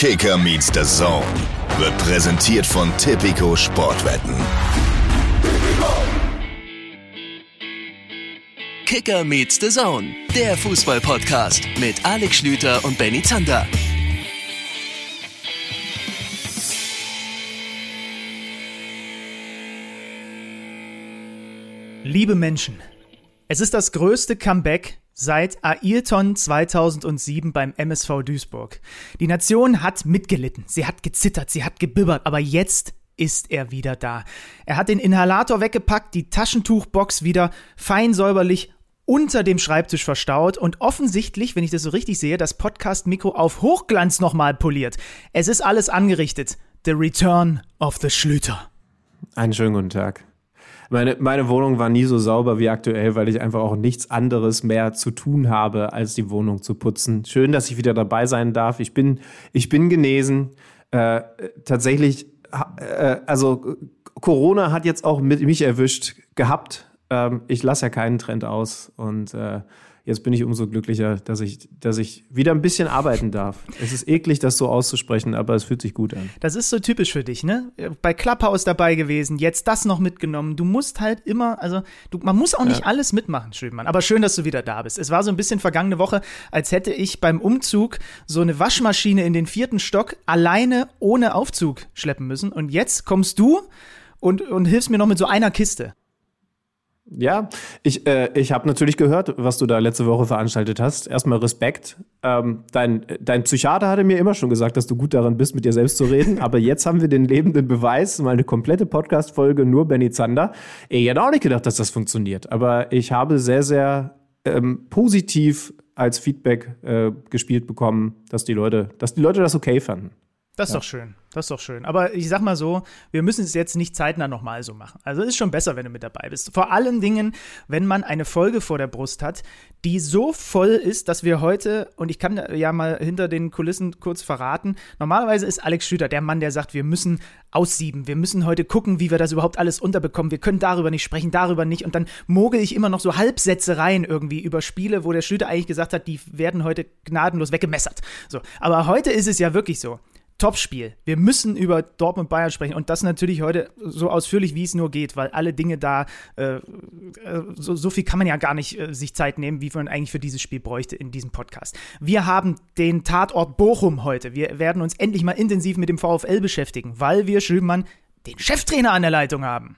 Kicker meets the Zone wird präsentiert von Tipico Sportwetten. Kicker meets the Zone, der Fußball-Podcast mit Alex Schlüter und Benny Zander. Liebe Menschen, es ist das größte Comeback seit Ayrton 2007 beim MSV Duisburg. Die Nation hat mitgelitten, sie hat gezittert, sie hat gebibbert, aber jetzt ist er wieder da. Er hat den Inhalator weggepackt, die Taschentuchbox wieder fein säuberlich unter dem Schreibtisch verstaut und offensichtlich, wenn ich das so richtig sehe, das Podcast-Mikro auf Hochglanz nochmal poliert. Es ist alles angerichtet. The Return of the Schlüter. Einen schönen guten Tag. Meine, meine Wohnung war nie so sauber wie aktuell, weil ich einfach auch nichts anderes mehr zu tun habe, als die Wohnung zu putzen. Schön, dass ich wieder dabei sein darf. Ich bin, ich bin genesen. Äh, tatsächlich, äh, also Corona hat jetzt auch mit mich erwischt gehabt. Ähm, ich lasse ja keinen Trend aus und äh, jetzt bin ich umso glücklicher, dass ich, dass ich wieder ein bisschen arbeiten darf. Es ist eklig, das so auszusprechen, aber es fühlt sich gut an. Das ist so typisch für dich, ne? Bei Clubhouse dabei gewesen, jetzt das noch mitgenommen. Du musst halt immer, also du, man muss auch nicht ja. alles mitmachen, Schönemann. Aber schön, dass du wieder da bist. Es war so ein bisschen vergangene Woche, als hätte ich beim Umzug so eine Waschmaschine in den vierten Stock alleine ohne Aufzug schleppen müssen. Und jetzt kommst du und, und hilfst mir noch mit so einer Kiste. Ja, ich, äh, ich habe natürlich gehört, was du da letzte Woche veranstaltet hast. Erstmal Respekt. Ähm, dein, dein Psychiater hatte mir immer schon gesagt, dass du gut daran bist, mit dir selbst zu reden. Aber jetzt haben wir den lebenden Beweis, mal eine komplette Podcast-Folge nur Benny Zander. Ich hätte auch nicht gedacht, dass das funktioniert. Aber ich habe sehr, sehr ähm, positiv als Feedback äh, gespielt bekommen, dass die Leute, dass die Leute das okay fanden. Das ist ja. doch schön. Das ist doch schön. Aber ich sag mal so, wir müssen es jetzt nicht zeitnah nochmal so machen. Also es ist schon besser, wenn du mit dabei bist. Vor allen Dingen, wenn man eine Folge vor der Brust hat, die so voll ist, dass wir heute, und ich kann ja mal hinter den Kulissen kurz verraten, normalerweise ist Alex Schüter der Mann, der sagt, wir müssen aussieben, wir müssen heute gucken, wie wir das überhaupt alles unterbekommen, wir können darüber nicht sprechen, darüber nicht. Und dann mogel ich immer noch so Halbsätze rein irgendwie über Spiele, wo der Schlüter eigentlich gesagt hat, die werden heute gnadenlos weggemessert. So. Aber heute ist es ja wirklich so. Topspiel. Wir müssen über Dortmund Bayern sprechen und das natürlich heute so ausführlich, wie es nur geht, weil alle Dinge da, äh, äh, so, so, viel kann man ja gar nicht äh, sich Zeit nehmen, wie man eigentlich für dieses Spiel bräuchte in diesem Podcast. Wir haben den Tatort Bochum heute. Wir werden uns endlich mal intensiv mit dem VfL beschäftigen, weil wir Schülmann den Cheftrainer an der Leitung haben.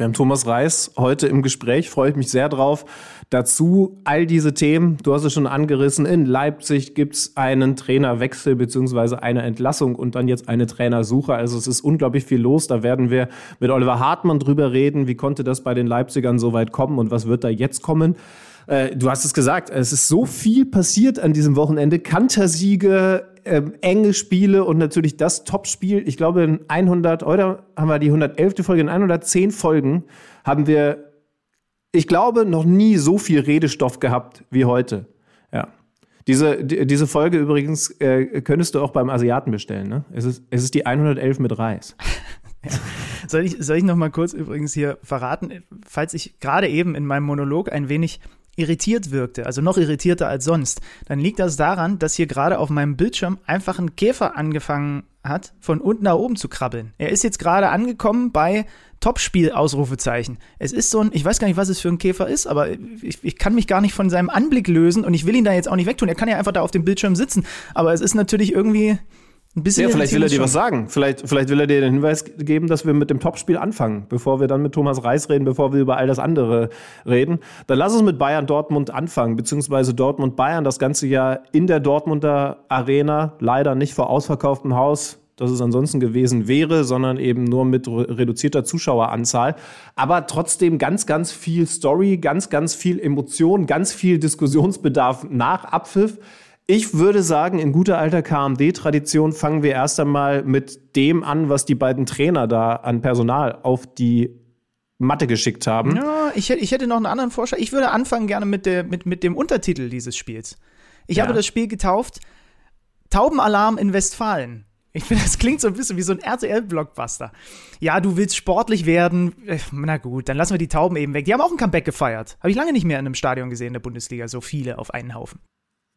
Wir haben Thomas Reis heute im Gespräch, freue ich mich sehr drauf. Dazu all diese Themen, du hast es schon angerissen, in Leipzig gibt es einen Trainerwechsel beziehungsweise eine Entlassung und dann jetzt eine Trainersuche. Also es ist unglaublich viel los. Da werden wir mit Oliver Hartmann drüber reden. Wie konnte das bei den Leipzigern so weit kommen und was wird da jetzt kommen? Äh, du hast es gesagt, es ist so viel passiert an diesem Wochenende. Kantersiege, ähm, enge Spiele und natürlich das Topspiel. Ich glaube, in 100, heute haben wir die 111. Folge, in 110 Folgen haben wir, ich glaube, noch nie so viel Redestoff gehabt wie heute. Ja. Diese, die, diese Folge übrigens äh, könntest du auch beim Asiaten bestellen. Ne? Es, ist, es ist die 111 mit Reis. Ja. Soll ich, soll ich noch kurz übrigens hier verraten, falls ich gerade eben in meinem Monolog ein wenig irritiert wirkte, also noch irritierter als sonst, dann liegt das daran, dass hier gerade auf meinem Bildschirm einfach ein Käfer angefangen hat, von unten nach oben zu krabbeln. Er ist jetzt gerade angekommen bei Topspiel Ausrufezeichen. Es ist so ein, ich weiß gar nicht, was es für ein Käfer ist, aber ich, ich kann mich gar nicht von seinem Anblick lösen und ich will ihn da jetzt auch nicht wegtun. Er kann ja einfach da auf dem Bildschirm sitzen, aber es ist natürlich irgendwie ein bisschen ja, vielleicht will er dir was sagen. Vielleicht, vielleicht will er dir den Hinweis geben, dass wir mit dem Topspiel anfangen, bevor wir dann mit Thomas Reis reden, bevor wir über all das andere reden. Dann lass uns mit Bayern Dortmund anfangen, beziehungsweise Dortmund Bayern das ganze Jahr in der Dortmunder Arena, leider nicht vor ausverkauftem Haus, das es ansonsten gewesen wäre, sondern eben nur mit reduzierter Zuschaueranzahl. Aber trotzdem ganz, ganz viel Story, ganz, ganz viel Emotion, ganz viel Diskussionsbedarf nach Abpfiff. Ich würde sagen, in guter alter KMD-Tradition fangen wir erst einmal mit dem an, was die beiden Trainer da an Personal auf die Matte geschickt haben. Ja, ich, ich hätte noch einen anderen Vorschlag. Ich würde anfangen gerne mit, der, mit, mit dem Untertitel dieses Spiels. Ich ja. habe das Spiel getauft Taubenalarm in Westfalen. Ich finde, das klingt so ein bisschen wie so ein RTL-Blockbuster. Ja, du willst sportlich werden. Na gut, dann lassen wir die Tauben eben weg. Die haben auch ein Comeback gefeiert. Habe ich lange nicht mehr in einem Stadion gesehen in der Bundesliga. So viele auf einen Haufen.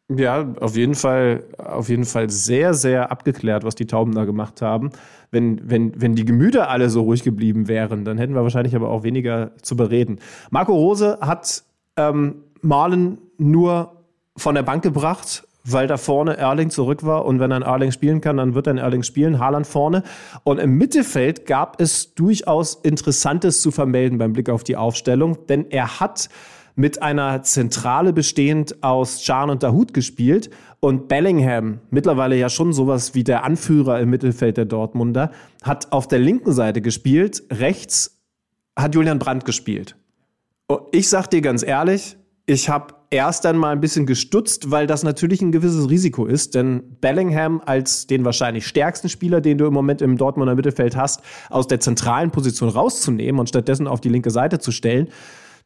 Ja, auf jeden Fall, auf jeden Fall sehr, sehr abgeklärt, was die Tauben da gemacht haben. Wenn, wenn, wenn die Gemüter alle so ruhig geblieben wären, dann hätten wir wahrscheinlich aber auch weniger zu bereden. Marco Rose hat ähm, Marlen nur von der Bank gebracht, weil da vorne Erling zurück war und wenn ein Erling spielen kann, dann wird ein Erling spielen, Haaland vorne. Und im Mittelfeld gab es durchaus Interessantes zu vermelden beim Blick auf die Aufstellung, denn er hat mit einer Zentrale bestehend aus Can und Dahut gespielt und Bellingham, mittlerweile ja schon sowas wie der Anführer im Mittelfeld der Dortmunder, hat auf der linken Seite gespielt, rechts hat Julian Brandt gespielt. Ich sag dir ganz ehrlich, ich habe erst einmal ein bisschen gestutzt, weil das natürlich ein gewisses Risiko ist, denn Bellingham als den wahrscheinlich stärksten Spieler, den du im Moment im Dortmunder Mittelfeld hast, aus der zentralen Position rauszunehmen und stattdessen auf die linke Seite zu stellen,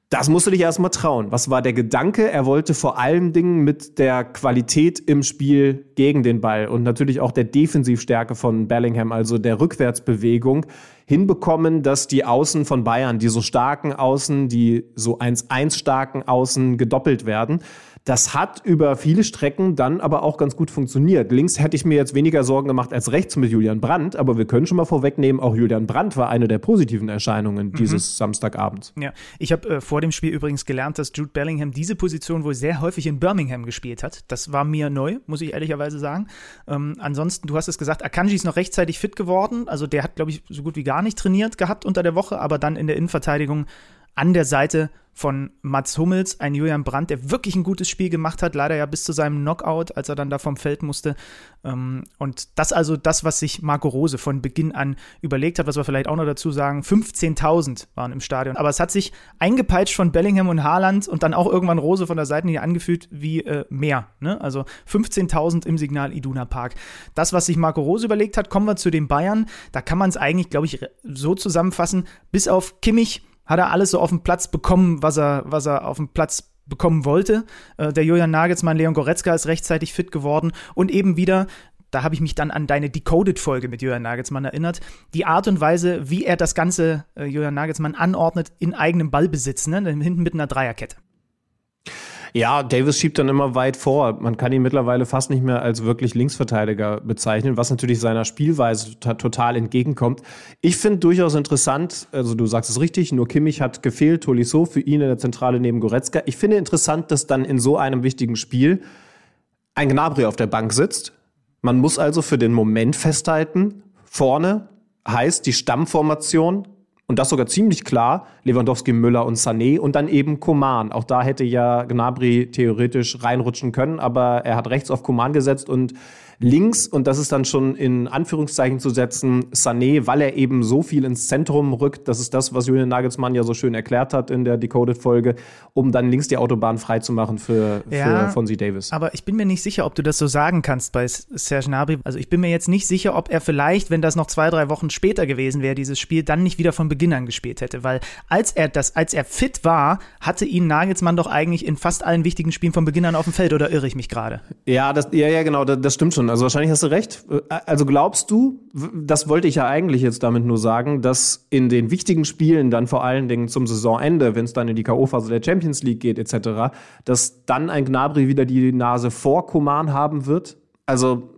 das musst du dich erstmal trauen. Was war der Gedanke? Er wollte vor allen Dingen mit der Qualität im Spiel gegen den Ball und natürlich auch der Defensivstärke von Bellingham, also der Rückwärtsbewegung, hinbekommen, dass die Außen von Bayern, die so starken Außen, die so 1-1 starken Außen gedoppelt werden. Das hat über viele Strecken dann aber auch ganz gut funktioniert. Links hätte ich mir jetzt weniger Sorgen gemacht als rechts mit Julian Brandt, aber wir können schon mal vorwegnehmen, auch Julian Brandt war eine der positiven Erscheinungen mhm. dieses Samstagabends. Ja, ich habe äh, vor dem Spiel übrigens gelernt, dass Jude Bellingham diese Position wohl sehr häufig in Birmingham gespielt hat. Das war mir neu, muss ich ehrlicherweise sagen. Ähm, ansonsten, du hast es gesagt, Akanji ist noch rechtzeitig fit geworden. Also der hat, glaube ich, so gut wie gar nicht trainiert gehabt unter der Woche, aber dann in der Innenverteidigung an der Seite von Mats Hummels, ein Julian Brandt, der wirklich ein gutes Spiel gemacht hat, leider ja bis zu seinem Knockout, als er dann da vom Feld musste. Ähm, und das also das, was sich Marco Rose von Beginn an überlegt hat, was wir vielleicht auch noch dazu sagen, 15.000 waren im Stadion. Aber es hat sich eingepeitscht von Bellingham und Haaland und dann auch irgendwann Rose von der Seite hier angefühlt wie äh, mehr. Ne? Also 15.000 im Signal Iduna Park. Das, was sich Marco Rose überlegt hat, kommen wir zu den Bayern. Da kann man es eigentlich, glaube ich, so zusammenfassen, bis auf Kimmich hat er alles so auf dem Platz bekommen, was er, was er auf dem Platz bekommen wollte. Äh, der Julian Nagelsmann, Leon Goretzka ist rechtzeitig fit geworden und eben wieder da habe ich mich dann an deine Decoded-Folge mit Julian Nagelsmann erinnert. Die Art und Weise, wie er das Ganze, äh, Julian Nagelsmann, anordnet in eigenem Ballbesitz, ne? hinten mit einer Dreierkette. Ja, Davis schiebt dann immer weit vor. Man kann ihn mittlerweile fast nicht mehr als wirklich Linksverteidiger bezeichnen, was natürlich seiner Spielweise total entgegenkommt. Ich finde durchaus interessant, also du sagst es richtig, nur Kimmich hat gefehlt, Tolisso für ihn in der Zentrale neben Goretzka. Ich finde interessant, dass dann in so einem wichtigen Spiel ein Gnabry auf der Bank sitzt. Man muss also für den Moment festhalten, vorne heißt die Stammformation und das sogar ziemlich klar, Lewandowski, Müller und Sané und dann eben Koman. Auch da hätte ja Gnabry theoretisch reinrutschen können, aber er hat rechts auf Koman gesetzt und links, und das ist dann schon in Anführungszeichen zu setzen, Sané, weil er eben so viel ins Zentrum rückt. Das ist das, was Julian Nagelsmann ja so schön erklärt hat in der Decoded-Folge, um dann links die Autobahn freizumachen für, ja, für Fonzie Davis. Aber ich bin mir nicht sicher, ob du das so sagen kannst bei Serge Gnabry. Also ich bin mir jetzt nicht sicher, ob er vielleicht, wenn das noch zwei, drei Wochen später gewesen wäre, dieses Spiel, dann nicht wieder von Beginn an gespielt hätte. Weil als er das, als er fit war, hatte ihn Nagelsmann doch eigentlich in fast allen wichtigen Spielen von Beginn an auf dem Feld, oder irre ich mich gerade? Ja, das, ja, ja, genau, das, das stimmt schon. Also wahrscheinlich hast du recht. Also glaubst du, das wollte ich ja eigentlich jetzt damit nur sagen, dass in den wichtigen Spielen dann vor allen Dingen zum Saisonende, wenn es dann in die K.O.-Phase der Champions League geht etc., dass dann ein Gnabry wieder die Nase vor Koman haben wird? Also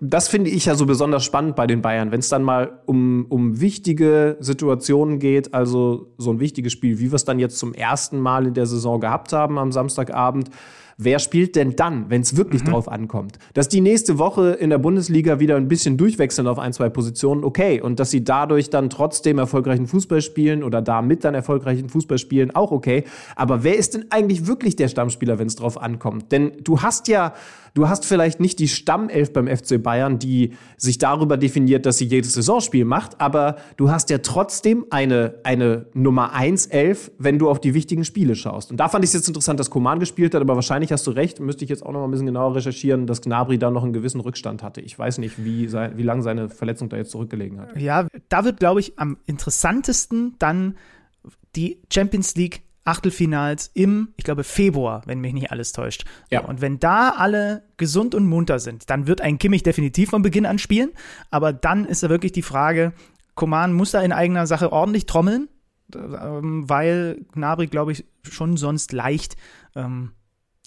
das finde ich ja so besonders spannend bei den Bayern, wenn es dann mal um, um wichtige Situationen geht, also so ein wichtiges Spiel, wie wir es dann jetzt zum ersten Mal in der Saison gehabt haben am Samstagabend wer spielt denn dann, wenn es wirklich mhm. drauf ankommt? Dass die nächste Woche in der Bundesliga wieder ein bisschen durchwechseln auf ein, zwei Positionen, okay. Und dass sie dadurch dann trotzdem erfolgreichen Fußball spielen oder damit dann erfolgreichen Fußball spielen, auch okay. Aber wer ist denn eigentlich wirklich der Stammspieler, wenn es drauf ankommt? Denn du hast ja Du hast vielleicht nicht die Stammelf beim FC Bayern, die sich darüber definiert, dass sie jedes Saisonspiel macht, aber du hast ja trotzdem eine, eine Nummer 1 Elf, wenn du auf die wichtigen Spiele schaust. Und da fand ich es jetzt interessant, dass Koman gespielt hat, aber wahrscheinlich hast du recht, müsste ich jetzt auch noch mal ein bisschen genauer recherchieren, dass Gnabry da noch einen gewissen Rückstand hatte. Ich weiß nicht, wie, sein, wie lange seine Verletzung da jetzt zurückgelegen hat. Ja, da wird, glaube ich, am interessantesten dann die Champions League Achtelfinals im, ich glaube, Februar, wenn mich nicht alles täuscht. Ja. Und wenn da alle gesund und munter sind, dann wird ein Kimmich definitiv von Beginn an spielen. Aber dann ist da wirklich die Frage, Koman muss da in eigener Sache ordentlich trommeln, ähm, weil Gnabry, glaube ich, schon sonst leicht ähm,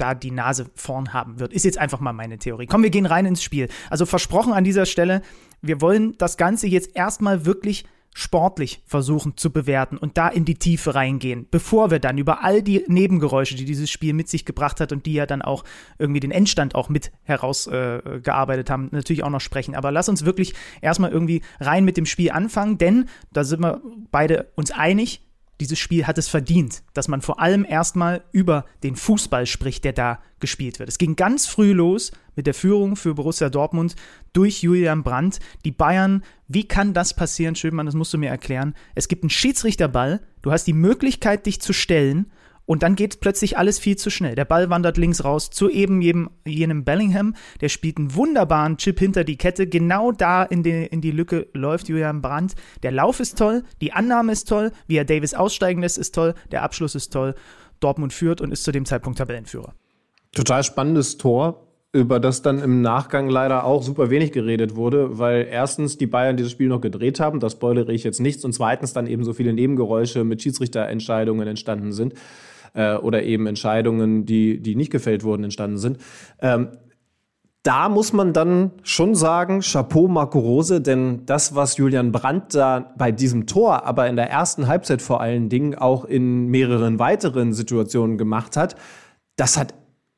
da die Nase vorn haben wird. Ist jetzt einfach mal meine Theorie. Komm, wir gehen rein ins Spiel. Also versprochen an dieser Stelle, wir wollen das Ganze jetzt erstmal wirklich sportlich versuchen zu bewerten und da in die Tiefe reingehen, bevor wir dann über all die Nebengeräusche, die dieses Spiel mit sich gebracht hat und die ja dann auch irgendwie den Endstand auch mit herausgearbeitet äh, haben, natürlich auch noch sprechen. Aber lass uns wirklich erstmal irgendwie rein mit dem Spiel anfangen, denn da sind wir beide uns einig, dieses Spiel hat es verdient, dass man vor allem erstmal über den Fußball spricht, der da gespielt wird. Es ging ganz früh los mit der Führung für Borussia Dortmund durch Julian Brandt. Die Bayern, wie kann das passieren, Schöpmann, das musst du mir erklären. Es gibt einen Schiedsrichterball, du hast die Möglichkeit, dich zu stellen und dann geht plötzlich alles viel zu schnell. Der Ball wandert links raus zu eben jenem, jenem Bellingham. Der spielt einen wunderbaren Chip hinter die Kette. Genau da in die, in die Lücke läuft Julian Brandt. Der Lauf ist toll, die Annahme ist toll, wie er Davis aussteigen lässt, ist toll, der Abschluss ist toll. Dortmund führt und ist zu dem Zeitpunkt Tabellenführer. Total spannendes Tor über das dann im Nachgang leider auch super wenig geredet wurde, weil erstens die Bayern dieses Spiel noch gedreht haben, das spoilere ich jetzt nichts, und zweitens dann eben so viele Nebengeräusche mit Schiedsrichterentscheidungen entstanden sind äh, oder eben Entscheidungen, die, die nicht gefällt wurden, entstanden sind. Ähm, da muss man dann schon sagen, Chapeau Marco Rose, denn das, was Julian Brandt da bei diesem Tor, aber in der ersten Halbzeit vor allen Dingen auch in mehreren weiteren Situationen gemacht hat, das hat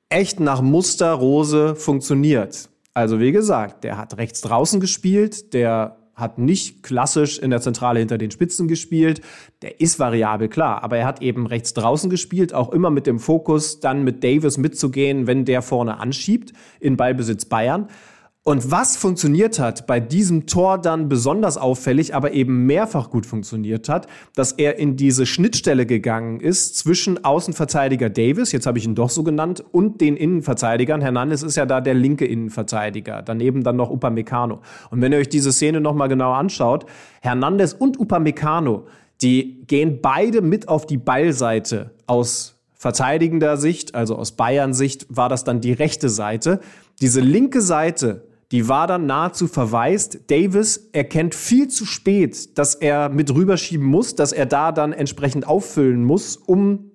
echt nach Muster Rose funktioniert. Also wie gesagt, der hat rechts draußen gespielt, der hat nicht klassisch in der Zentrale hinter den Spitzen gespielt. Der ist variabel, klar, aber er hat eben rechts draußen gespielt, auch immer mit dem Fokus, dann mit Davis mitzugehen, wenn der vorne anschiebt, in Ballbesitz Bayern. Und was funktioniert hat bei diesem Tor dann besonders auffällig, aber eben mehrfach gut funktioniert hat, dass er in diese Schnittstelle gegangen ist zwischen Außenverteidiger Davis, jetzt habe ich ihn doch so genannt, und den Innenverteidigern. Hernandez ist ja da der linke Innenverteidiger, daneben dann noch Upamecano. Und wenn ihr euch diese Szene nochmal genau anschaut, Hernandez und Upamecano, die gehen beide mit auf die Ballseite aus verteidigender Sicht, also aus Bayern Sicht war das dann die rechte Seite. Diese linke Seite die war dann nahezu verwaist. Davis erkennt viel zu spät, dass er mit rüberschieben muss, dass er da dann entsprechend auffüllen muss, um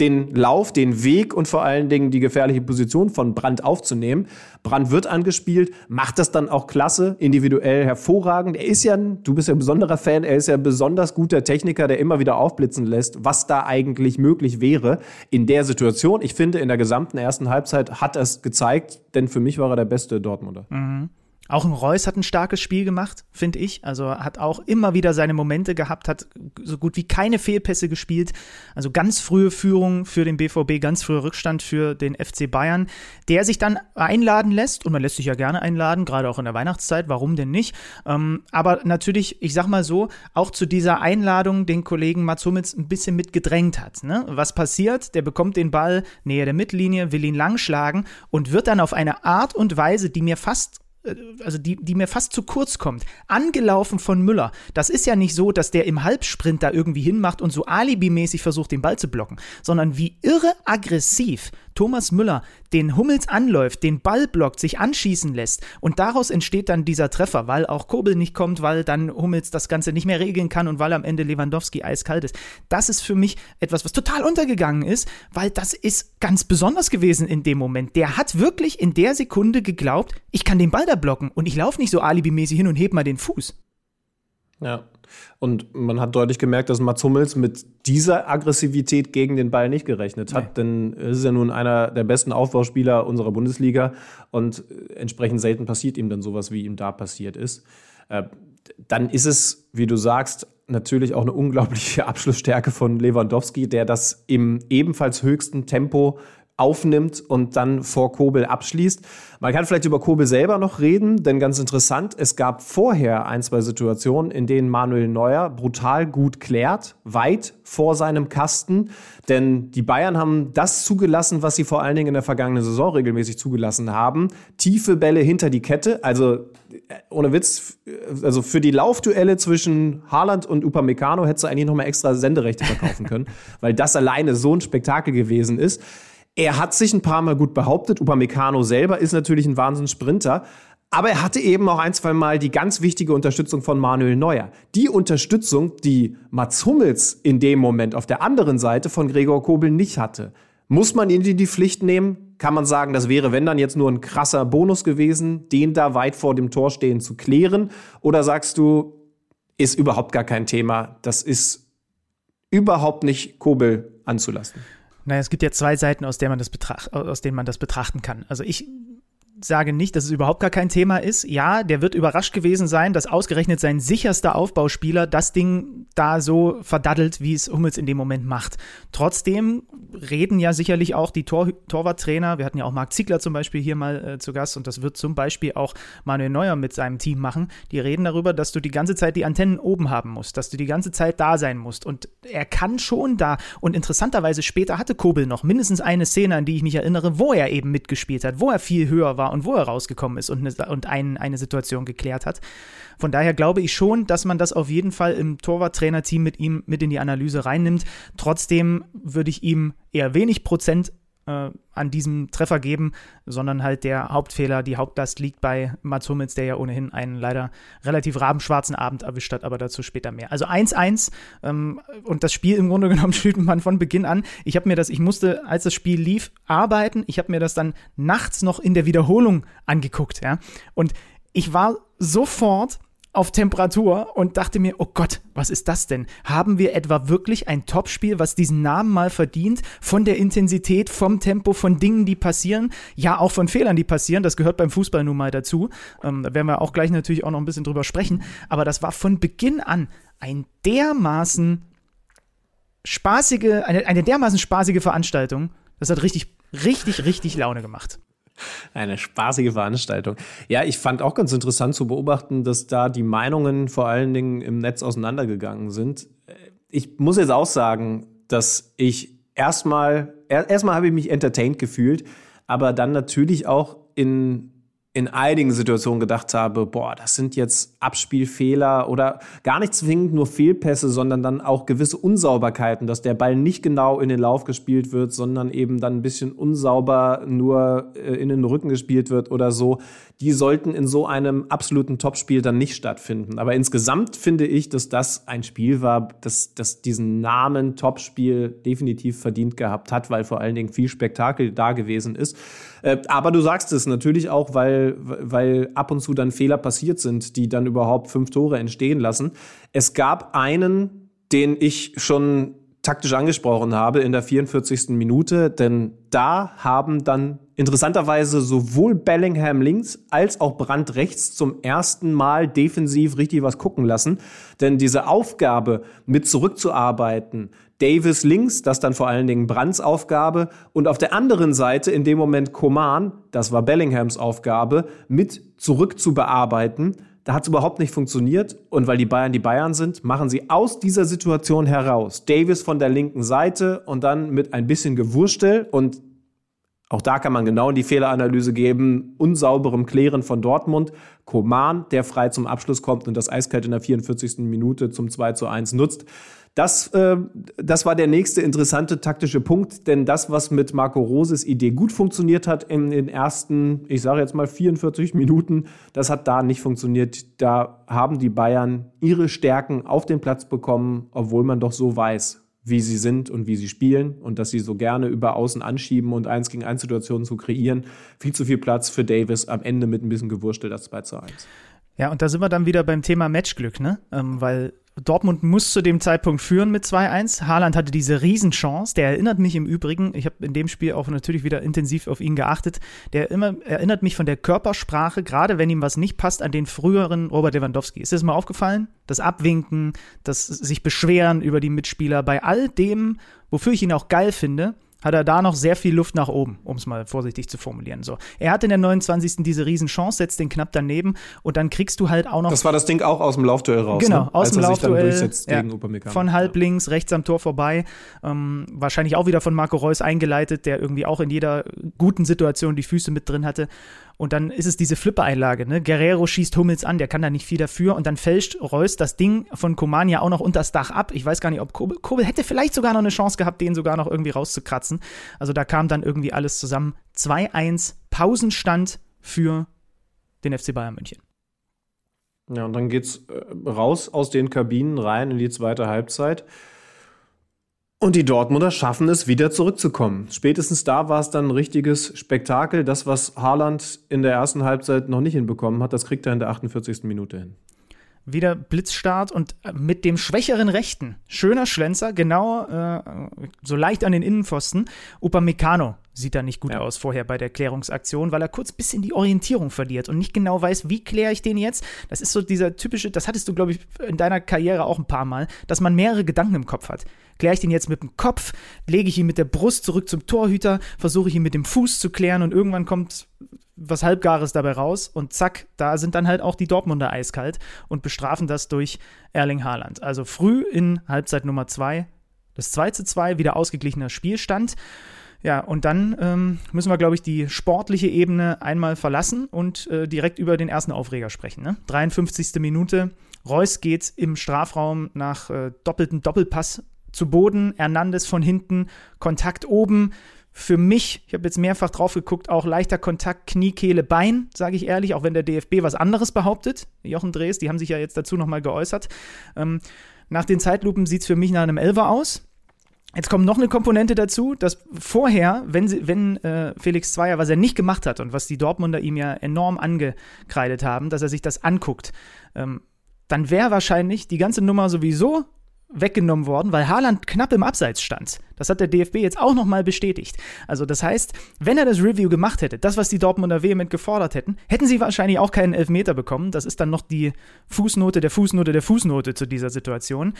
den Lauf, den Weg und vor allen Dingen die gefährliche Position von Brandt aufzunehmen. Brandt wird angespielt, macht das dann auch klasse, individuell hervorragend. Er ist ja, du bist ja ein besonderer Fan, er ist ja ein besonders guter Techniker, der immer wieder aufblitzen lässt, was da eigentlich möglich wäre in der Situation. Ich finde, in der gesamten ersten Halbzeit hat er es gezeigt, denn für mich war er der beste Dortmunder. Mhm. Auch ein Reus hat ein starkes Spiel gemacht, finde ich. Also hat auch immer wieder seine Momente gehabt, hat so gut wie keine Fehlpässe gespielt. Also ganz frühe Führung für den BVB, ganz früher Rückstand für den FC Bayern, der sich dann einladen lässt. Und man lässt sich ja gerne einladen, gerade auch in der Weihnachtszeit. Warum denn nicht? Ähm, aber natürlich, ich sag mal so, auch zu dieser Einladung den Kollegen Mats Hummels ein bisschen mit gedrängt hat. Ne? Was passiert? Der bekommt den Ball näher der Mittellinie, will ihn langschlagen und wird dann auf eine Art und Weise, die mir fast also die, die mir fast zu kurz kommt, angelaufen von Müller. Das ist ja nicht so, dass der im Halbsprint da irgendwie hinmacht und so alibimäßig versucht, den Ball zu blocken, sondern wie irre aggressiv Thomas Müller den Hummels anläuft, den Ball blockt, sich anschießen lässt und daraus entsteht dann dieser Treffer, weil auch Kobel nicht kommt, weil dann Hummels das Ganze nicht mehr regeln kann und weil am Ende Lewandowski eiskalt ist. Das ist für mich etwas, was total untergegangen ist, weil das ist ganz besonders gewesen in dem Moment. Der hat wirklich in der Sekunde geglaubt, ich kann den Ball da blocken und ich laufe nicht so alibimäßig hin und heb mal den Fuß. Ja, und man hat deutlich gemerkt, dass Mats Hummels mit dieser Aggressivität gegen den Ball nicht gerechnet hat, nee. denn es ist ja nun einer der besten Aufbauspieler unserer Bundesliga und entsprechend selten passiert ihm dann sowas, wie ihm da passiert ist. Äh, dann ist es, wie du sagst, natürlich auch eine unglaubliche Abschlussstärke von Lewandowski, der das im ebenfalls höchsten Tempo aufnimmt und dann vor Kobel abschließt. Man kann vielleicht über Kobel selber noch reden, denn ganz interessant, es gab vorher ein, zwei Situationen, in denen Manuel Neuer brutal gut klärt, weit vor seinem Kasten, denn die Bayern haben das zugelassen, was sie vor allen Dingen in der vergangenen Saison regelmäßig zugelassen haben. Tiefe Bälle hinter die Kette, also äh, ohne Witz, also für die Laufduelle zwischen Haaland und Upamecano hättest du eigentlich nochmal extra Senderechte verkaufen können, weil das alleine so ein Spektakel gewesen ist. Er hat sich ein paar Mal gut behauptet. Upamecano selber ist natürlich ein Wahnsinnssprinter. Aber er hatte eben auch ein, zwei Mal die ganz wichtige Unterstützung von Manuel Neuer. Die Unterstützung, die Mats Hummels in dem Moment auf der anderen Seite von Gregor Kobel nicht hatte. Muss man ihn in die Pflicht nehmen? Kann man sagen, das wäre, wenn dann jetzt nur ein krasser Bonus gewesen, den da weit vor dem Tor stehen zu klären? Oder sagst du, ist überhaupt gar kein Thema, das ist überhaupt nicht Kobel anzulassen? Naja, es gibt ja zwei Seiten, aus, der man das aus denen man das betrachten kann. Also ich sage nicht, dass es überhaupt gar kein Thema ist. Ja, der wird überrascht gewesen sein, dass ausgerechnet sein sicherster Aufbauspieler das Ding da so verdaddelt, wie es Hummels in dem Moment macht. Trotzdem reden ja sicherlich auch die Tor Torwarttrainer, wir hatten ja auch Marc Ziegler zum Beispiel hier mal äh, zu Gast und das wird zum Beispiel auch Manuel Neuer mit seinem Team machen, die reden darüber, dass du die ganze Zeit die Antennen oben haben musst, dass du die ganze Zeit da sein musst und er kann schon da und interessanterweise später hatte Kobel noch mindestens eine Szene, an die ich mich erinnere, wo er eben mitgespielt hat, wo er viel höher war war und wo er rausgekommen ist und, eine, und ein, eine Situation geklärt hat. Von daher glaube ich schon, dass man das auf jeden Fall im Torwarttrainerteam mit ihm mit in die Analyse reinnimmt. Trotzdem würde ich ihm eher wenig Prozent äh, an diesem Treffer geben, sondern halt der Hauptfehler, die Hauptlast liegt bei Mats Hummels, der ja ohnehin einen leider relativ rabenschwarzen Abend erwischt hat, aber dazu später mehr. Also 1-1 ähm, und das Spiel im Grunde genommen spielt man von Beginn an. Ich habe mir das, ich musste, als das Spiel lief, arbeiten. Ich habe mir das dann nachts noch in der Wiederholung angeguckt, ja. Und ich war sofort auf Temperatur und dachte mir, oh Gott, was ist das denn? Haben wir etwa wirklich ein Topspiel, was diesen Namen mal verdient? Von der Intensität, vom Tempo, von Dingen, die passieren, ja auch von Fehlern, die passieren. Das gehört beim Fußball nun mal dazu. Ähm, da werden wir auch gleich natürlich auch noch ein bisschen drüber sprechen. Aber das war von Beginn an ein dermaßen spaßige, eine, eine dermaßen spaßige Veranstaltung. Das hat richtig, richtig, richtig Laune gemacht. Eine spaßige Veranstaltung. Ja, ich fand auch ganz interessant zu beobachten, dass da die Meinungen vor allen Dingen im Netz auseinandergegangen sind. Ich muss jetzt auch sagen, dass ich erstmal, erstmal habe ich mich entertained gefühlt, aber dann natürlich auch in in einigen Situationen gedacht habe, boah, das sind jetzt Abspielfehler oder gar nicht zwingend nur Fehlpässe, sondern dann auch gewisse Unsauberkeiten, dass der Ball nicht genau in den Lauf gespielt wird, sondern eben dann ein bisschen unsauber nur äh, in den Rücken gespielt wird oder so. Die sollten in so einem absoluten Topspiel dann nicht stattfinden. Aber insgesamt finde ich, dass das ein Spiel war, das, das diesen Namen Topspiel definitiv verdient gehabt hat, weil vor allen Dingen viel Spektakel da gewesen ist. Äh, aber du sagst es natürlich auch, weil, weil ab und zu dann Fehler passiert sind, die dann überhaupt fünf Tore entstehen lassen. Es gab einen, den ich schon taktisch angesprochen habe in der 44. Minute, denn da haben dann interessanterweise sowohl Bellingham links als auch Brandt rechts zum ersten Mal defensiv richtig was gucken lassen. Denn diese Aufgabe, mit zurückzuarbeiten, Davis links, das dann vor allen Dingen Brands Aufgabe und auf der anderen Seite in dem Moment Koman, das war Bellinghams Aufgabe, mit zurück zu bearbeiten. Da hat es überhaupt nicht funktioniert und weil die Bayern die Bayern sind, machen sie aus dieser Situation heraus Davis von der linken Seite und dann mit ein bisschen Gewurstel und auch da kann man genau in die Fehleranalyse geben, unsauberem Klären von Dortmund. Koman, der frei zum Abschluss kommt und das eiskalt in der 44. Minute zum 2 zu 1 nutzt. Das, äh, das war der nächste interessante taktische Punkt, denn das, was mit Marco Roses Idee gut funktioniert hat in den ersten, ich sage jetzt mal 44 Minuten, das hat da nicht funktioniert. Da haben die Bayern ihre Stärken auf den Platz bekommen, obwohl man doch so weiß, wie sie sind und wie sie spielen und dass sie so gerne über Außen anschieben und eins gegen eins Situationen zu kreieren. Viel zu viel Platz für Davis am Ende mit ein bisschen gewurstelt das 2 zu 1. Ja, und da sind wir dann wieder beim Thema Matchglück, ne? Ähm, weil Dortmund muss zu dem Zeitpunkt führen mit 2-1. Haaland hatte diese Riesenchance. Der erinnert mich im Übrigen, ich habe in dem Spiel auch natürlich wieder intensiv auf ihn geachtet, der immer erinnert mich von der Körpersprache, gerade wenn ihm was nicht passt, an den früheren Robert Lewandowski. Ist das mal aufgefallen? Das Abwinken, das sich beschweren über die Mitspieler, bei all dem, wofür ich ihn auch geil finde, hat er da noch sehr viel Luft nach oben, um es mal vorsichtig zu formulieren. So, er hat in der 29. diese Riesenchance, setzt den knapp daneben und dann kriegst du halt auch noch. Das war das Ding auch aus dem Laufduell raus. Genau, ne? aus Als dem Laufduell. Ja, von halb links, rechts am Tor vorbei. Ähm, wahrscheinlich auch wieder von Marco Reus eingeleitet, der irgendwie auch in jeder guten Situation die Füße mit drin hatte. Und dann ist es diese Flipper-Einlage, ne? Guerrero schießt Hummels an, der kann da nicht viel dafür. Und dann fälscht Reus das Ding von Koman ja auch noch unter das Dach ab. Ich weiß gar nicht, ob Kobel, Kobel hätte vielleicht sogar noch eine Chance gehabt, den sogar noch irgendwie rauszukratzen. Also da kam dann irgendwie alles zusammen. 2-1 Pausenstand für den FC Bayern München. Ja, und dann geht's äh, raus aus den Kabinen rein in die zweite Halbzeit. Und die Dortmunder schaffen es, wieder zurückzukommen. Spätestens da war es dann ein richtiges Spektakel. Das, was Haaland in der ersten Halbzeit noch nicht hinbekommen hat, das kriegt er in der 48. Minute hin wieder Blitzstart und äh, mit dem schwächeren Rechten. Schöner Schlenzer, genau äh, so leicht an den Innenpfosten. Upamecano sieht da nicht gut ja. aus vorher bei der Klärungsaktion, weil er kurz ein bisschen die Orientierung verliert und nicht genau weiß, wie kläre ich den jetzt. Das ist so dieser typische, das hattest du, glaube ich, in deiner Karriere auch ein paar Mal, dass man mehrere Gedanken im Kopf hat. Kläre ich den jetzt mit dem Kopf, lege ich ihn mit der Brust zurück zum Torhüter, versuche ich ihn mit dem Fuß zu klären und irgendwann kommt was Halbgares dabei raus und zack, da sind dann halt auch die Dortmunder eiskalt und bestrafen das durch Erling Haaland. Also früh in Halbzeit Nummer zwei das 2 zu 2, wieder ausgeglichener Spielstand. Ja, und dann ähm, müssen wir, glaube ich, die sportliche Ebene einmal verlassen und äh, direkt über den ersten Aufreger sprechen. Ne? 53. Minute. Reus geht im Strafraum nach äh, doppelten Doppelpass zu Boden. Hernandez von hinten, Kontakt oben. Für mich, ich habe jetzt mehrfach drauf geguckt, auch leichter Kontakt Knie, Kehle, Bein, sage ich ehrlich, auch wenn der DFB was anderes behauptet. Jochen Drees, die haben sich ja jetzt dazu nochmal geäußert. Ähm, nach den Zeitlupen sieht es für mich nach einem Elfer aus. Jetzt kommt noch eine Komponente dazu, dass vorher, wenn, sie, wenn äh, Felix Zweier, was er nicht gemacht hat und was die Dortmunder ihm ja enorm angekreidet haben, dass er sich das anguckt, ähm, dann wäre wahrscheinlich die ganze Nummer sowieso weggenommen worden, weil Haaland knapp im Abseits stand. Das hat der DFB jetzt auch nochmal bestätigt. Also das heißt, wenn er das Review gemacht hätte, das, was die Dortmunder vehement gefordert hätten, hätten sie wahrscheinlich auch keinen Elfmeter bekommen. Das ist dann noch die Fußnote der Fußnote der Fußnote zu dieser Situation.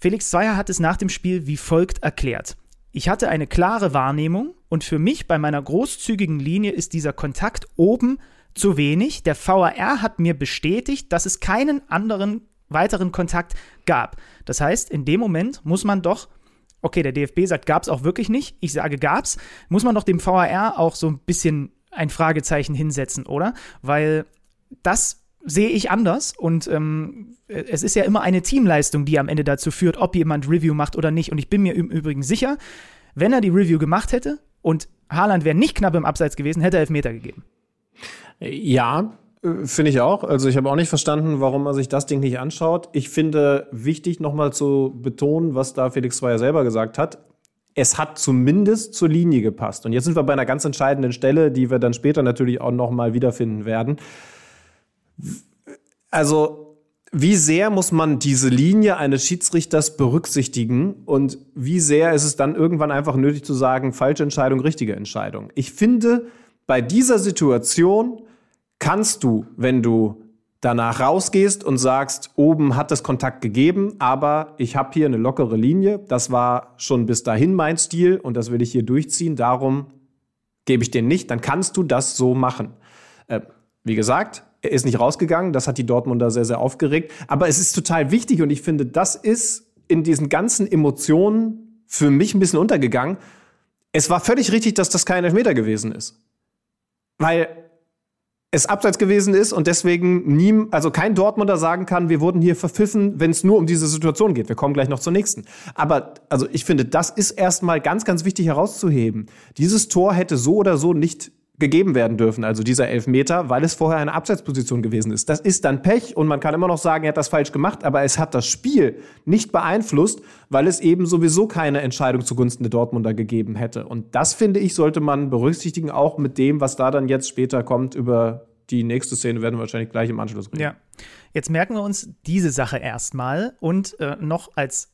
Felix Zweier hat es nach dem Spiel wie folgt erklärt. Ich hatte eine klare Wahrnehmung und für mich bei meiner großzügigen Linie ist dieser Kontakt oben zu wenig. Der VAR hat mir bestätigt, dass es keinen anderen weiteren Kontakt gab. Das heißt, in dem Moment muss man doch, okay, der DFB sagt, gab es auch wirklich nicht, ich sage gab's, muss man doch dem VAR auch so ein bisschen ein Fragezeichen hinsetzen, oder? Weil das sehe ich anders und ähm, es ist ja immer eine Teamleistung, die am Ende dazu führt, ob jemand Review macht oder nicht. Und ich bin mir im Übrigen sicher, wenn er die Review gemacht hätte und Haaland wäre nicht knapp im Abseits gewesen, hätte er Elfmeter gegeben. Ja, äh, finde ich auch. Also ich habe auch nicht verstanden, warum man sich das Ding nicht anschaut. Ich finde wichtig nochmal zu betonen, was da Felix Zweier selber gesagt hat. Es hat zumindest zur Linie gepasst. Und jetzt sind wir bei einer ganz entscheidenden Stelle, die wir dann später natürlich auch nochmal wiederfinden werden. Also, wie sehr muss man diese Linie eines Schiedsrichters berücksichtigen und wie sehr ist es dann irgendwann einfach nötig zu sagen, falsche Entscheidung, richtige Entscheidung? Ich finde, bei dieser Situation kannst du, wenn du danach rausgehst und sagst, oben hat es Kontakt gegeben, aber ich habe hier eine lockere Linie. Das war schon bis dahin mein Stil und das will ich hier durchziehen. Darum gebe ich den nicht. Dann kannst du das so machen. Äh, wie gesagt, er ist nicht rausgegangen. Das hat die Dortmunder sehr, sehr aufgeregt. Aber es ist total wichtig und ich finde, das ist in diesen ganzen Emotionen für mich ein bisschen untergegangen. Es war völlig richtig, dass das kein Elfmeter gewesen ist. Weil es abseits gewesen ist und deswegen nie, also kein Dortmunder sagen kann, wir wurden hier verpfiffen, wenn es nur um diese Situation geht. Wir kommen gleich noch zur nächsten. Aber also ich finde, das ist erstmal ganz, ganz wichtig herauszuheben. Dieses Tor hätte so oder so nicht gegeben werden dürfen, also dieser Elfmeter, weil es vorher eine Abseitsposition gewesen ist. Das ist dann Pech und man kann immer noch sagen, er hat das falsch gemacht, aber es hat das Spiel nicht beeinflusst, weil es eben sowieso keine Entscheidung zugunsten der Dortmunder gegeben hätte. Und das, finde ich, sollte man berücksichtigen, auch mit dem, was da dann jetzt später kommt über die nächste Szene werden wir wahrscheinlich gleich im Anschluss reden. Ja. Jetzt merken wir uns diese Sache erstmal und äh, noch als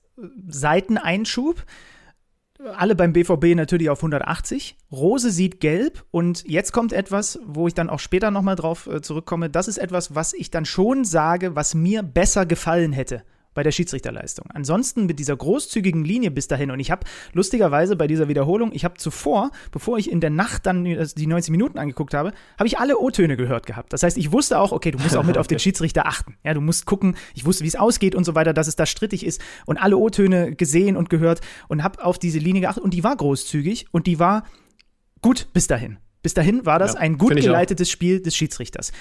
Seiteneinschub alle beim BVB natürlich auf 180. Rose sieht gelb und jetzt kommt etwas, wo ich dann auch später nochmal drauf äh, zurückkomme. Das ist etwas, was ich dann schon sage, was mir besser gefallen hätte bei der Schiedsrichterleistung. Ansonsten mit dieser großzügigen Linie bis dahin und ich habe lustigerweise bei dieser Wiederholung, ich habe zuvor, bevor ich in der Nacht dann die 90 Minuten angeguckt habe, habe ich alle O-Töne gehört gehabt. Das heißt, ich wusste auch, okay, du musst auch mit auf den Schiedsrichter achten. Ja, du musst gucken, ich wusste, wie es ausgeht und so weiter, dass es da strittig ist und alle O-Töne gesehen und gehört und habe auf diese Linie geachtet und die war großzügig und die war gut bis dahin. Bis dahin war das ja, ein gut geleitetes Spiel des Schiedsrichters.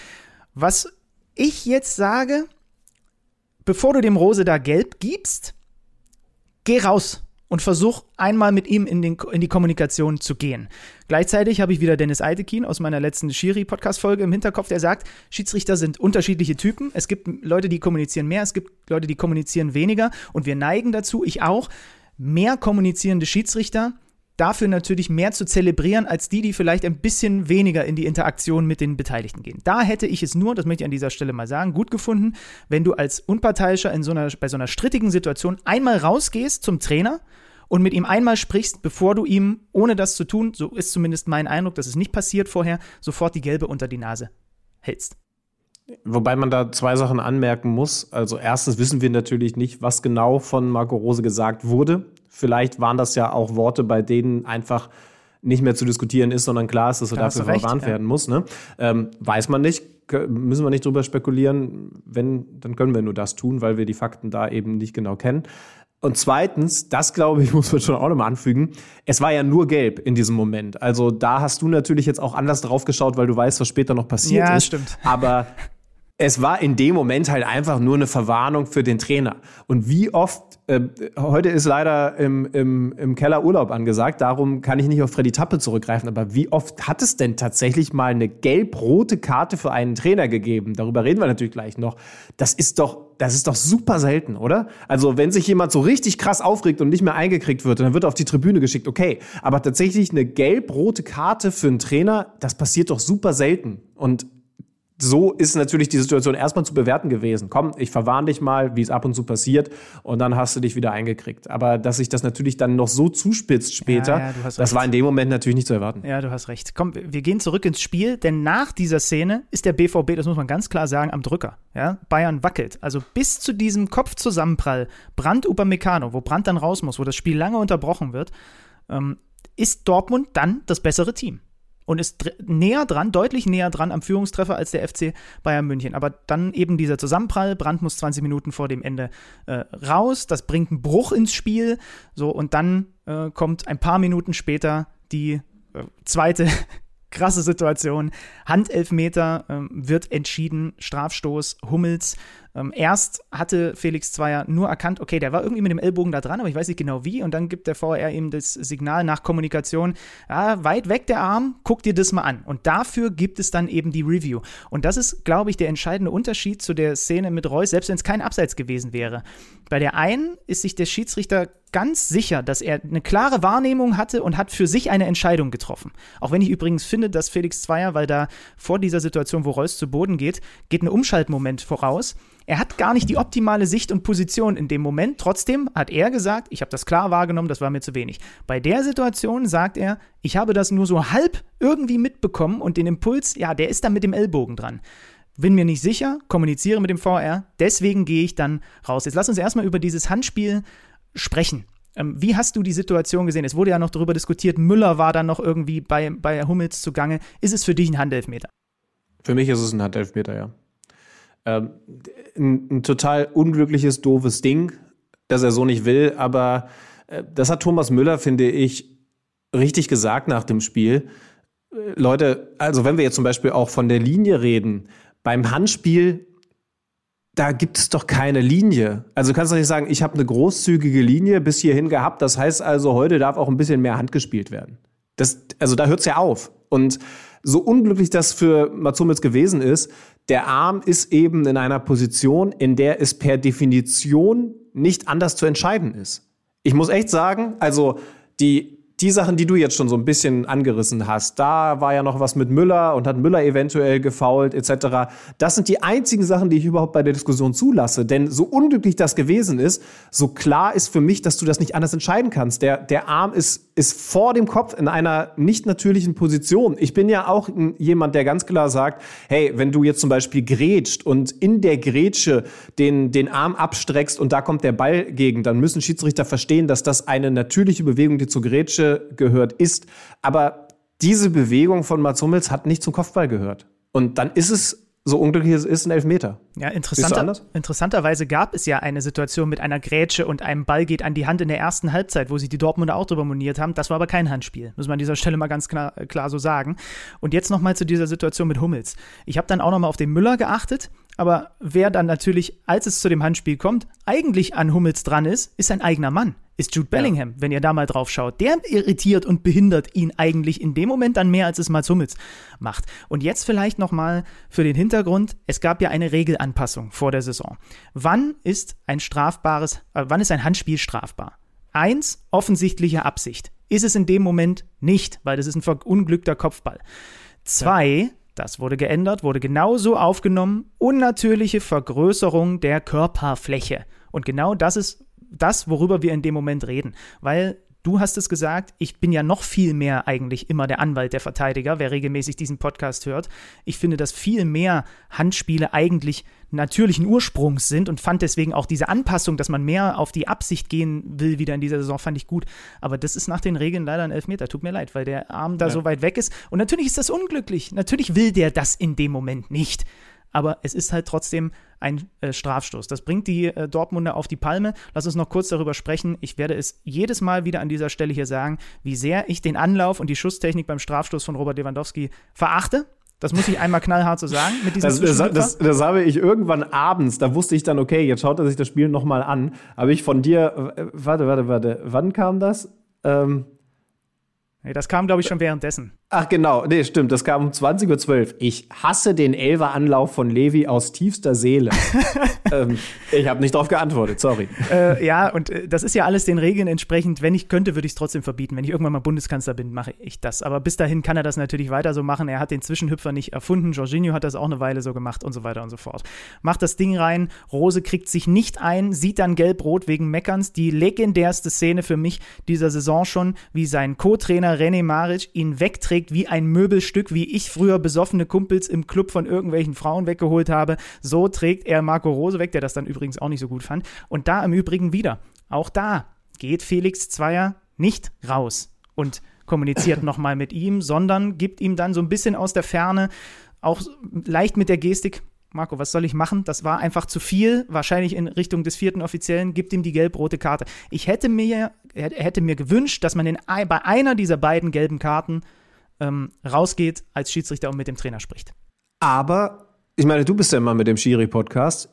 Was ich jetzt sage, bevor du dem Rose da gelb gibst, geh raus und versuch einmal mit ihm in, den, in die Kommunikation zu gehen. Gleichzeitig habe ich wieder Dennis Eitekin aus meiner letzten Schiri-Podcast-Folge im Hinterkopf, der sagt, Schiedsrichter sind unterschiedliche Typen. Es gibt Leute, die kommunizieren mehr, es gibt Leute, die kommunizieren weniger und wir neigen dazu, ich auch, mehr kommunizierende Schiedsrichter, dafür natürlich mehr zu zelebrieren als die, die vielleicht ein bisschen weniger in die Interaktion mit den Beteiligten gehen. Da hätte ich es nur, das möchte ich an dieser Stelle mal sagen, gut gefunden, wenn du als Unparteiischer in so einer, bei so einer strittigen Situation einmal rausgehst zum Trainer und mit ihm einmal sprichst, bevor du ihm, ohne das zu tun, so ist zumindest mein Eindruck, dass es nicht passiert vorher, sofort die gelbe unter die Nase hältst. Wobei man da zwei Sachen anmerken muss. Also erstens wissen wir natürlich nicht, was genau von Marco Rose gesagt wurde. Vielleicht waren das ja auch Worte, bei denen einfach nicht mehr zu diskutieren ist, sondern klar ist, dass er dafür verwarnt ja. werden muss. Ne? Ähm, weiß man nicht, müssen wir nicht drüber spekulieren. Wenn, dann können wir nur das tun, weil wir die Fakten da eben nicht genau kennen. Und zweitens, das glaube ich, muss man schon auch nochmal anfügen, es war ja nur gelb in diesem Moment. Also da hast du natürlich jetzt auch anders drauf geschaut, weil du weißt, was später noch passiert ja, ist. Ja, stimmt. Aber es war in dem Moment halt einfach nur eine Verwarnung für den Trainer. Und wie oft, heute ist leider im, im, im Keller Urlaub angesagt, darum kann ich nicht auf Freddy Tappe zurückgreifen, aber wie oft hat es denn tatsächlich mal eine gelb-rote Karte für einen Trainer gegeben? Darüber reden wir natürlich gleich noch. Das ist doch, das ist doch super selten, oder? Also, wenn sich jemand so richtig krass aufregt und nicht mehr eingekriegt wird, dann wird er auf die Tribüne geschickt, okay. Aber tatsächlich eine gelb-rote Karte für einen Trainer, das passiert doch super selten. Und so ist natürlich die Situation erstmal zu bewerten gewesen. Komm, ich verwarne dich mal, wie es ab und zu passiert, und dann hast du dich wieder eingekriegt. Aber dass sich das natürlich dann noch so zuspitzt später, ja, ja, das war in dem Moment natürlich nicht zu erwarten. Ja, du hast recht. Komm, wir gehen zurück ins Spiel, denn nach dieser Szene ist der BVB, das muss man ganz klar sagen, am Drücker. Ja? Bayern wackelt. Also bis zu diesem Kopfzusammenprall Brand Upamecano, wo Brand dann raus muss, wo das Spiel lange unterbrochen wird, ähm, ist Dortmund dann das bessere Team und ist näher dran, deutlich näher dran am Führungstreffer als der FC Bayern München. Aber dann eben dieser Zusammenprall, Brand muss 20 Minuten vor dem Ende äh, raus, das bringt einen Bruch ins Spiel, so und dann äh, kommt ein paar Minuten später die äh, zweite krasse Situation. Handelfmeter ähm, wird entschieden, Strafstoß, Hummels ähm, erst hatte Felix Zweier nur erkannt, okay, der war irgendwie mit dem Ellbogen da dran, aber ich weiß nicht genau wie. Und dann gibt der VR ihm das Signal nach Kommunikation, ah, weit weg der Arm, guck dir das mal an. Und dafür gibt es dann eben die Review. Und das ist, glaube ich, der entscheidende Unterschied zu der Szene mit Reus, selbst wenn es kein Abseits gewesen wäre. Bei der einen ist sich der Schiedsrichter ganz sicher, dass er eine klare Wahrnehmung hatte und hat für sich eine Entscheidung getroffen. Auch wenn ich übrigens finde, dass Felix Zweier, weil da vor dieser Situation, wo Reus zu Boden geht, geht ein Umschaltmoment voraus. Er hat gar nicht die optimale Sicht und Position in dem Moment. Trotzdem hat er gesagt, ich habe das klar wahrgenommen, das war mir zu wenig. Bei der Situation sagt er, ich habe das nur so halb irgendwie mitbekommen und den Impuls, ja, der ist dann mit dem Ellbogen dran. Bin mir nicht sicher, kommuniziere mit dem VR, deswegen gehe ich dann raus. Jetzt lass uns erstmal über dieses Handspiel sprechen. Ähm, wie hast du die Situation gesehen? Es wurde ja noch darüber diskutiert, Müller war dann noch irgendwie bei, bei Hummels zugange. Ist es für dich ein Handelfmeter? Für mich ist es ein Handelfmeter, ja. Ähm, ein, ein, total unglückliches, doofes Ding, das er so nicht will. Aber äh, das hat Thomas Müller, finde ich, richtig gesagt nach dem Spiel. Äh, Leute, also wenn wir jetzt zum Beispiel auch von der Linie reden, beim Handspiel, da gibt es doch keine Linie. Also du kannst doch nicht sagen, ich habe eine großzügige Linie bis hierhin gehabt. Das heißt also, heute darf auch ein bisschen mehr Hand gespielt werden. Das, also da hört es ja auf. Und so unglücklich das für Mats Hummels gewesen ist, der Arm ist eben in einer Position, in der es per Definition nicht anders zu entscheiden ist. Ich muss echt sagen, also die die Sachen, die du jetzt schon so ein bisschen angerissen hast, da war ja noch was mit Müller und hat Müller eventuell gefault etc. Das sind die einzigen Sachen, die ich überhaupt bei der Diskussion zulasse. Denn so unglücklich das gewesen ist, so klar ist für mich, dass du das nicht anders entscheiden kannst. Der, der Arm ist, ist vor dem Kopf in einer nicht natürlichen Position. Ich bin ja auch jemand, der ganz klar sagt, hey, wenn du jetzt zum Beispiel grätscht und in der Grätsche den, den Arm abstreckst und da kommt der Ball gegen, dann müssen Schiedsrichter verstehen, dass das eine natürliche Bewegung, die zur Grätsche gehört, ist. Aber diese Bewegung von Mats Hummels hat nicht zum Kopfball gehört. Und dann ist es so unglücklich es ist, ein Elfmeter. Ja, interessanter, interessanterweise gab es ja eine Situation mit einer Grätsche und einem Ball geht an die Hand in der ersten Halbzeit, wo sich die Dortmunder auch drüber moniert haben. Das war aber kein Handspiel, muss man an dieser Stelle mal ganz klar, klar so sagen. Und jetzt nochmal zu dieser Situation mit Hummels. Ich habe dann auch nochmal auf den Müller geachtet, aber wer dann natürlich, als es zu dem Handspiel kommt, eigentlich an Hummels dran ist, ist sein eigener Mann ist Jude Bellingham, ja. wenn ihr da mal drauf schaut. Der irritiert und behindert ihn eigentlich in dem Moment dann mehr, als es Mats Hummels macht. Und jetzt vielleicht noch mal für den Hintergrund, es gab ja eine Regelanpassung vor der Saison. Wann ist ein strafbares, äh, wann ist ein Handspiel strafbar? Eins, offensichtliche Absicht. Ist es in dem Moment nicht, weil das ist ein verunglückter Kopfball. Zwei, ja. das wurde geändert, wurde genauso aufgenommen, unnatürliche Vergrößerung der Körperfläche. Und genau das ist das, worüber wir in dem Moment reden. Weil Du hast es gesagt, ich bin ja noch viel mehr eigentlich immer der Anwalt der Verteidiger, wer regelmäßig diesen Podcast hört. Ich finde, dass viel mehr Handspiele eigentlich natürlichen Ursprungs sind und fand deswegen auch diese Anpassung, dass man mehr auf die Absicht gehen will, wieder in dieser Saison, fand ich gut. Aber das ist nach den Regeln leider ein Elfmeter. Tut mir leid, weil der Arm da ja. so weit weg ist. Und natürlich ist das unglücklich. Natürlich will der das in dem Moment nicht aber es ist halt trotzdem ein äh, Strafstoß. Das bringt die äh, Dortmunder auf die Palme. Lass uns noch kurz darüber sprechen. Ich werde es jedes Mal wieder an dieser Stelle hier sagen, wie sehr ich den Anlauf und die Schusstechnik beim Strafstoß von Robert Lewandowski verachte. Das muss ich einmal knallhart so sagen. Mit diesem das, das, das, habe ich irgendwann abends, da wusste ich dann, okay, jetzt schaut er sich das Spiel nochmal an. Habe ich von dir, warte, warte, warte, wann kam das? Ähm, Nee, das kam, glaube ich, schon währenddessen. Ach genau, nee, stimmt, das kam um 20.12 Uhr. Ich hasse den Elver-Anlauf von Levi aus tiefster Seele. ähm, ich habe nicht darauf geantwortet, sorry. Äh, ja, und äh, das ist ja alles den Regeln entsprechend. Wenn ich könnte, würde ich es trotzdem verbieten. Wenn ich irgendwann mal Bundeskanzler bin, mache ich das. Aber bis dahin kann er das natürlich weiter so machen. Er hat den Zwischenhüpfer nicht erfunden. Jorginho hat das auch eine Weile so gemacht und so weiter und so fort. Macht das Ding rein. Rose kriegt sich nicht ein, sieht dann gelb-rot wegen Meckerns. Die legendärste Szene für mich dieser Saison schon, wie sein Co-Trainer René Maric ihn wegträgt wie ein Möbelstück, wie ich früher besoffene Kumpels im Club von irgendwelchen Frauen weggeholt habe. So trägt er Marco Rose weg, der das dann übrigens auch nicht so gut fand. Und da im Übrigen wieder. Auch da geht Felix Zweier nicht raus und kommuniziert nochmal mit ihm, sondern gibt ihm dann so ein bisschen aus der Ferne, auch leicht mit der Gestik, Marco, was soll ich machen? Das war einfach zu viel, wahrscheinlich in Richtung des vierten Offiziellen, gibt ihm die gelb-rote Karte. Ich hätte mir, hätte mir gewünscht, dass man in, bei einer dieser beiden gelben Karten ähm, rausgeht als Schiedsrichter und mit dem Trainer spricht. Aber, ich meine, du bist ja immer mit dem Schiri-Podcast.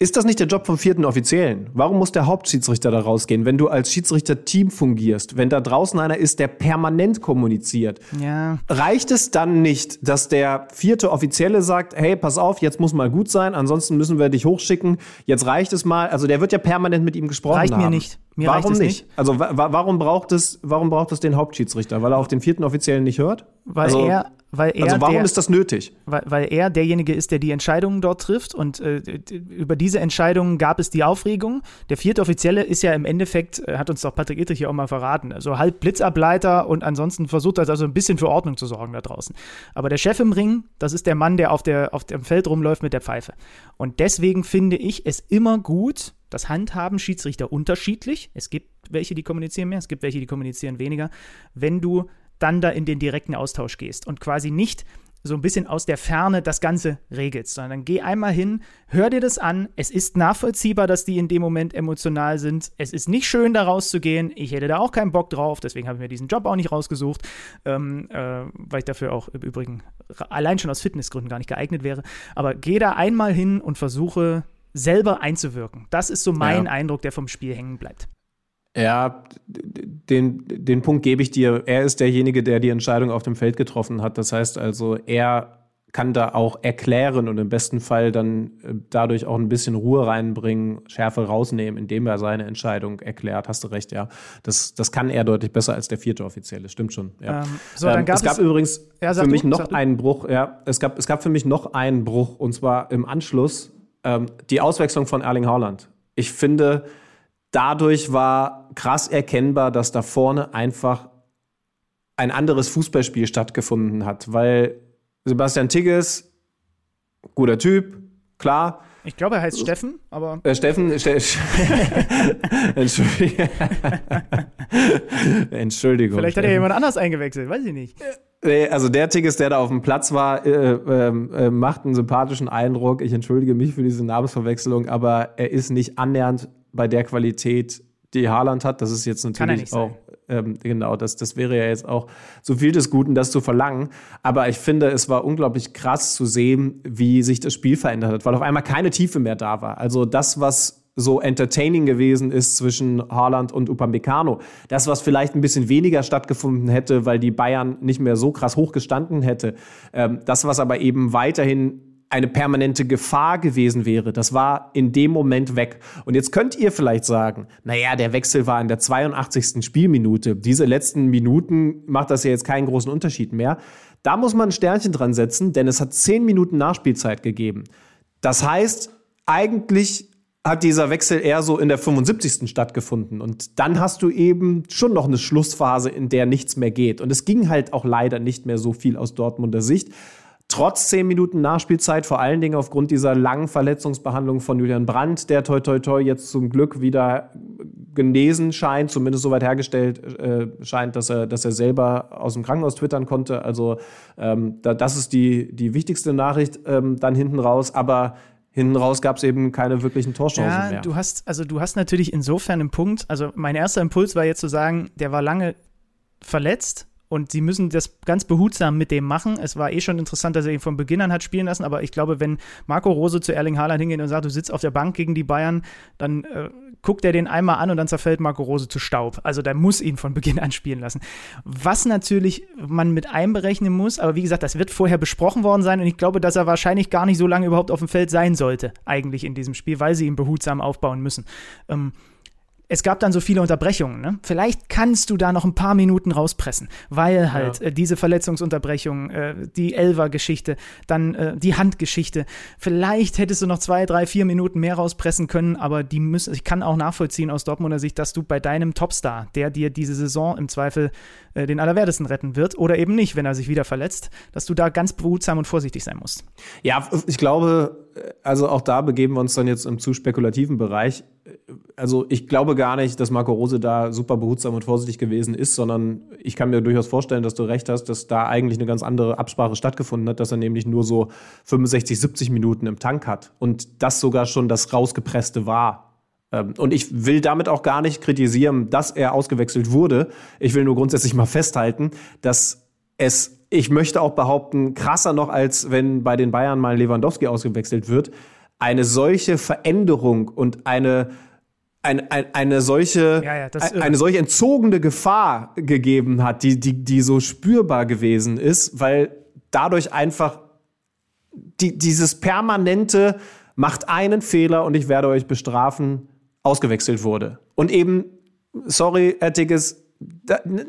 Ist das nicht der Job vom vierten Offiziellen? Warum muss der Hauptschiedsrichter da rausgehen, wenn du als Schiedsrichter-Team fungierst, wenn da draußen einer ist, der permanent kommuniziert? Ja. Reicht es dann nicht, dass der vierte Offizielle sagt, hey, pass auf, jetzt muss mal gut sein, ansonsten müssen wir dich hochschicken, jetzt reicht es mal. Also der wird ja permanent mit ihm gesprochen reicht haben. Reicht mir nicht. Mir warum nicht? nicht? Also wa warum braucht es, warum braucht es den Hauptschiedsrichter? Weil er auf den vierten Offiziellen nicht hört? Weil also, er, weil er also warum der, ist das nötig? Weil, weil er derjenige ist, der die Entscheidungen dort trifft und äh, über diese Entscheidungen gab es die Aufregung. Der vierte Offizielle ist ja im Endeffekt, äh, hat uns doch Patrick Ittrich hier auch mal verraten, also halb Blitzableiter und ansonsten versucht er also ein bisschen für Ordnung zu sorgen da draußen. Aber der Chef im Ring, das ist der Mann, der auf, der, auf dem Feld rumläuft mit der Pfeife. Und deswegen finde ich es immer gut, das handhaben Schiedsrichter unterschiedlich. Es gibt welche, die kommunizieren mehr, es gibt welche, die kommunizieren weniger. Wenn du dann da in den direkten Austausch gehst und quasi nicht so ein bisschen aus der Ferne das Ganze regelst, sondern geh einmal hin, hör dir das an. Es ist nachvollziehbar, dass die in dem Moment emotional sind. Es ist nicht schön, da rauszugehen. Ich hätte da auch keinen Bock drauf, deswegen habe ich mir diesen Job auch nicht rausgesucht, ähm, äh, weil ich dafür auch im Übrigen allein schon aus Fitnessgründen gar nicht geeignet wäre. Aber geh da einmal hin und versuche selber einzuwirken. Das ist so mein ja. Eindruck, der vom Spiel hängen bleibt. Ja, den, den Punkt gebe ich dir. Er ist derjenige, der die Entscheidung auf dem Feld getroffen hat. Das heißt also, er kann da auch erklären und im besten Fall dann äh, dadurch auch ein bisschen Ruhe reinbringen, Schärfe rausnehmen, indem er seine Entscheidung erklärt. Hast du recht, ja. Das, das kann er deutlich besser als der vierte Offizielle, stimmt schon. Ja. Ähm, so, dann ähm, gab es gab es, übrigens ja, für mich du, noch einen Bruch, ja. Es gab, es gab für mich noch einen Bruch und zwar im Anschluss ähm, die Auswechslung von Erling Haaland. Ich finde, dadurch war krass erkennbar, dass da vorne einfach ein anderes Fußballspiel stattgefunden hat, weil Sebastian Tigges, guter Typ, klar. Ich glaube, er heißt Steffen, aber. Äh, Steffen, Ste Entschuldigung. Entschuldigung. Vielleicht hat er jemand anders eingewechselt, weiß ich nicht. Also der Tigges, der da auf dem Platz war, äh, äh, äh, macht einen sympathischen Eindruck. Ich entschuldige mich für diese Namensverwechslung, aber er ist nicht annähernd bei der Qualität, die Haaland hat. Das ist jetzt natürlich auch, ähm, genau, das, das wäre ja jetzt auch so viel des Guten, das zu verlangen. Aber ich finde, es war unglaublich krass zu sehen, wie sich das Spiel verändert hat, weil auf einmal keine Tiefe mehr da war. Also das, was so entertaining gewesen ist zwischen Haaland und Upamecano. Das, was vielleicht ein bisschen weniger stattgefunden hätte, weil die Bayern nicht mehr so krass hochgestanden hätte. Ähm, das, was aber eben weiterhin eine permanente Gefahr gewesen wäre. Das war in dem Moment weg. Und jetzt könnt ihr vielleicht sagen, naja, der Wechsel war in der 82. Spielminute. Diese letzten Minuten macht das ja jetzt keinen großen Unterschied mehr. Da muss man ein Sternchen dran setzen, denn es hat zehn Minuten Nachspielzeit gegeben. Das heißt, eigentlich hat dieser Wechsel eher so in der 75. stattgefunden. Und dann hast du eben schon noch eine Schlussphase, in der nichts mehr geht. Und es ging halt auch leider nicht mehr so viel aus Dortmunder Sicht trotz zehn Minuten Nachspielzeit, vor allen Dingen aufgrund dieser langen Verletzungsbehandlung von Julian Brandt, der toi toi toi jetzt zum Glück wieder genesen scheint, zumindest soweit hergestellt äh, scheint, dass er, dass er selber aus dem Krankenhaus twittern konnte. Also ähm, da, das ist die, die wichtigste Nachricht ähm, dann hinten raus. Aber hinten raus gab es eben keine wirklichen Torchancen ja, mehr. Du hast, also du hast natürlich insofern einen Punkt. Also mein erster Impuls war jetzt zu sagen, der war lange verletzt und sie müssen das ganz behutsam mit dem machen. Es war eh schon interessant, dass er ihn von Beginn an hat spielen lassen, aber ich glaube, wenn Marco Rose zu Erling Haaland hingeht und sagt, du sitzt auf der Bank gegen die Bayern, dann äh, guckt er den einmal an und dann zerfällt Marco Rose zu Staub. Also der muss ihn von Beginn an spielen lassen. Was natürlich man mit einberechnen muss, aber wie gesagt, das wird vorher besprochen worden sein und ich glaube, dass er wahrscheinlich gar nicht so lange überhaupt auf dem Feld sein sollte, eigentlich in diesem Spiel, weil sie ihn behutsam aufbauen müssen. Ähm, es gab dann so viele Unterbrechungen. Ne? Vielleicht kannst du da noch ein paar Minuten rauspressen, weil halt ja. äh, diese Verletzungsunterbrechung, äh, die Elver-Geschichte, dann äh, die Handgeschichte. Vielleicht hättest du noch zwei, drei, vier Minuten mehr rauspressen können, aber die müssen, ich kann auch nachvollziehen aus Dortmunder Sicht, dass du bei deinem Topstar, der dir diese Saison im Zweifel äh, den Allerwertesten retten wird oder eben nicht, wenn er sich wieder verletzt, dass du da ganz behutsam und vorsichtig sein musst. Ja, ich glaube, äh, also auch da begeben wir uns dann jetzt im zu spekulativen Bereich also ich glaube gar nicht, dass Marco Rose da super behutsam und vorsichtig gewesen ist, sondern ich kann mir durchaus vorstellen, dass du recht hast, dass da eigentlich eine ganz andere Absprache stattgefunden hat, dass er nämlich nur so 65, 70 Minuten im Tank hat und das sogar schon das rausgepresste war. Ähm, und ich will damit auch gar nicht kritisieren, dass er ausgewechselt wurde. Ich will nur grundsätzlich mal festhalten, dass es, ich möchte auch behaupten, krasser noch als wenn bei den Bayern mal Lewandowski ausgewechselt wird, eine solche Veränderung und eine eine, eine, eine solche ja, ja, eine solche entzogene Gefahr gegeben hat, die, die, die so spürbar gewesen ist, weil dadurch einfach die, dieses permanente macht einen Fehler und ich werde euch bestrafen ausgewechselt wurde. Und eben, sorry, Ettiges,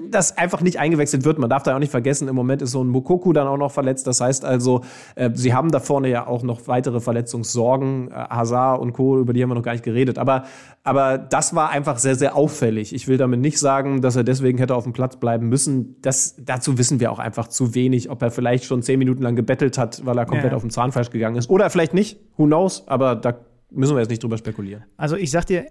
das einfach nicht eingewechselt wird. Man darf da auch nicht vergessen, im Moment ist so ein Mokoku dann auch noch verletzt. Das heißt also, äh, sie haben da vorne ja auch noch weitere Verletzungssorgen. Äh, Hazard und Co., über die haben wir noch gar nicht geredet. Aber, aber das war einfach sehr, sehr auffällig. Ich will damit nicht sagen, dass er deswegen hätte auf dem Platz bleiben müssen. Das, dazu wissen wir auch einfach zu wenig, ob er vielleicht schon zehn Minuten lang gebettelt hat, weil er komplett ja. auf dem Zahnfleisch gegangen ist. Oder vielleicht nicht. Who knows? Aber da müssen wir jetzt nicht drüber spekulieren. Also ich sag dir,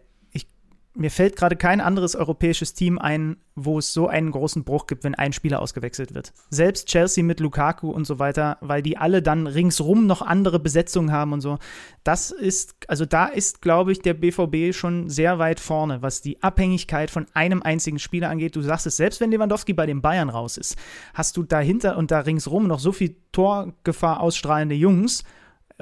mir fällt gerade kein anderes europäisches Team ein, wo es so einen großen Bruch gibt, wenn ein Spieler ausgewechselt wird. Selbst Chelsea mit Lukaku und so weiter, weil die alle dann ringsrum noch andere Besetzungen haben und so. Das ist, also da ist, glaube ich, der BVB schon sehr weit vorne, was die Abhängigkeit von einem einzigen Spieler angeht. Du sagst es, selbst wenn Lewandowski bei den Bayern raus ist, hast du dahinter und da ringsrum noch so viel Torgefahr ausstrahlende Jungs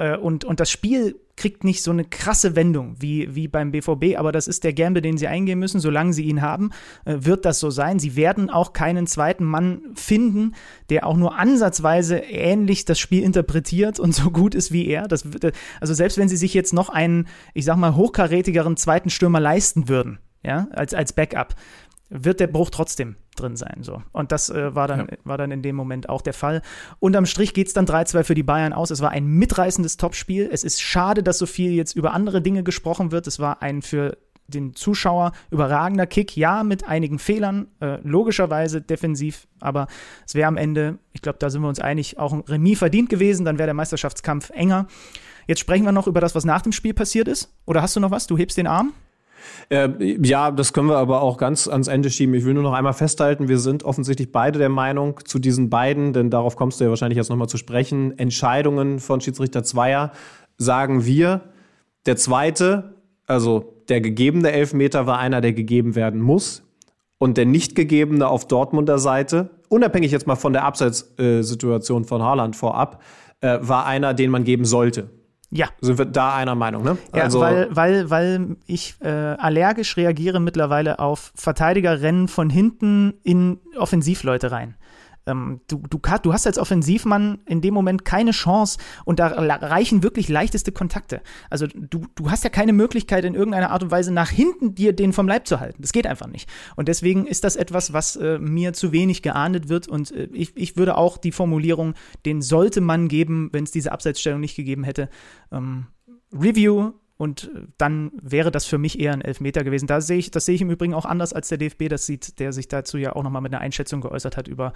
äh, und, und das Spiel kriegt nicht so eine krasse Wendung wie, wie beim BVB, aber das ist der Gamble, den sie eingehen müssen. Solange sie ihn haben, äh, wird das so sein. Sie werden auch keinen zweiten Mann finden, der auch nur ansatzweise ähnlich das Spiel interpretiert und so gut ist wie er. Das, also selbst wenn sie sich jetzt noch einen, ich sag mal, hochkarätigeren zweiten Stürmer leisten würden, ja, als, als Backup, wird der Bruch trotzdem drin sein. So. Und das äh, war, dann, ja. war dann in dem Moment auch der Fall. Unterm Strich geht es dann 3-2 für die Bayern aus. Es war ein mitreißendes Topspiel. Es ist schade, dass so viel jetzt über andere Dinge gesprochen wird. Es war ein für den Zuschauer überragender Kick, ja, mit einigen Fehlern, äh, logischerweise defensiv, aber es wäre am Ende, ich glaube, da sind wir uns einig, auch ein Remis verdient gewesen, dann wäre der Meisterschaftskampf enger. Jetzt sprechen wir noch über das, was nach dem Spiel passiert ist. Oder hast du noch was? Du hebst den Arm? Äh, ja, das können wir aber auch ganz ans Ende schieben. Ich will nur noch einmal festhalten, wir sind offensichtlich beide der Meinung zu diesen beiden, denn darauf kommst du ja wahrscheinlich jetzt nochmal zu sprechen, Entscheidungen von Schiedsrichter Zweier, sagen wir, der zweite, also der gegebene Elfmeter war einer, der gegeben werden muss. Und der nicht gegebene auf Dortmunder Seite, unabhängig jetzt mal von der Abseitssituation von Haaland vorab, äh, war einer, den man geben sollte. Ja. Sind wir da einer Meinung, ne? Ja, also, weil, weil, weil ich äh, allergisch reagiere mittlerweile auf Verteidigerrennen von hinten in Offensivleute rein. Ähm, du, du, du hast als Offensivmann in dem Moment keine Chance und da reichen wirklich leichteste Kontakte. Also du, du hast ja keine Möglichkeit in irgendeiner Art und Weise nach hinten dir den vom Leib zu halten. Das geht einfach nicht. Und deswegen ist das etwas, was äh, mir zu wenig geahndet wird und äh, ich, ich würde auch die Formulierung, den sollte man geben, wenn es diese Abseitsstellung nicht gegeben hätte. Ähm, Review und äh, dann wäre das für mich eher ein Elfmeter gewesen. Da sehe ich, das sehe ich im Übrigen auch anders als der DFB das sieht, der sich dazu ja auch nochmal mit einer Einschätzung geäußert hat über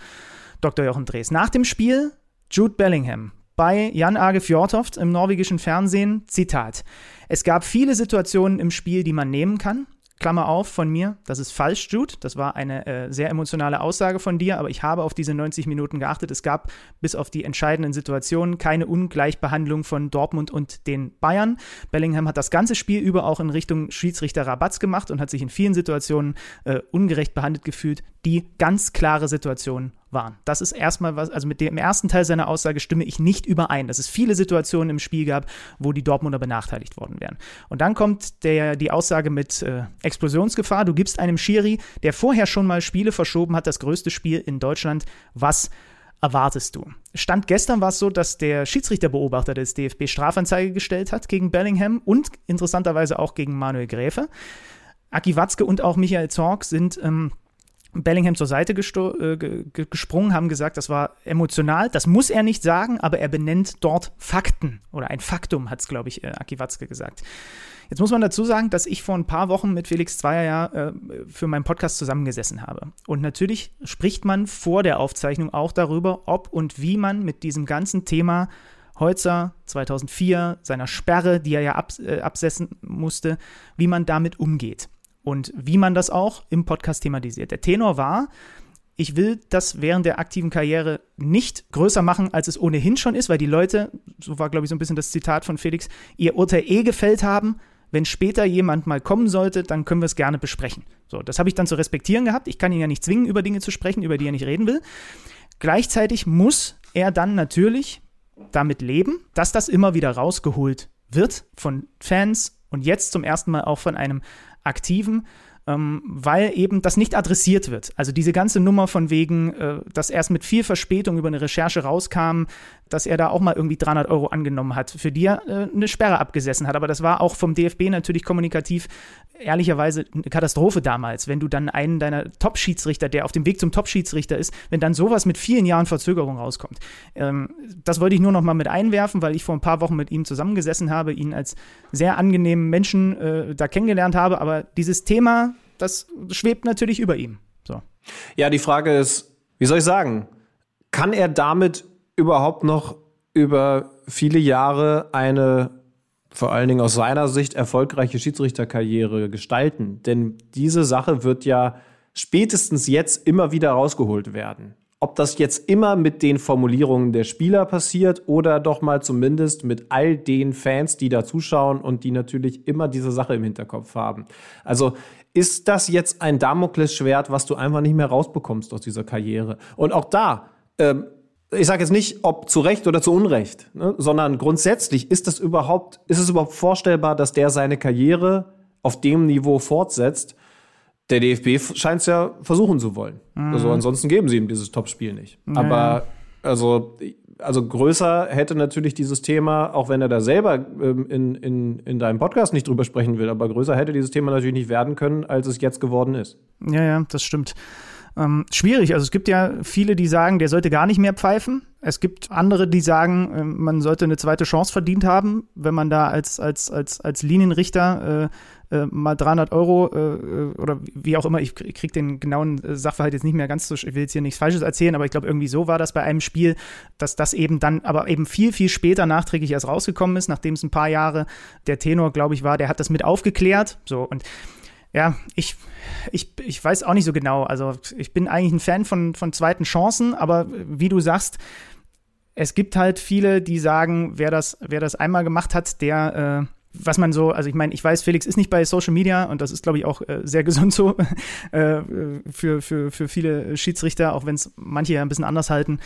Dr. Jochen Drees. Nach dem Spiel Jude Bellingham bei Jan Age Fjordhoft im norwegischen Fernsehen, Zitat. Es gab viele Situationen im Spiel, die man nehmen kann. Klammer auf von mir, das ist falsch, Jude. Das war eine äh, sehr emotionale Aussage von dir, aber ich habe auf diese 90 Minuten geachtet. Es gab bis auf die entscheidenden Situationen keine Ungleichbehandlung von Dortmund und den Bayern. Bellingham hat das ganze Spiel über auch in Richtung Schiedsrichter Rabatz gemacht und hat sich in vielen Situationen äh, ungerecht behandelt gefühlt, die ganz klare Situationen waren. Das ist erstmal was, also mit dem ersten Teil seiner Aussage stimme ich nicht überein, dass es viele Situationen im Spiel gab, wo die Dortmunder benachteiligt worden wären. Und dann kommt der, die Aussage mit äh, Explosionsgefahr. Du gibst einem Schiri, der vorher schon mal Spiele verschoben hat, das größte Spiel in Deutschland, was erwartest du? Stand gestern war es so, dass der Schiedsrichterbeobachter des DFB Strafanzeige gestellt hat gegen Bellingham und interessanterweise auch gegen Manuel Gräfe. Aki Watzke und auch Michael Zorg sind ähm, Bellingham zur Seite äh, gesprungen, haben gesagt, das war emotional. Das muss er nicht sagen, aber er benennt dort Fakten oder ein Faktum, hat es, glaube ich, äh, Aki Watzke gesagt. Jetzt muss man dazu sagen, dass ich vor ein paar Wochen mit Felix Zweier ja äh, für meinen Podcast zusammengesessen habe. Und natürlich spricht man vor der Aufzeichnung auch darüber, ob und wie man mit diesem ganzen Thema Holzer 2004, seiner Sperre, die er ja abs äh, absetzen musste, wie man damit umgeht und wie man das auch im Podcast thematisiert. Der Tenor war, ich will das während der aktiven Karriere nicht größer machen, als es ohnehin schon ist, weil die Leute, so war glaube ich so ein bisschen das Zitat von Felix, ihr Urteil eh gefällt haben. Wenn später jemand mal kommen sollte, dann können wir es gerne besprechen. So, das habe ich dann zu respektieren gehabt. Ich kann ihn ja nicht zwingen, über Dinge zu sprechen, über die er nicht reden will. Gleichzeitig muss er dann natürlich damit leben, dass das immer wieder rausgeholt wird von Fans und jetzt zum ersten Mal auch von einem Aktiven, ähm, weil eben das nicht adressiert wird. Also diese ganze Nummer von wegen, äh, dass erst mit viel Verspätung über eine Recherche rauskam, dass er da auch mal irgendwie 300 Euro angenommen hat, für die er äh, eine Sperre abgesessen hat. Aber das war auch vom DFB natürlich kommunikativ ehrlicherweise eine Katastrophe damals, wenn du dann einen deiner Top-Schiedsrichter, der auf dem Weg zum Top-Schiedsrichter ist, wenn dann sowas mit vielen Jahren Verzögerung rauskommt. Ähm, das wollte ich nur noch mal mit einwerfen, weil ich vor ein paar Wochen mit ihm zusammengesessen habe, ihn als sehr angenehmen Menschen äh, da kennengelernt habe. Aber dieses Thema, das schwebt natürlich über ihm. So. Ja, die Frage ist, wie soll ich sagen, kann er damit überhaupt noch über viele Jahre eine vor allen Dingen aus seiner Sicht erfolgreiche Schiedsrichterkarriere gestalten. Denn diese Sache wird ja spätestens jetzt immer wieder rausgeholt werden. Ob das jetzt immer mit den Formulierungen der Spieler passiert oder doch mal zumindest mit all den Fans, die da zuschauen und die natürlich immer diese Sache im Hinterkopf haben. Also ist das jetzt ein Damoklesschwert, was du einfach nicht mehr rausbekommst aus dieser Karriere? Und auch da, ähm, ich sage jetzt nicht, ob zu Recht oder zu Unrecht, ne, sondern grundsätzlich ist es überhaupt, ist es überhaupt vorstellbar, dass der seine Karriere auf dem Niveau fortsetzt? Der DFB scheint es ja versuchen zu wollen. Mhm. Also ansonsten geben sie ihm dieses Topspiel nicht. Mhm. Aber also, also größer hätte natürlich dieses Thema, auch wenn er da selber ähm, in, in, in deinem Podcast nicht drüber sprechen will, aber größer hätte dieses Thema natürlich nicht werden können, als es jetzt geworden ist. Ja, ja, das stimmt ähm, schwierig. Also es gibt ja viele, die sagen, der sollte gar nicht mehr pfeifen. Es gibt andere, die sagen, äh, man sollte eine zweite Chance verdient haben, wenn man da als, als, als, als Linienrichter äh, äh, mal 300 Euro äh, äh, oder wie auch immer, ich kriege den genauen äh, Sachverhalt jetzt nicht mehr ganz so, ich will jetzt hier nichts Falsches erzählen, aber ich glaube, irgendwie so war das bei einem Spiel, dass das eben dann aber eben viel, viel später nachträglich erst rausgekommen ist, nachdem es ein paar Jahre der Tenor, glaube ich, war, der hat das mit aufgeklärt. So und ja, ich, ich, ich weiß auch nicht so genau. Also ich bin eigentlich ein Fan von, von zweiten Chancen, aber wie du sagst, es gibt halt viele, die sagen, wer das, wer das einmal gemacht hat, der, äh, was man so, also ich meine, ich weiß, Felix ist nicht bei Social Media und das ist, glaube ich, auch äh, sehr gesund so äh, für, für, für viele Schiedsrichter, auch wenn es manche ja ein bisschen anders halten.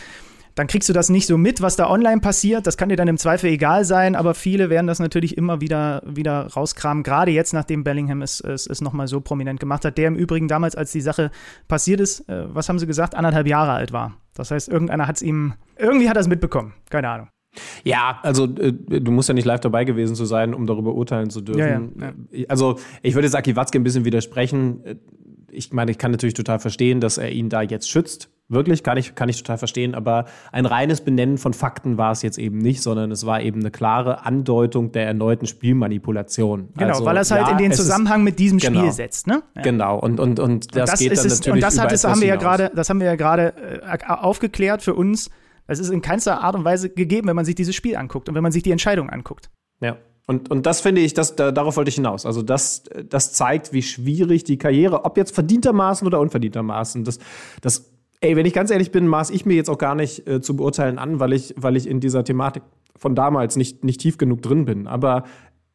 Dann kriegst du das nicht so mit, was da online passiert. Das kann dir dann im Zweifel egal sein, aber viele werden das natürlich immer wieder, wieder rauskramen. Gerade jetzt, nachdem Bellingham es, es, es nochmal so prominent gemacht hat. Der im Übrigen damals, als die Sache passiert ist, äh, was haben sie gesagt, anderthalb Jahre alt war. Das heißt, irgendeiner hat es ihm, irgendwie hat er es mitbekommen. Keine Ahnung. Ja, also äh, du musst ja nicht live dabei gewesen zu sein, um darüber urteilen zu dürfen. Ja, ja, ja. Also ich würde Saki Watzke ein bisschen widersprechen. Ich meine, ich kann natürlich total verstehen, dass er ihn da jetzt schützt. Wirklich, kann ich, kann ich total verstehen. Aber ein reines Benennen von Fakten war es jetzt eben nicht, sondern es war eben eine klare Andeutung der erneuten Spielmanipulation. Genau, also, weil er es halt in den Zusammenhang mit diesem Spiel genau, setzt. Ne? Genau, und, und, und das, und das geht dann es, natürlich Und das, hat es, haben wir ja grade, das haben wir ja gerade äh, aufgeklärt für uns es ist in keinster Art und Weise gegeben, wenn man sich dieses Spiel anguckt und wenn man sich die Entscheidung anguckt. Ja. Und, und das finde ich, das, da, darauf wollte ich hinaus. Also das, das zeigt, wie schwierig die Karriere, ob jetzt verdientermaßen oder unverdientermaßen, das, das, ey, wenn ich ganz ehrlich bin, maß ich mir jetzt auch gar nicht äh, zu beurteilen an, weil ich, weil ich in dieser Thematik von damals nicht, nicht tief genug drin bin. Aber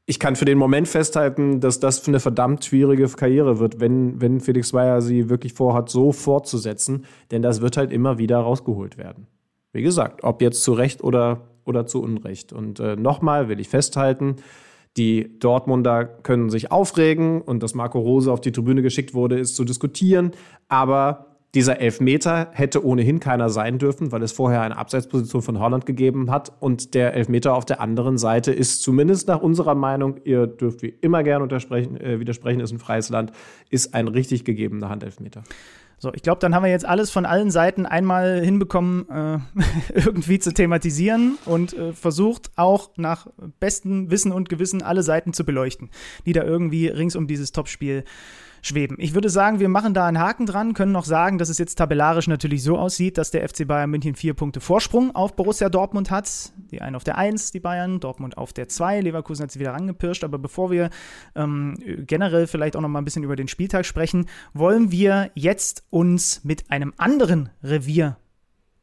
ich kann für den Moment festhalten, dass das für eine verdammt schwierige Karriere wird, wenn, wenn Felix Weyer sie wirklich vorhat, so fortzusetzen. Denn das wird halt immer wieder rausgeholt werden. Wie gesagt, ob jetzt zu Recht oder, oder zu Unrecht. Und äh, nochmal will ich festhalten, die Dortmunder können sich aufregen und dass Marco Rose auf die Tribüne geschickt wurde, ist zu diskutieren. Aber dieser Elfmeter hätte ohnehin keiner sein dürfen, weil es vorher eine Abseitsposition von Holland gegeben hat. Und der Elfmeter auf der anderen Seite ist zumindest nach unserer Meinung, ihr dürft wie immer gerne äh, widersprechen, ist ein freies Land, ist ein richtig gegebener Handelfmeter. So, ich glaube, dann haben wir jetzt alles von allen Seiten einmal hinbekommen, äh, irgendwie zu thematisieren und äh, versucht auch nach bestem Wissen und Gewissen alle Seiten zu beleuchten, die da irgendwie rings um dieses Topspiel schweben. Ich würde sagen, wir machen da einen Haken dran, können noch sagen, dass es jetzt tabellarisch natürlich so aussieht, dass der FC Bayern München vier Punkte Vorsprung auf Borussia Dortmund hat. Die einen auf der 1, die Bayern, Dortmund auf der 2. Leverkusen hat sie wieder rangepirscht. Aber bevor wir ähm, generell vielleicht auch noch mal ein bisschen über den Spieltag sprechen, wollen wir jetzt uns mit einem anderen Revier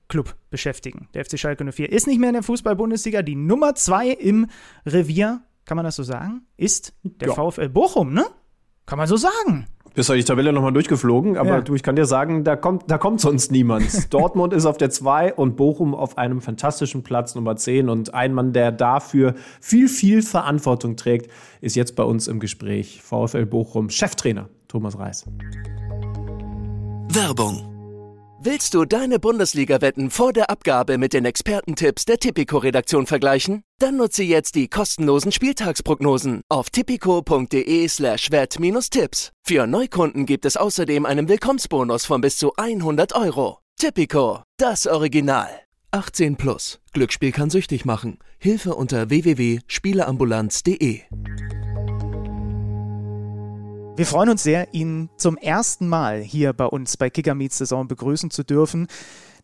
Club beschäftigen. Der FC Schalke 04 ist nicht mehr in der Fußball-Bundesliga. Die Nummer 2 im Revier, kann man das so sagen, ist der ja. VfL Bochum, ne? Kann man so sagen. Bist du die Tabelle nochmal durchgeflogen, aber ja. du, ich kann dir sagen, da kommt, da kommt sonst niemand. Dortmund ist auf der 2 und Bochum auf einem fantastischen Platz Nummer 10. Und ein Mann, der dafür viel, viel Verantwortung trägt, ist jetzt bei uns im Gespräch. VfL Bochum, Cheftrainer Thomas Reis. Werbung Willst du deine Bundesliga-Wetten vor der Abgabe mit den Expertentipps der Tipico-Redaktion vergleichen? Dann nutze jetzt die kostenlosen Spieltagsprognosen auf tipico.de/slash wett-tipps. Für Neukunden gibt es außerdem einen Willkommensbonus von bis zu 100 Euro. Tipico, das Original. 18 plus. Glücksspiel kann süchtig machen. Hilfe unter www.spieleambulanz.de. Wir freuen uns sehr, ihn zum ersten Mal hier bei uns bei Kicker Meets Saison begrüßen zu dürfen.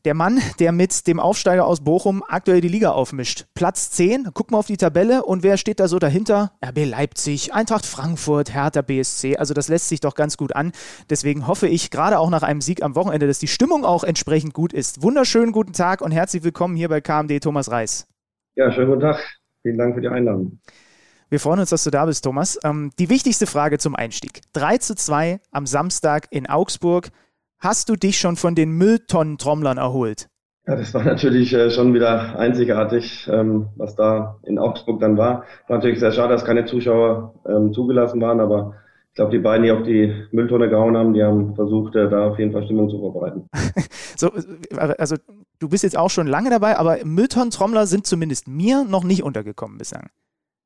Der Mann, der mit dem Aufsteiger aus Bochum aktuell die Liga aufmischt. Platz 10, guck mal auf die Tabelle und wer steht da so dahinter? RB Leipzig, Eintracht Frankfurt, Hertha BSC. Also das lässt sich doch ganz gut an. Deswegen hoffe ich, gerade auch nach einem Sieg am Wochenende, dass die Stimmung auch entsprechend gut ist. Wunderschönen guten Tag und herzlich willkommen hier bei KMD Thomas Reis. Ja, schönen guten Tag. Vielen Dank für die Einladung. Wir freuen uns, dass du da bist, Thomas. Ähm, die wichtigste Frage zum Einstieg. 3 zu 2 am Samstag in Augsburg. Hast du dich schon von den Mülltonnentrommlern erholt? Ja, das war natürlich äh, schon wieder einzigartig, ähm, was da in Augsburg dann war. War natürlich sehr schade, dass keine Zuschauer ähm, zugelassen waren, aber ich glaube, die beiden, die auf die Mülltonne gehauen haben, die haben versucht, äh, da auf jeden Fall Stimmung zu verbreiten. so, äh, also du bist jetzt auch schon lange dabei, aber Mülltonnentrommler sind zumindest mir noch nicht untergekommen bislang.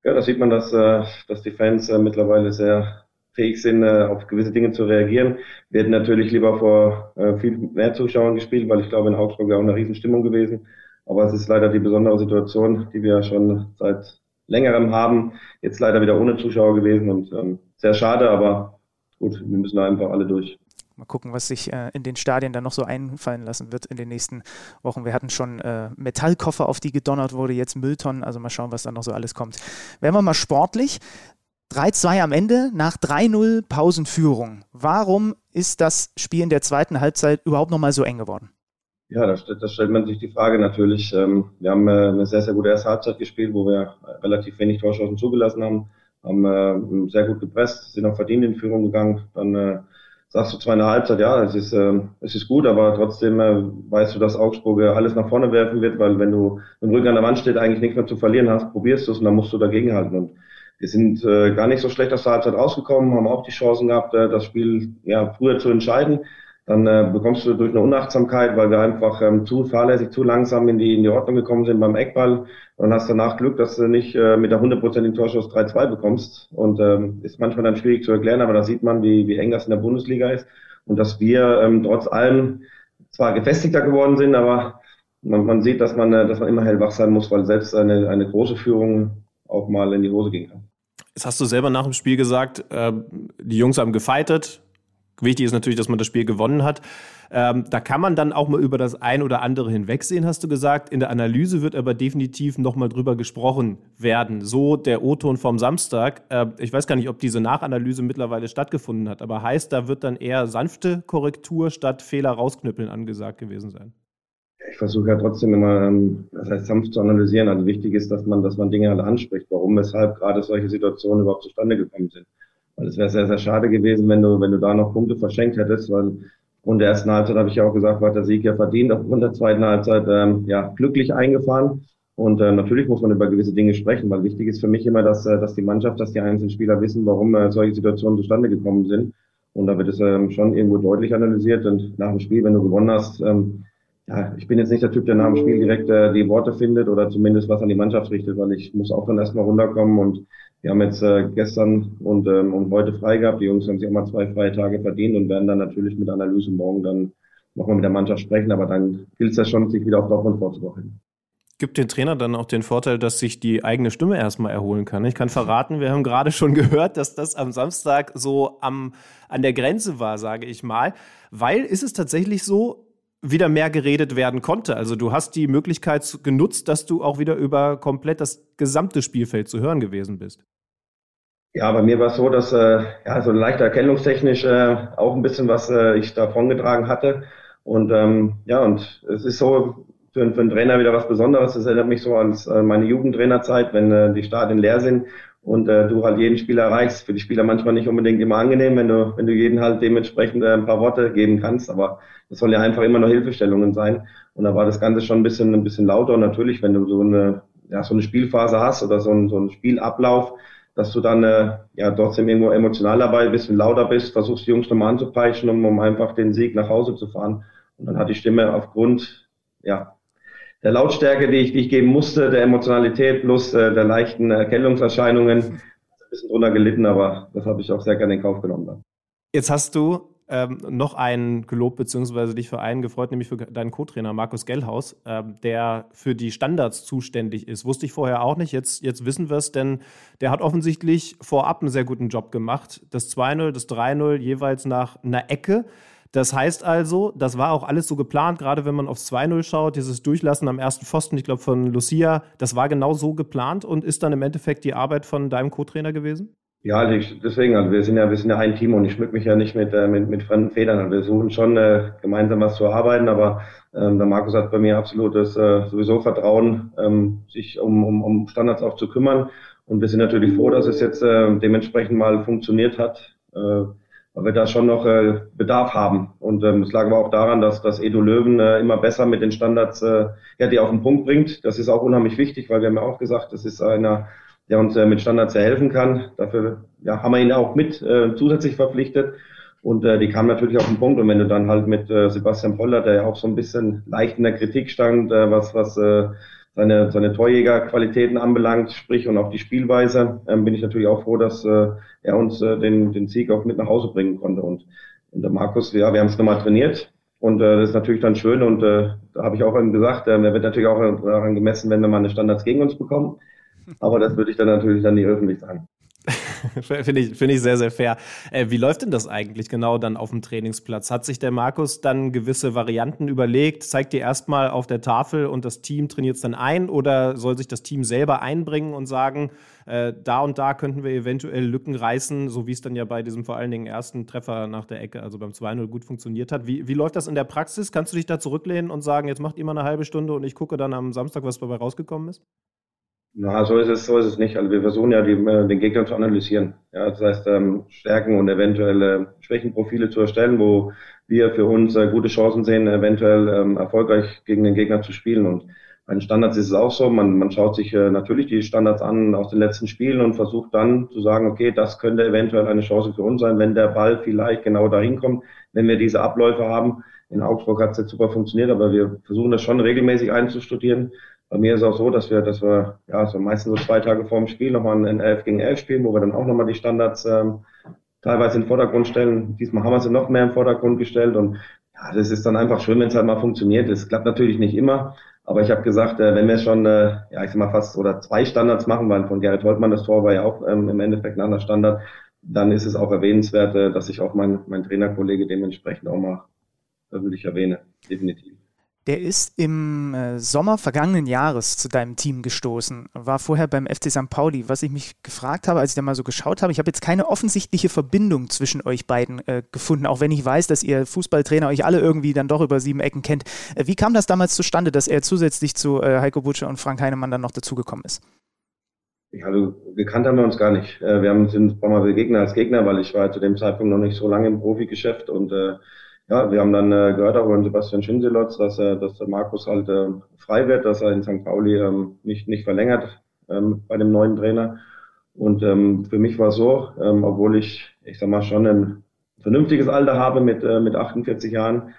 Ja, da sieht man, dass, äh, dass die Fans äh, mittlerweile sehr fähig sind, äh, auf gewisse Dinge zu reagieren. Wir hätten natürlich lieber vor viel mehr Zuschauern gespielt, weil ich glaube, in Augsburg wäre auch eine Riesenstimmung gewesen. Aber es ist leider die besondere Situation, die wir schon seit längerem haben. Jetzt leider wieder ohne Zuschauer gewesen und ähm, sehr schade, aber gut, wir müssen einfach alle durch. Mal gucken, was sich äh, in den Stadien dann noch so einfallen lassen wird in den nächsten Wochen. Wir hatten schon äh, Metallkoffer, auf die gedonnert wurde, jetzt Mülltonnen. Also mal schauen, was da noch so alles kommt. Werden wir mal sportlich. 3-2 am Ende nach 3-0 Pausenführung. Warum ist das Spiel in der zweiten Halbzeit überhaupt noch mal so eng geworden? Ja, da, da stellt man sich die Frage natürlich. Ähm, wir haben äh, eine sehr, sehr gute erste Halbzeit gespielt, wo wir relativ wenig Torschancen zugelassen haben, haben äh, sehr gut gepresst, sind auch verdient in Führung gegangen. Dann äh, sagst du zwar in der Halbzeit, ja, es ist, äh, es ist gut, aber trotzdem äh, weißt du, dass Augsburg äh, alles nach vorne werfen wird, weil wenn du im Rücken an der Wand steht, eigentlich nichts mehr zu verlieren hast, probierst du es und dann musst du dagegenhalten. Und wir sind äh, gar nicht so schlecht aus der Halbzeit rausgekommen, haben auch die Chancen gehabt, äh, das Spiel ja früher zu entscheiden. Dann äh, bekommst du durch eine Unachtsamkeit, weil wir einfach ähm, zu fahrlässig, zu langsam in die, in die Ordnung gekommen sind beim Eckball. Und hast danach Glück, dass du nicht äh, mit der hundertprozentigen Torschuss 3-2 bekommst. Und ähm, ist manchmal dann schwierig zu erklären, aber da sieht man, wie, wie eng das in der Bundesliga ist. Und dass wir ähm, trotz allem zwar gefestigter geworden sind, aber man, man sieht, dass man, äh, dass man immer hellwach sein muss, weil selbst eine, eine große Führung auch mal in die Hose gehen kann. Jetzt hast du selber nach dem Spiel gesagt, äh, die Jungs haben gefeitet, Wichtig ist natürlich, dass man das Spiel gewonnen hat. Ähm, da kann man dann auch mal über das ein oder andere hinwegsehen, hast du gesagt. In der Analyse wird aber definitiv nochmal drüber gesprochen werden. So der O-Ton vom Samstag. Äh, ich weiß gar nicht, ob diese Nachanalyse mittlerweile stattgefunden hat, aber heißt, da wird dann eher sanfte Korrektur statt Fehler rausknüppeln angesagt gewesen sein. Ich versuche ja trotzdem immer, ähm, das heißt sanft zu analysieren. Also wichtig ist, dass man, dass man Dinge alle anspricht, warum, weshalb gerade solche Situationen überhaupt zustande gekommen sind. Weil es wäre sehr, sehr schade gewesen, wenn du, wenn du da noch Punkte verschenkt hättest, weil aufgrund der ersten Halbzeit habe ich ja auch gesagt, war der Sieg ja verdient, aufgrund der zweiten Halbzeit ähm, ja glücklich eingefahren. Und äh, natürlich muss man über gewisse Dinge sprechen, weil wichtig ist für mich immer, dass, äh, dass die Mannschaft, dass die einzelnen Spieler wissen, warum äh, solche Situationen zustande gekommen sind. Und da wird es ähm, schon irgendwo deutlich analysiert. Und nach dem Spiel, wenn du gewonnen hast, ähm, ja, ich bin jetzt nicht der Typ, der nach dem Spiel direkt äh, die Worte findet oder zumindest was an die Mannschaft richtet, weil ich muss auch dann erstmal runterkommen und wir haben jetzt äh, gestern und, ähm, und heute frei gehabt. Die Jungs haben sich auch mal zwei freie Tage verdient und werden dann natürlich mit Analyse morgen dann nochmal mit der Mannschaft sprechen. Aber dann gilt es ja schon, sich wieder auf Dortmund vorzubereiten. Gibt den Trainer dann auch den Vorteil, dass sich die eigene Stimme erstmal erholen kann. Ich kann verraten, wir haben gerade schon gehört, dass das am Samstag so am, an der Grenze war, sage ich mal. Weil ist es tatsächlich so, wieder mehr geredet werden konnte. Also du hast die Möglichkeit genutzt, dass du auch wieder über komplett das gesamte Spielfeld zu hören gewesen bist. Ja, bei mir war es so, dass äh, ja so leicht erkennungstechnisch äh, auch ein bisschen was äh, ich davongetragen hatte. Und ähm, ja, und es ist so für, für einen Trainer wieder was Besonderes. Es erinnert mich so an äh, meine Jugendtrainerzeit, wenn äh, die Stadien leer sind und äh, du halt jeden Spieler erreichst. Für die Spieler manchmal nicht unbedingt immer angenehm, wenn du, wenn du jeden halt dementsprechend äh, ein paar Worte geben kannst, aber das soll ja einfach immer nur Hilfestellungen sein. Und da war das Ganze schon ein bisschen, ein bisschen lauter. Und natürlich, wenn du so eine, ja, so eine Spielphase hast oder so ein, so ein Spielablauf, dass du dann äh, ja trotzdem irgendwo emotional dabei bist und lauter bist, versuchst die Jungs nochmal anzupeitschen, um, um einfach den Sieg nach Hause zu fahren. Und dann hat die Stimme aufgrund ja, der Lautstärke, die ich, die ich geben musste, der Emotionalität plus äh, der leichten Erkältungserscheinungen ein bisschen drunter gelitten, aber das habe ich auch sehr gerne in Kauf genommen. Dann. Jetzt hast du ähm, noch einen gelobt, beziehungsweise dich für einen gefreut, nämlich für deinen Co-Trainer Markus Gellhaus, ähm, der für die Standards zuständig ist. Wusste ich vorher auch nicht, jetzt, jetzt wissen wir es, denn der hat offensichtlich vorab einen sehr guten Job gemacht. Das 2-0, das 3-0 jeweils nach einer Ecke. Das heißt also, das war auch alles so geplant, gerade wenn man aufs 2-0 schaut, dieses Durchlassen am ersten Pfosten, ich glaube von Lucia, das war genau so geplant und ist dann im Endeffekt die Arbeit von deinem Co-Trainer gewesen? Ja, also ich, deswegen, also wir sind ja, wir sind ja ein Team und ich schmück mich ja nicht mit, äh, mit, mit fremden Federn. Also wir suchen schon äh, gemeinsam was zu arbeiten, aber ähm, der Markus hat bei mir absolutes äh, sowieso Vertrauen, ähm, sich um, um, um Standards auch zu kümmern. Und wir sind natürlich froh, dass es jetzt äh, dementsprechend mal funktioniert hat, äh, weil wir da schon noch äh, Bedarf haben. Und ähm, es lag aber auch daran, dass, dass Edu Löwen äh, immer besser mit den Standards, äh, ja, die auf den Punkt bringt. Das ist auch unheimlich wichtig, weil wir haben ja auch gesagt, das ist einer der uns äh, mit Standards sehr helfen kann. Dafür ja, haben wir ihn auch mit äh, zusätzlich verpflichtet. Und äh, die kam natürlich auf den Punkt. Und wenn du dann halt mit äh, Sebastian Poller, der ja auch so ein bisschen leicht in der Kritik stand, äh, was, was äh, seine, seine Torjägerqualitäten anbelangt, sprich und auch die Spielweise, ähm, bin ich natürlich auch froh, dass äh, er uns äh, den, den Sieg auch mit nach Hause bringen konnte. Und, und der Markus, ja, wir haben es nochmal trainiert. Und äh, das ist natürlich dann schön. Und äh, da habe ich auch gesagt, äh, er wird natürlich auch daran gemessen, wenn wir mal eine Standards gegen uns bekommen. Aber das würde ich dann natürlich dann nicht öffentlich sagen. Finde ich, find ich sehr, sehr fair. Äh, wie läuft denn das eigentlich genau dann auf dem Trainingsplatz? Hat sich der Markus dann gewisse Varianten überlegt? Zeigt ihr erstmal auf der Tafel und das Team trainiert es dann ein? Oder soll sich das Team selber einbringen und sagen, äh, da und da könnten wir eventuell Lücken reißen, so wie es dann ja bei diesem vor allen Dingen ersten Treffer nach der Ecke, also beim 2-0 gut funktioniert hat? Wie, wie läuft das in der Praxis? Kannst du dich da zurücklehnen und sagen, jetzt macht ihr mal eine halbe Stunde und ich gucke dann am Samstag, was dabei rausgekommen ist? Na, so ist es, so ist es nicht. Also wir versuchen ja, die, äh, den Gegner zu analysieren. Ja, das heißt, ähm, Stärken und eventuelle Schwächenprofile zu erstellen, wo wir für uns äh, gute Chancen sehen, eventuell ähm, erfolgreich gegen den Gegner zu spielen. Und bei den Standards ist es auch so, man, man schaut sich äh, natürlich die Standards an aus den letzten Spielen und versucht dann zu sagen, okay, das könnte eventuell eine Chance für uns sein, wenn der Ball vielleicht genau dahin kommt, wenn wir diese Abläufe haben. In Augsburg hat es jetzt super funktioniert, aber wir versuchen das schon regelmäßig einzustudieren bei mir ist es auch so, dass wir, dass wir ja so meistens so zwei Tage vor dem Spiel nochmal ein 11 gegen 11 spielen, wo wir dann auch nochmal die Standards ähm, teilweise in den Vordergrund stellen. Diesmal haben wir sie noch mehr im Vordergrund gestellt und ja, das ist dann einfach schön, wenn es halt mal funktioniert. Das klappt natürlich nicht immer, aber ich habe gesagt, äh, wenn wir schon, äh, ja, ich sag mal fast oder zwei Standards machen, weil von Gerrit Holtmann das Tor war ja auch ähm, im Endeffekt ein anderer Standard, dann ist es auch erwähnenswert, äh, dass ich auch mein, mein Trainerkollege dementsprechend auch mal öffentlich erwähne. Definitiv. Der ist im äh, Sommer vergangenen Jahres zu deinem Team gestoßen, war vorher beim FC St. Pauli. Was ich mich gefragt habe, als ich da mal so geschaut habe, ich habe jetzt keine offensichtliche Verbindung zwischen euch beiden äh, gefunden, auch wenn ich weiß, dass ihr Fußballtrainer euch alle irgendwie dann doch über sieben Ecken kennt. Äh, wie kam das damals zustande, dass er zusätzlich zu äh, Heiko Butsche und Frank Heinemann dann noch dazugekommen ist? Ja, also gekannt haben wir uns gar nicht. Äh, wir haben uns ein paar Mal begegnet als Gegner, weil ich war zu dem Zeitpunkt noch nicht so lange im Profigeschäft und äh, ja, wir haben dann äh, gehört auch von Sebastian Schinselotz, dass, äh, dass der Markus halt äh, frei wird, dass er in St. Pauli ähm, nicht, nicht verlängert ähm, bei dem neuen Trainer. Und ähm, für mich war es so, ähm, obwohl ich, ich sag mal, schon ein vernünftiges Alter habe mit, äh, mit 48 Jahren,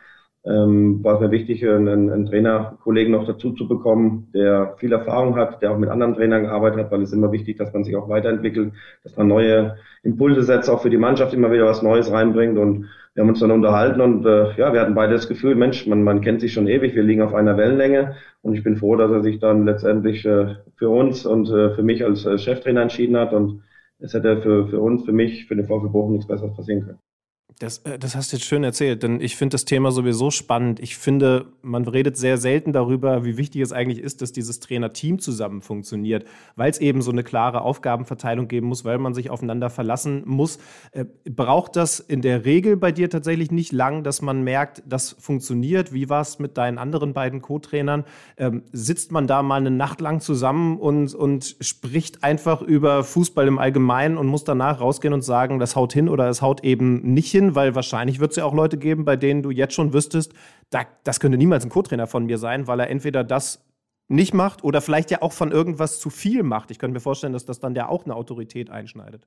ähm, war es mir wichtig, einen, einen Trainerkollegen noch dazu zu bekommen, der viel Erfahrung hat, der auch mit anderen Trainern gearbeitet hat, weil es ist immer wichtig, dass man sich auch weiterentwickelt, dass man neue Impulse setzt, auch für die Mannschaft immer wieder was Neues reinbringt. Und wir haben uns dann unterhalten und äh, ja, wir hatten beide das Gefühl, Mensch, man, man kennt sich schon ewig, wir liegen auf einer Wellenlänge. Und ich bin froh, dass er sich dann letztendlich äh, für uns und äh, für mich als äh, Cheftrainer entschieden hat. Und es hätte für, für uns, für mich, für den VfB Bochum nichts Besseres passieren können. Das, äh, das hast du jetzt schön erzählt, denn ich finde das Thema sowieso spannend. Ich finde, man redet sehr selten darüber, wie wichtig es eigentlich ist, dass dieses Trainerteam zusammen funktioniert, weil es eben so eine klare Aufgabenverteilung geben muss, weil man sich aufeinander verlassen muss. Äh, braucht das in der Regel bei dir tatsächlich nicht lang, dass man merkt, das funktioniert? Wie war es mit deinen anderen beiden Co-Trainern? Ähm, sitzt man da mal eine Nacht lang zusammen und, und spricht einfach über Fußball im Allgemeinen und muss danach rausgehen und sagen, das haut hin oder es haut eben nicht hin? Hin, weil wahrscheinlich wird es ja auch Leute geben, bei denen du jetzt schon wüsstest, da, das könnte niemals ein Co-Trainer von mir sein, weil er entweder das nicht macht oder vielleicht ja auch von irgendwas zu viel macht. Ich könnte mir vorstellen, dass das dann ja auch eine Autorität einschneidet.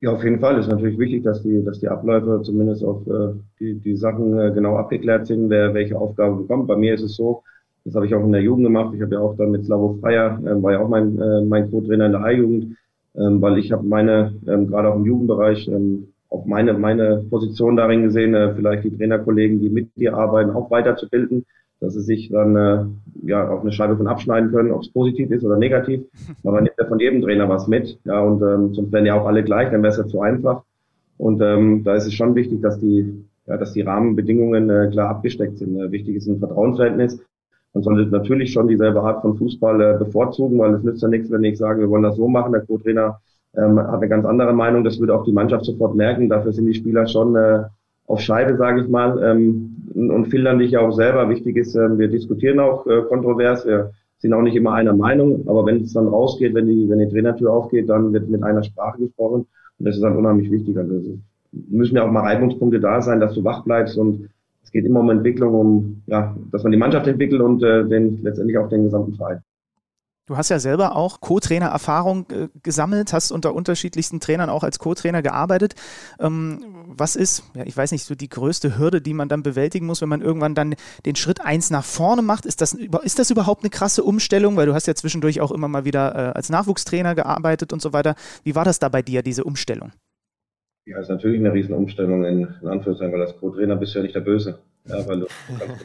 Ja, auf jeden Fall ist natürlich wichtig, dass die, dass die Abläufe zumindest auf äh, die, die Sachen äh, genau abgeklärt sind, wer welche Aufgabe bekommt. Bei mir ist es so, das habe ich auch in der Jugend gemacht. Ich habe ja auch dann mit Slavo Freier, äh, war ja auch mein, äh, mein Co-Trainer in der A-Jugend, ähm, weil ich habe meine, ähm, gerade auch im Jugendbereich, ähm, auch meine, meine Position darin gesehen, äh, vielleicht die Trainerkollegen, die mit dir arbeiten, auch weiterzubilden, dass sie sich dann äh, ja auf eine Scheibe von abschneiden können, ob es positiv ist oder negativ. Aber nimmt ja von jedem Trainer was mit. Ja, und ähm, sonst wären ja auch alle gleich, dann wäre es ja zu einfach. Und ähm, da ist es schon wichtig, dass die, ja, dass die Rahmenbedingungen äh, klar abgesteckt sind. Äh, wichtig ist ein Vertrauensverhältnis. Man sollte natürlich schon dieselbe Art von Fußball äh, bevorzugen, weil es nützt ja nichts, wenn ich sage, wir wollen das so machen, der Co-Trainer ähm, hat eine ganz andere Meinung. Das würde auch die Mannschaft sofort merken. Dafür sind die Spieler schon äh, auf Scheibe, sage ich mal, ähm, und filtern dich auch selber. Wichtig ist, äh, wir diskutieren auch äh, kontrovers. Wir sind auch nicht immer einer Meinung, aber wenn es dann rausgeht, wenn die, wenn die Trainertür aufgeht, dann wird mit einer Sprache gesprochen. Und das ist dann unheimlich wichtig. Also müssen ja auch mal Reibungspunkte da sein, dass du wach bleibst und es geht immer um Entwicklung, um ja, dass man die Mannschaft entwickelt und äh, den, letztendlich auch den gesamten Verein. Du hast ja selber auch Co-Trainer-Erfahrung äh, gesammelt, hast unter unterschiedlichsten Trainern auch als Co-Trainer gearbeitet. Ähm, was ist, ja, ich weiß nicht, so die größte Hürde, die man dann bewältigen muss, wenn man irgendwann dann den Schritt eins nach vorne macht? Ist das, ist das überhaupt eine krasse Umstellung? Weil du hast ja zwischendurch auch immer mal wieder äh, als Nachwuchstrainer gearbeitet und so weiter. Wie war das da bei dir, diese Umstellung? Ja, ist natürlich eine Riesenumstellung in, in Anführungszeichen, weil als Co-Trainer bist du ja nicht der Böse. Ja, weil du kannst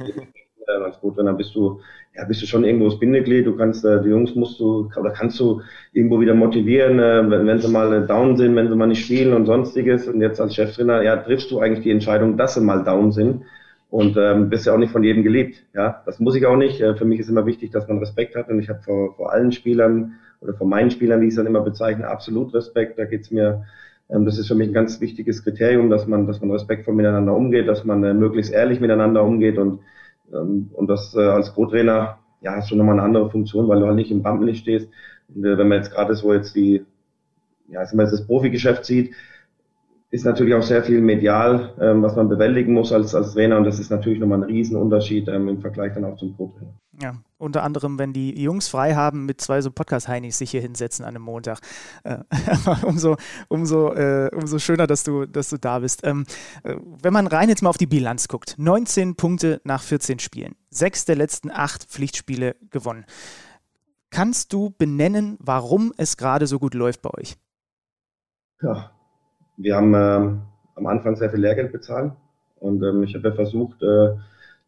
äh, als Co-Trainer bist du, ja, bist du schon irgendwo das Bindeglied. Du kannst, äh, die Jungs musst du, oder kannst du irgendwo wieder motivieren, äh, wenn, wenn sie mal äh, down sind, wenn sie mal nicht spielen und sonstiges. Und jetzt als Cheftrainer, ja, triffst du eigentlich die Entscheidung, dass sie mal down sind. Und ähm, bist ja auch nicht von jedem geliebt. Ja, das muss ich auch nicht. Äh, für mich ist immer wichtig, dass man Respekt hat. Und ich habe vor, vor allen Spielern oder vor meinen Spielern, wie ich es dann immer bezeichne, absolut Respekt. Da geht's mir ähm, das ist für mich ein ganz wichtiges Kriterium, dass man, dass man respektvoll miteinander umgeht, dass man äh, möglichst ehrlich miteinander umgeht und und das äh, als Co-Trainer, ja, hast du nochmal eine andere Funktion, weil du halt nicht im Rampenlicht stehst. Und, äh, wenn man jetzt gerade so jetzt die, ja, wenn man jetzt das Profigeschäft sieht, ist natürlich auch sehr viel medial, ähm, was man bewältigen muss als, als Trainer und das ist natürlich nochmal ein Riesenunterschied ähm, im Vergleich dann auch zum Pro-Trainer. Ja, unter anderem, wenn die Jungs frei haben, mit zwei so Podcast-Heinis sich hier hinsetzen an einem Montag. Äh, umso, umso, äh, umso schöner, dass du, dass du da bist. Ähm, äh, wenn man rein jetzt mal auf die Bilanz guckt, 19 Punkte nach 14 Spielen, sechs der letzten acht Pflichtspiele gewonnen. Kannst du benennen, warum es gerade so gut läuft bei euch? Ja, wir haben ähm, am Anfang sehr viel Lehrgeld bezahlt und ähm, ich habe ja versucht, äh,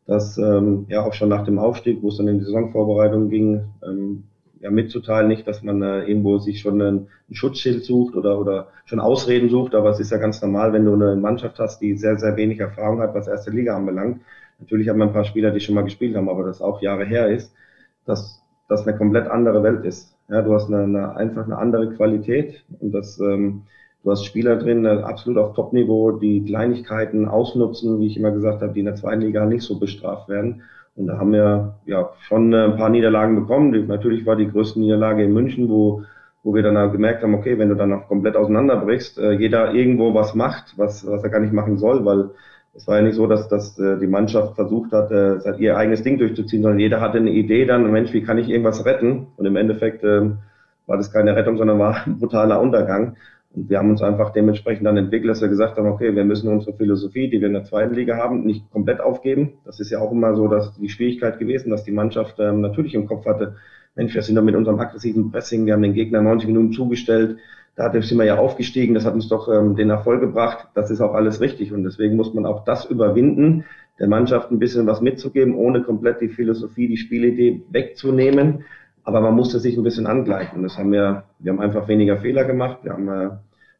das ähm, ja auch schon nach dem Aufstieg, wo es dann in die Saisonvorbereitung ging, ähm, ja, mitzuteilen, nicht, dass man äh, irgendwo sich schon ein, ein Schutzschild sucht oder, oder schon Ausreden sucht, aber es ist ja ganz normal, wenn du eine Mannschaft hast, die sehr, sehr wenig Erfahrung hat, was erste Liga anbelangt. Natürlich haben wir ein paar Spieler, die schon mal gespielt haben, aber das auch Jahre her ist, dass das eine komplett andere Welt ist. Ja, du hast eine, eine, einfach eine andere Qualität und das ähm, Du hast Spieler drin, äh, absolut auf Top-Niveau, die Kleinigkeiten ausnutzen, wie ich immer gesagt habe, die in der zweiten Liga nicht so bestraft werden. Und da haben wir ja schon äh, ein paar Niederlagen bekommen. Natürlich war die größte Niederlage in München, wo, wo wir dann gemerkt haben, okay, wenn du dann noch komplett auseinanderbrichst, äh, jeder irgendwo was macht, was, was er gar nicht machen soll, weil es war ja nicht so, dass, dass die Mannschaft versucht hat, ihr eigenes Ding durchzuziehen, sondern jeder hatte eine Idee dann, Mensch, wie kann ich irgendwas retten? Und im Endeffekt ähm, war das keine Rettung, sondern war ein brutaler Untergang. Und wir haben uns einfach dementsprechend dann entwickelt, dass wir gesagt haben, okay, wir müssen unsere Philosophie, die wir in der zweiten Liga haben, nicht komplett aufgeben. Das ist ja auch immer so, dass die Schwierigkeit gewesen, dass die Mannschaft ähm, natürlich im Kopf hatte, Mensch, wir sind doch mit unserem aggressiven Pressing, wir haben den Gegner 90 Minuten zugestellt, da sind wir ja aufgestiegen, das hat uns doch ähm, den Erfolg gebracht. Das ist auch alles richtig und deswegen muss man auch das überwinden, der Mannschaft ein bisschen was mitzugeben, ohne komplett die Philosophie, die Spielidee wegzunehmen aber man musste sich ein bisschen angleichen. Das haben wir, wir haben einfach weniger Fehler gemacht. Wir haben äh,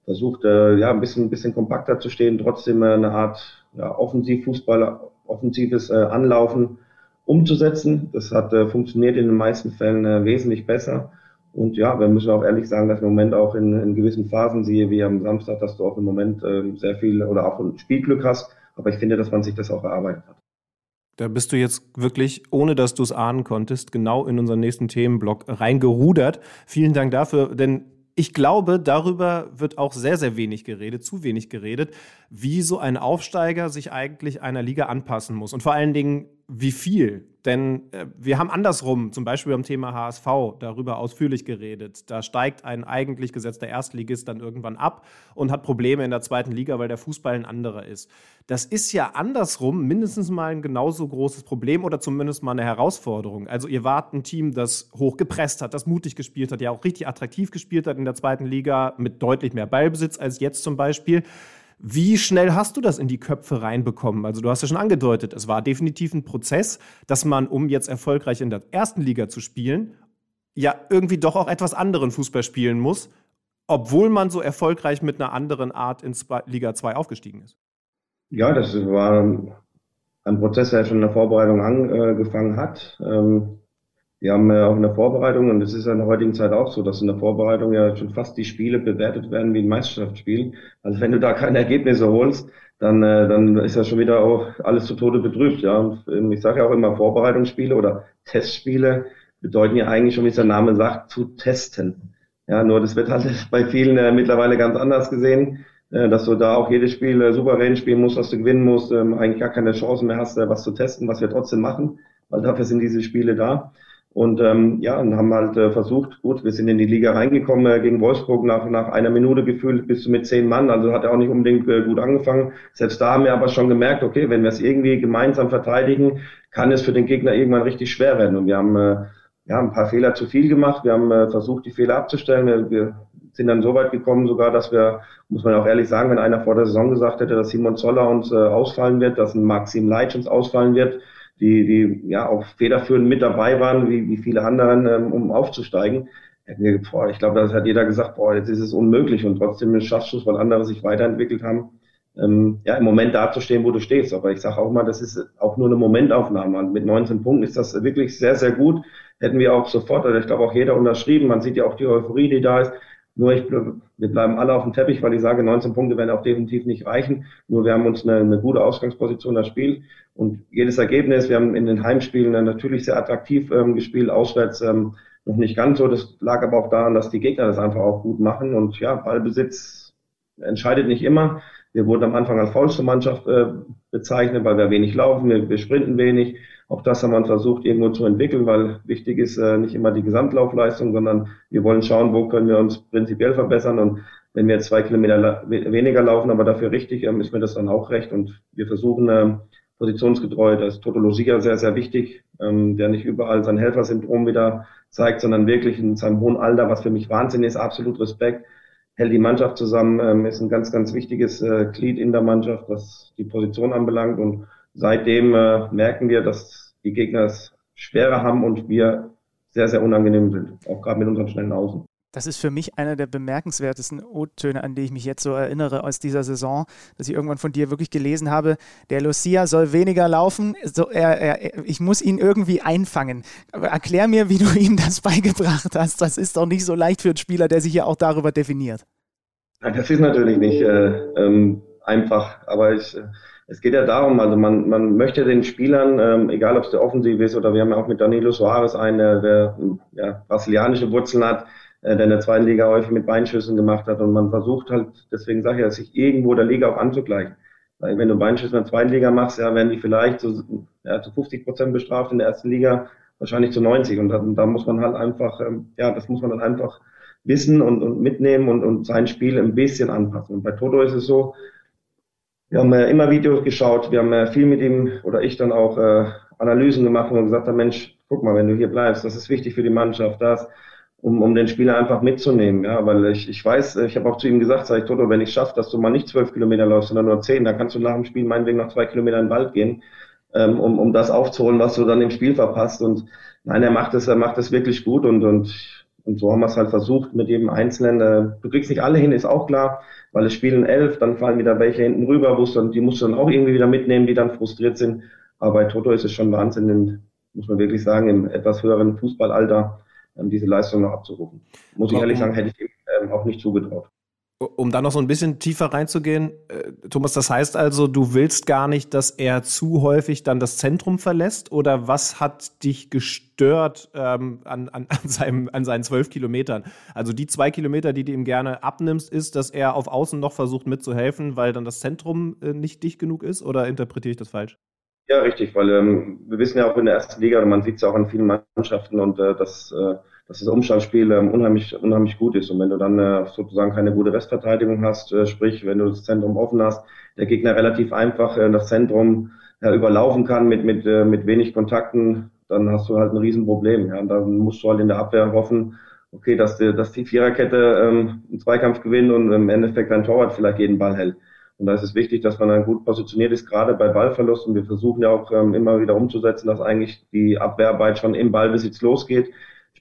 versucht, äh, ja, ein bisschen, ein bisschen kompakter zu stehen, trotzdem äh, eine Art ja, Offensivfußball, offensives Anlaufen umzusetzen. Das hat funktioniert in den meisten Fällen wesentlich besser. Und ja, wir müssen auch ehrlich sagen, dass im Moment auch in, in gewissen Phasen siehe, wie am Samstag, dass du auch im Moment äh, sehr viel oder auch ein Spielglück hast. Aber ich finde, dass man sich das auch erarbeitet hat. Da bist du jetzt wirklich, ohne dass du es ahnen konntest, genau in unseren nächsten Themenblock reingerudert. Vielen Dank dafür, denn ich glaube, darüber wird auch sehr, sehr wenig geredet, zu wenig geredet, wie so ein Aufsteiger sich eigentlich einer Liga anpassen muss. Und vor allen Dingen, wie viel. Denn äh, wir haben andersrum, zum Beispiel beim Thema HSV, darüber ausführlich geredet. Da steigt ein eigentlich gesetzter Erstligist dann irgendwann ab und hat Probleme in der zweiten Liga, weil der Fußball ein anderer ist. Das ist ja andersrum mindestens mal ein genauso großes Problem oder zumindest mal eine Herausforderung. Also ihr wart ein Team, das hoch gepresst hat, das mutig gespielt hat, ja auch richtig attraktiv gespielt hat in der zweiten Liga mit deutlich mehr Ballbesitz als jetzt zum Beispiel. Wie schnell hast du das in die Köpfe reinbekommen? Also du hast ja schon angedeutet, es war definitiv ein Prozess, dass man, um jetzt erfolgreich in der ersten Liga zu spielen, ja irgendwie doch auch etwas anderen Fußball spielen muss, obwohl man so erfolgreich mit einer anderen Art in Liga 2 aufgestiegen ist. Ja, das war ein Prozess, der schon in der Vorbereitung angefangen hat. Ähm, wir haben ja auch in der Vorbereitung, und es ist ja in der heutigen Zeit auch so, dass in der Vorbereitung ja schon fast die Spiele bewertet werden wie ein Meisterschaftsspiel. Also wenn du da keine Ergebnisse holst, dann, äh, dann ist ja schon wieder auch alles zu Tode betrübt. Ja. Und ähm, ich sage ja auch immer, Vorbereitungsspiele oder Testspiele bedeuten ja eigentlich schon, wie es der Name sagt, zu testen. Ja, nur das wird halt bei vielen äh, mittlerweile ganz anders gesehen, äh, dass du da auch jedes Spiel äh, souverän spielen musst, dass du gewinnen musst, ähm, eigentlich gar keine Chance mehr hast, äh, was zu testen, was wir trotzdem machen, weil dafür sind diese Spiele da. Und ähm, ja, und haben halt äh, versucht, gut, wir sind in die Liga reingekommen äh, gegen Wolfsburg nach, nach einer Minute gefühlt bis mit zehn Mann, also hat er auch nicht unbedingt äh, gut angefangen. Selbst da haben wir aber schon gemerkt, okay, wenn wir es irgendwie gemeinsam verteidigen, kann es für den Gegner irgendwann richtig schwer werden. Und wir haben äh, ja, ein paar Fehler zu viel gemacht, wir haben äh, versucht, die Fehler abzustellen. Wir, wir sind dann so weit gekommen sogar, dass wir, muss man auch ehrlich sagen, wenn einer vor der Saison gesagt hätte, dass Simon Zoller uns äh, ausfallen wird, dass ein Maxim Leitsch uns ausfallen wird, die, die ja auch federführend mit dabei waren, wie, wie viele anderen, ähm, um aufzusteigen. Wir, boah, ich glaube, da hat jeder gesagt, boah, jetzt ist es unmöglich und trotzdem schaffst du es, weil andere sich weiterentwickelt haben, ähm, ja, im Moment dazustehen, wo du stehst. Aber ich sage auch mal, das ist auch nur eine Momentaufnahme. Und mit 19 Punkten ist das wirklich sehr, sehr gut. Hätten wir auch sofort, oder ich glaube auch jeder unterschrieben. Man sieht ja auch die Euphorie, die da ist. Nur ich, wir bleiben alle auf dem Teppich, weil ich sage, 19 Punkte werden auch definitiv nicht reichen. Nur wir haben uns eine, eine gute Ausgangsposition das Spiel und jedes Ergebnis, wir haben in den Heimspielen natürlich sehr attraktiv ähm, gespielt, auswärts ähm, noch nicht ganz so. Das lag aber auch daran, dass die Gegner das einfach auch gut machen. Und ja, Ballbesitz entscheidet nicht immer. Wir wurden am Anfang als faulste Mannschaft äh, bezeichnet, weil wir wenig laufen, wir, wir sprinten wenig. Auch das haben wir versucht irgendwo zu entwickeln, weil wichtig ist äh, nicht immer die Gesamtlaufleistung, sondern wir wollen schauen, wo können wir uns prinzipiell verbessern. Und wenn wir zwei Kilometer weniger laufen, aber dafür richtig, ähm, ist mir das dann auch recht. Und wir versuchen äh, positionsgetreu, da ist Toto sehr, sehr wichtig, ähm, der nicht überall sein Helfersyndrom wieder zeigt, sondern wirklich in seinem hohen Alter, was für mich Wahnsinn ist, absolut Respekt, hält die Mannschaft zusammen, ähm, ist ein ganz, ganz wichtiges äh, Glied in der Mannschaft, was die Position anbelangt. Und seitdem äh, merken wir, dass die Gegner es schwerer haben und wir sehr, sehr unangenehm sind, auch gerade mit unseren schnellen Außen. Das ist für mich einer der bemerkenswertesten O-Töne, an die ich mich jetzt so erinnere aus dieser Saison, dass ich irgendwann von dir wirklich gelesen habe, der Lucia soll weniger laufen, so, er, er, ich muss ihn irgendwie einfangen. Aber erklär mir, wie du ihm das beigebracht hast. Das ist doch nicht so leicht für einen Spieler, der sich ja auch darüber definiert. Das ist natürlich nicht äh, ähm, einfach, aber ich, es geht ja darum, also man, man möchte den Spielern, ähm, egal ob es der Offensiv ist oder wir haben ja auch mit Danilo Soares einen, der, der ja, brasilianische Wurzeln hat, äh, der in der zweiten Liga häufig mit Beinschüssen gemacht hat. Und man versucht halt, deswegen sage ich, sich irgendwo der Liga auch anzugleichen. Weil wenn du Beinschüsse in der zweiten Liga machst, ja, werden die vielleicht so, ja, zu 50 Prozent bestraft in der ersten Liga, wahrscheinlich zu 90. Und da, da muss man halt einfach, ähm, ja, das muss man dann einfach wissen und, und mitnehmen und, und sein Spiel ein bisschen anpassen. Und bei Toto ist es so, wir haben ja immer Videos geschaut, wir haben ja viel mit ihm oder ich dann auch äh, Analysen gemacht und gesagt haben, Mensch, guck mal, wenn du hier bleibst, das ist wichtig für die Mannschaft, das um, um den Spieler einfach mitzunehmen. Ja, weil ich, ich weiß, ich habe auch zu ihm gesagt, sag ich, Toto, wenn ich schaffe, dass du mal nicht zwölf Kilometer läufst, sondern nur zehn, dann kannst du nach dem Spiel meinetwegen noch zwei Kilometer in den Wald gehen, ähm, um, um das aufzuholen, was du dann im Spiel verpasst. Und nein, er macht es, er macht es wirklich gut und, und, und so haben wir es halt versucht mit jedem Einzelnen. Äh, du kriegst nicht alle hin, ist auch klar, weil es spielen elf, dann fallen wieder welche hinten rüber, wo dann, die musst du dann auch irgendwie wieder mitnehmen, die dann frustriert sind. Aber bei Toto ist es schon Wahnsinn, muss man wirklich sagen, im etwas höheren Fußballalter ähm, diese Leistung noch abzurufen. Muss ich ehrlich sagen, hätte ich ihm ähm, auch nicht zugetraut. Um da noch so ein bisschen tiefer reinzugehen, äh, Thomas, das heißt also, du willst gar nicht, dass er zu häufig dann das Zentrum verlässt? Oder was hat dich gestört ähm, an, an, an, seinem, an seinen zwölf Kilometern? Also die zwei Kilometer, die du ihm gerne abnimmst, ist, dass er auf Außen noch versucht mitzuhelfen, weil dann das Zentrum äh, nicht dicht genug ist? Oder interpretiere ich das falsch? Ja, richtig, weil ähm, wir wissen ja auch in der ersten Liga, man sieht es ja auch in vielen Mannschaften, und äh, dass, äh, dass das Umschaltspiel ähm, unheimlich, unheimlich gut ist. Und wenn du dann äh, sozusagen keine gute Restverteidigung hast, äh, sprich, wenn du das Zentrum offen hast, der Gegner relativ einfach äh, das Zentrum ja, überlaufen kann mit, mit, äh, mit wenig Kontakten, dann hast du halt ein Riesenproblem. Ja. Und dann musst du halt in der Abwehr hoffen, okay, dass die, dass die Viererkette ähm, einen Zweikampf gewinnt und im Endeffekt dein Torwart vielleicht jeden Ball hält. Und da ist es wichtig, dass man dann gut positioniert ist, gerade bei Ballverlusten. Wir versuchen ja auch ähm, immer wieder umzusetzen, dass eigentlich die Abwehrarbeit schon im Ballbesitz losgeht.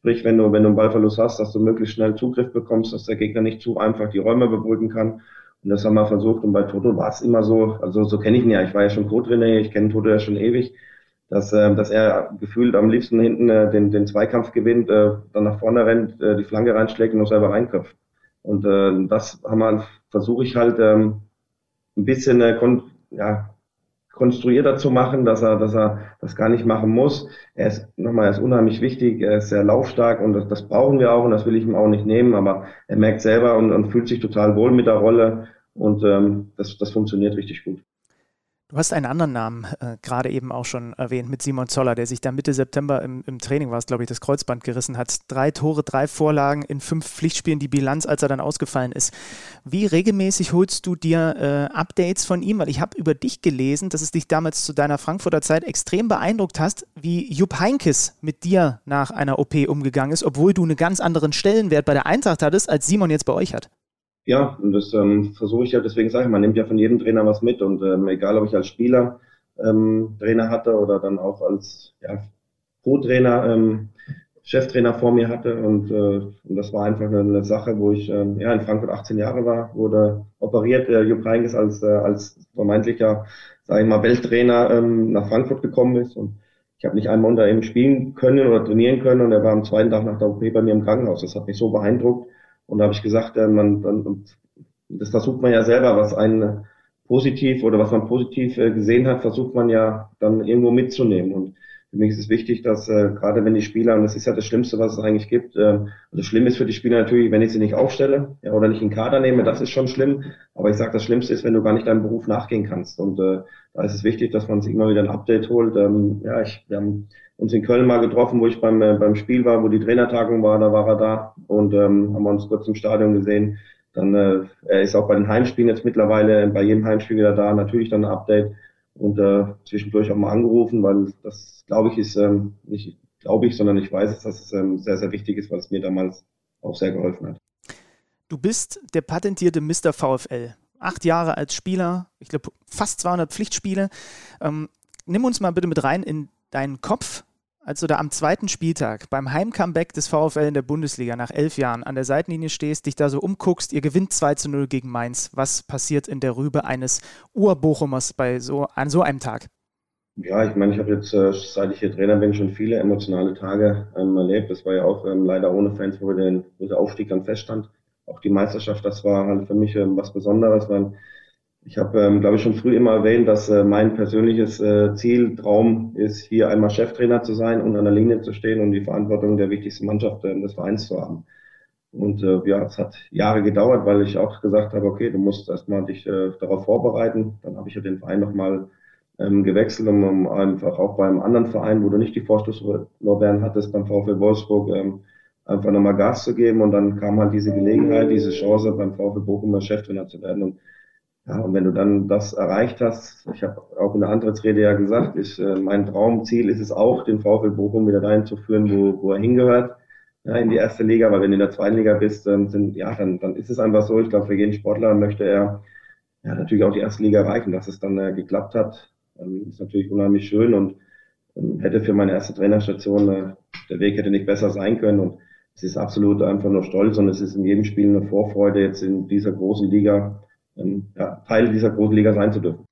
Sprich, wenn du, wenn du einen Ballverlust hast, dass du möglichst schnell Zugriff bekommst, dass der Gegner nicht zu einfach die Räume bebrücken kann. Und das haben wir versucht. Und bei Toto war es immer so, also so kenne ich ihn ja. Ich war ja schon Co-Trainer, ich kenne Toto ja schon ewig, dass, äh, dass er gefühlt am liebsten hinten äh, den, den Zweikampf gewinnt, äh, dann nach vorne rennt, äh, die Flanke reinschlägt und noch selber reinköpft. Und äh, das haben wir, versuche ich halt, ähm, ein bisschen äh, kon ja, konstruierter zu machen, dass er, dass er das gar nicht machen muss. Er ist nochmal, er ist unheimlich wichtig, er ist sehr laufstark und das, das brauchen wir auch und das will ich ihm auch nicht nehmen, aber er merkt selber und, und fühlt sich total wohl mit der Rolle und ähm, das, das funktioniert richtig gut. Du hast einen anderen Namen äh, gerade eben auch schon erwähnt mit Simon Zoller, der sich da Mitte September im, im Training war glaube ich, das Kreuzband gerissen hat. Drei Tore, drei Vorlagen in fünf Pflichtspielen, die Bilanz, als er dann ausgefallen ist. Wie regelmäßig holst du dir äh, Updates von ihm? Weil ich habe über dich gelesen, dass es dich damals zu deiner Frankfurter Zeit extrem beeindruckt hast, wie Jupp Heinkes mit dir nach einer OP umgegangen ist, obwohl du einen ganz anderen Stellenwert bei der Eintracht hattest, als Simon jetzt bei euch hat. Ja, und das ähm, versuche ich ja, deswegen sage ich, man nimmt ja von jedem Trainer was mit und ähm, egal, ob ich als Spieler ähm, Trainer hatte oder dann auch als ja, Co-Trainer, ähm, Cheftrainer vor mir hatte und, äh, und das war einfach eine, eine Sache, wo ich ähm, ja in Frankfurt 18 Jahre war, wurde operiert, äh, Jupp Heynckes als, äh, als vermeintlicher, sage ich mal, Welttrainer ähm, nach Frankfurt gekommen ist und ich habe nicht einmal unter ihm spielen können oder trainieren können und er war am zweiten Tag nach der OP bei mir im Krankenhaus. Das hat mich so beeindruckt, und da habe ich gesagt, äh, man, man, das versucht man ja selber, was einen positiv oder was man positiv äh, gesehen hat, versucht man ja dann irgendwo mitzunehmen. Und für mich ist es wichtig, dass äh, gerade wenn die Spieler, und das ist ja das Schlimmste, was es eigentlich gibt, äh, also schlimm ist für die Spieler natürlich, wenn ich sie nicht aufstelle ja, oder nicht in Kader nehme, das ist schon schlimm. Aber ich sage, das Schlimmste ist, wenn du gar nicht deinem Beruf nachgehen kannst. Und äh, da ist es wichtig, dass man sich immer wieder ein Update holt. Ähm, ja, ich, wir haben uns in Köln mal getroffen, wo ich beim, äh, beim Spiel war, wo die Trainertagung war, da war er da und ähm, haben wir uns kurz im Stadion gesehen. Dann äh, er ist auch bei den Heimspielen jetzt mittlerweile bei jedem Heimspiel wieder da, natürlich dann ein Update und äh, zwischendurch auch mal angerufen, weil das, glaube ich, ist ähm, nicht glaube ich, sondern ich weiß es, dass es ähm, sehr, sehr wichtig ist, weil es mir damals auch sehr geholfen hat. Du bist der patentierte Mr. VfL. Acht Jahre als Spieler, ich glaube fast 200 Pflichtspiele. Ähm, nimm uns mal bitte mit rein in deinen Kopf, als du da am zweiten Spieltag beim Heimcomeback des VfL in der Bundesliga nach elf Jahren an der Seitenlinie stehst, dich da so umguckst, ihr gewinnt 2 zu 0 gegen Mainz. Was passiert in der Rübe eines Urbochumers bei so, an so einem Tag? Ja, ich meine, ich habe jetzt, äh, seit ich hier Trainer bin, schon viele emotionale Tage ähm, erlebt. Das war ja auch ähm, leider ohne Fans, wo, den, wo der Aufstieg dann feststand. Auch die Meisterschaft, das war halt für mich ähm, was Besonderes, weil ich habe, ähm, glaube ich, schon früh immer erwähnt, dass äh, mein persönliches äh, Ziel, Traum ist, hier einmal Cheftrainer zu sein und an der Linie zu stehen und die Verantwortung der wichtigsten Mannschaft äh, des Vereins zu haben. Und äh, ja, es hat Jahre gedauert, weil ich auch gesagt habe, okay, du musst erstmal dich äh, darauf vorbereiten. Dann habe ich ja den Verein nochmal ähm, gewechselt, um, um einfach auch beim anderen Verein, wo du nicht die Vorstoßlorbeeren hattest, beim VfL Wolfsburg, ähm, einfach nochmal Gas zu geben. Und dann kam halt diese Gelegenheit, diese Chance, beim VfL Bochum Cheftrainer zu werden. Und ja, und wenn du dann das erreicht hast, ich habe auch in der Antrittsrede ja gesagt, ich, äh, mein Traumziel ist es auch, den VfL Bochum wieder dahin zu führen, wo, wo er hingehört, ja, in die erste Liga, weil wenn du in der zweiten Liga bist, ähm, sind, ja, dann, dann ist es einfach so. Ich glaube, für jeden Sportler möchte er ja, natürlich auch die erste Liga erreichen, dass es dann äh, geklappt hat. Ähm, ist natürlich unheimlich schön und ähm, hätte für meine erste Trainerstation, äh, der Weg hätte nicht besser sein können und es ist absolut einfach nur stolz und es ist in jedem Spiel eine Vorfreude, jetzt in dieser großen Liga ja, Teil dieser großen Liga sein zu dürfen.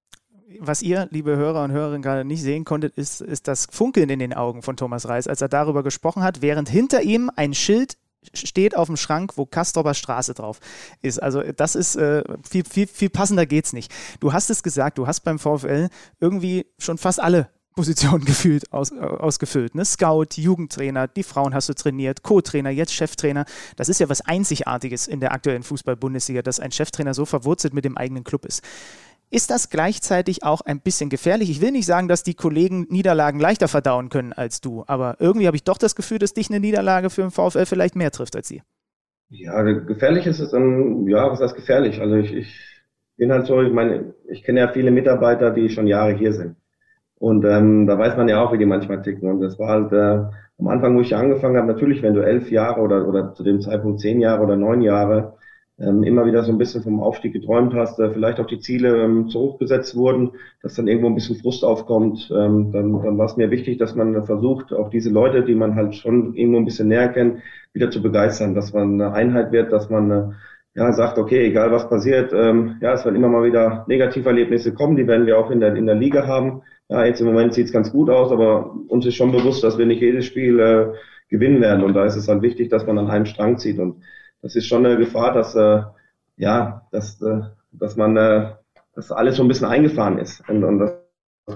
Was ihr, liebe Hörer und Hörerinnen, gerade nicht sehen konntet, ist, ist das Funkeln in den Augen von Thomas Reis, als er darüber gesprochen hat, während hinter ihm ein Schild steht auf dem Schrank, wo Kastropper Straße drauf ist. Also das ist äh, viel, viel, viel passender geht's nicht. Du hast es gesagt, du hast beim VfL irgendwie schon fast alle Positionen gefühlt aus, ausgefüllt. Ne? Scout, Jugendtrainer, die Frauen hast du trainiert, Co-Trainer, jetzt Cheftrainer. Das ist ja was Einzigartiges in der aktuellen Fußball-Bundesliga, dass ein Cheftrainer so verwurzelt mit dem eigenen Club ist. Ist das gleichzeitig auch ein bisschen gefährlich? Ich will nicht sagen, dass die Kollegen Niederlagen leichter verdauen können als du, aber irgendwie habe ich doch das Gefühl, dass dich eine Niederlage für den VfL vielleicht mehr trifft als sie. Ja, gefährlich ist es dann, ja, was heißt gefährlich? Also ich, ich bin halt so, ich meine, ich kenne ja viele Mitarbeiter, die schon Jahre hier sind. Und ähm, da weiß man ja auch, wie die manchmal ticken. Und das war halt äh, am Anfang, wo ich angefangen habe, natürlich, wenn du elf Jahre oder, oder zu dem Zeitpunkt zehn Jahre oder neun Jahre ähm, immer wieder so ein bisschen vom Aufstieg geträumt hast, äh, vielleicht auch die Ziele ähm, zu hoch gesetzt wurden, dass dann irgendwo ein bisschen Frust aufkommt, ähm, dann, dann war es mir wichtig, dass man versucht, auch diese Leute, die man halt schon irgendwo ein bisschen näher kennt, wieder zu begeistern, dass man eine Einheit wird, dass man äh, ja, sagt, okay, egal was passiert, ähm, ja, es werden immer mal wieder Negativerlebnisse kommen, die werden wir auch in der, in der Liga haben ja, jetzt im Moment sieht es ganz gut aus, aber uns ist schon bewusst, dass wir nicht jedes Spiel äh, gewinnen werden. Und da ist es halt wichtig, dass man an einem Strang zieht. Und das ist schon eine Gefahr, dass, äh, ja, dass, äh, dass man, äh, dass alles so ein bisschen eingefahren ist. Und, und das,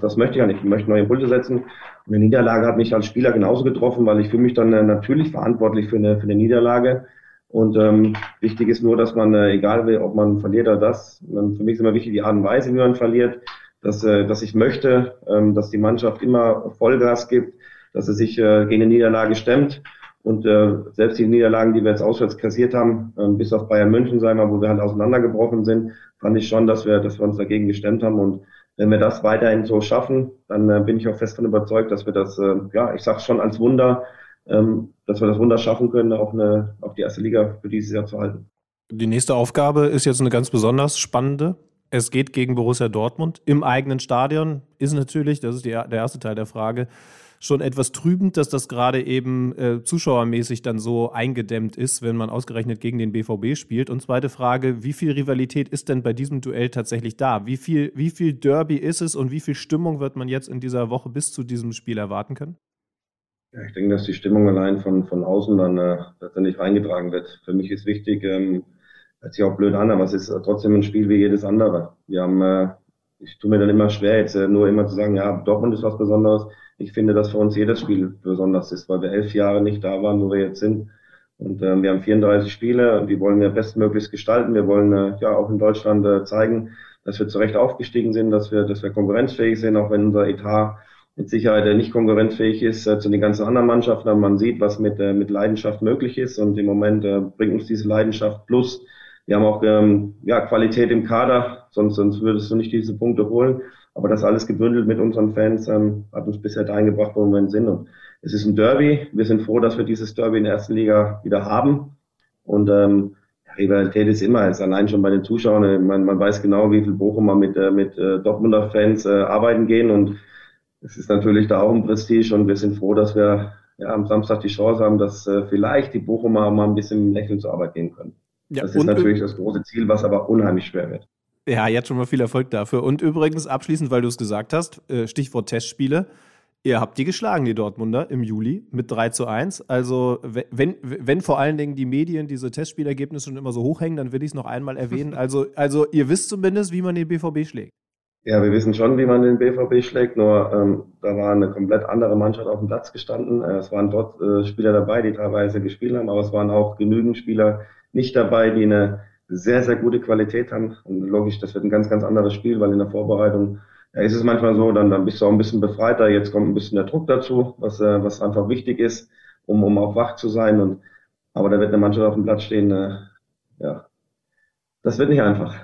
das möchte ich ja nicht. Ich möchte neue Impulse setzen. Und eine Niederlage hat mich als Spieler genauso getroffen, weil ich fühle mich dann äh, natürlich verantwortlich für eine, für eine Niederlage. Und ähm, wichtig ist nur, dass man, äh, egal ob man verliert oder das, für mich ist immer wichtig die Art und Weise, wie man verliert dass, äh, dass ich möchte, ähm, dass die Mannschaft immer Vollgas gibt, dass sie sich äh, gegen eine Niederlage stemmt. Und äh, selbst die Niederlagen, die wir jetzt auswärts kassiert haben, äh, bis auf Bayern München, sagen wir, wo wir halt auseinandergebrochen sind, fand ich schon, dass wir, dass wir uns dagegen gestemmt haben. Und wenn wir das weiterhin so schaffen, dann bin ich auch fest davon überzeugt, dass wir das, äh, ja, ich sage schon als Wunder, ähm, dass wir das Wunder schaffen können, auch, eine, auch die erste Liga für dieses Jahr zu halten. Die nächste Aufgabe ist jetzt eine ganz besonders spannende. Es geht gegen Borussia Dortmund im eigenen Stadion. Ist natürlich, das ist die, der erste Teil der Frage, schon etwas trübend, dass das gerade eben äh, zuschauermäßig dann so eingedämmt ist, wenn man ausgerechnet gegen den BVB spielt. Und zweite Frage, wie viel Rivalität ist denn bei diesem Duell tatsächlich da? Wie viel, wie viel Derby ist es und wie viel Stimmung wird man jetzt in dieser Woche bis zu diesem Spiel erwarten können? Ja, ich denke, dass die Stimmung allein von, von außen dann äh, letztendlich reingetragen wird. Für mich ist wichtig, ähm, hört sich auch blöd an, aber es ist trotzdem ein Spiel wie jedes andere. Wir haben, äh, ich tue mir dann immer schwer, jetzt äh, nur immer zu sagen, ja, Dortmund ist was Besonderes. Ich finde, dass für uns jedes Spiel besonders ist, weil wir elf Jahre nicht da waren, wo wir jetzt sind. Und ähm, wir haben 34 Spiele und die wollen wir bestmöglichst gestalten. Wir wollen äh, ja auch in Deutschland äh, zeigen, dass wir zurecht aufgestiegen sind, dass wir, dass wir konkurrenzfähig sind, auch wenn unser Etat mit Sicherheit äh, nicht konkurrenzfähig ist äh, zu den ganzen anderen Mannschaften. Aber man sieht, was mit, äh, mit Leidenschaft möglich ist. Und im Moment äh, bringt uns diese Leidenschaft plus. Wir haben auch ähm, ja, Qualität im Kader, sonst, sonst würdest du nicht diese Punkte holen. Aber das alles gebündelt mit unseren Fans ähm, hat uns bisher dahin gebracht, wo wir sind. Und es ist ein Derby. Wir sind froh, dass wir dieses Derby in der ersten Liga wieder haben. Und ähm, Rivalität ist immer, ist allein schon bei den Zuschauern. Man, man weiß genau, wie viel Bochumer mit, äh, mit äh, Dortmunder Fans äh, arbeiten gehen. Und es ist natürlich da auch ein Prestige. Und wir sind froh, dass wir ja, am Samstag die Chance haben, dass äh, vielleicht die Bochumer mal ein bisschen Lächeln zur Arbeit gehen können. Ja, das ist natürlich das große Ziel, was aber unheimlich schwer wird. Ja, jetzt schon mal viel Erfolg dafür. Und übrigens abschließend, weil du es gesagt hast, äh, Stichwort Testspiele. Ihr habt die geschlagen, die Dortmunder, im Juli mit 3 zu 1. Also, wenn, wenn vor allen Dingen die Medien diese Testspielergebnisse schon immer so hochhängen, dann will ich es noch einmal erwähnen. Also, also, ihr wisst zumindest, wie man den BVB schlägt. Ja, wir wissen schon, wie man den BVB schlägt, nur ähm, da war eine komplett andere Mannschaft auf dem Platz gestanden. Äh, es waren dort äh, Spieler dabei, die teilweise gespielt haben, aber es waren auch genügend Spieler nicht dabei, die eine sehr, sehr gute Qualität haben. Und logisch, das wird ein ganz, ganz anderes Spiel, weil in der Vorbereitung ja, ist es manchmal so, dann, dann bist du auch ein bisschen befreiter. Jetzt kommt ein bisschen der Druck dazu, was, äh, was einfach wichtig ist, um, um auch wach zu sein. Und, aber da wird eine Mannschaft auf dem Platz stehen, äh, ja, das wird nicht einfach.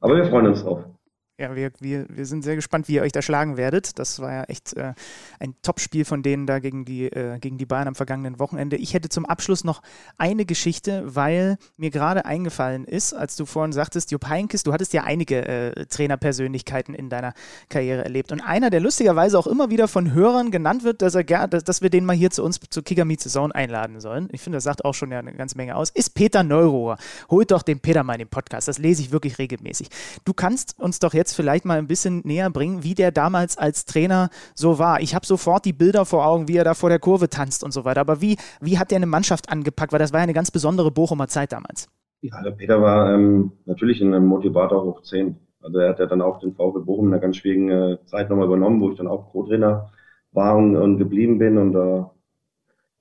Aber wir freuen uns drauf ja, wir, wir, wir sind sehr gespannt, wie ihr euch da schlagen werdet. Das war ja echt äh, ein Top-Spiel von denen da gegen die, äh, gegen die Bayern am vergangenen Wochenende. Ich hätte zum Abschluss noch eine Geschichte, weil mir gerade eingefallen ist, als du vorhin sagtest, Jupp Heinkes, du hattest ja einige äh, Trainerpersönlichkeiten in deiner Karriere erlebt. Und einer, der lustigerweise auch immer wieder von Hörern genannt wird, dass, er dass, dass wir den mal hier zu uns zu Kicker Meets Zone einladen sollen. Ich finde, das sagt auch schon ja eine ganze Menge aus. Ist Peter Neurohrer. Holt doch den Peter mal in den Podcast. Das lese ich wirklich regelmäßig. Du kannst uns doch jetzt vielleicht mal ein bisschen näher bringen, wie der damals als Trainer so war. Ich habe sofort die Bilder vor Augen, wie er da vor der Kurve tanzt und so weiter. Aber wie, wie hat der eine Mannschaft angepackt? Weil das war ja eine ganz besondere Bochumer Zeit damals. Ja, der Peter war ähm, natürlich ein Motivator hoch 10. Also er hat ja dann auch den VfB Bochum in einer ganz schwierigen äh, Zeit nochmal übernommen, wo ich dann auch Co-Trainer war und, und, geblieben bin und äh,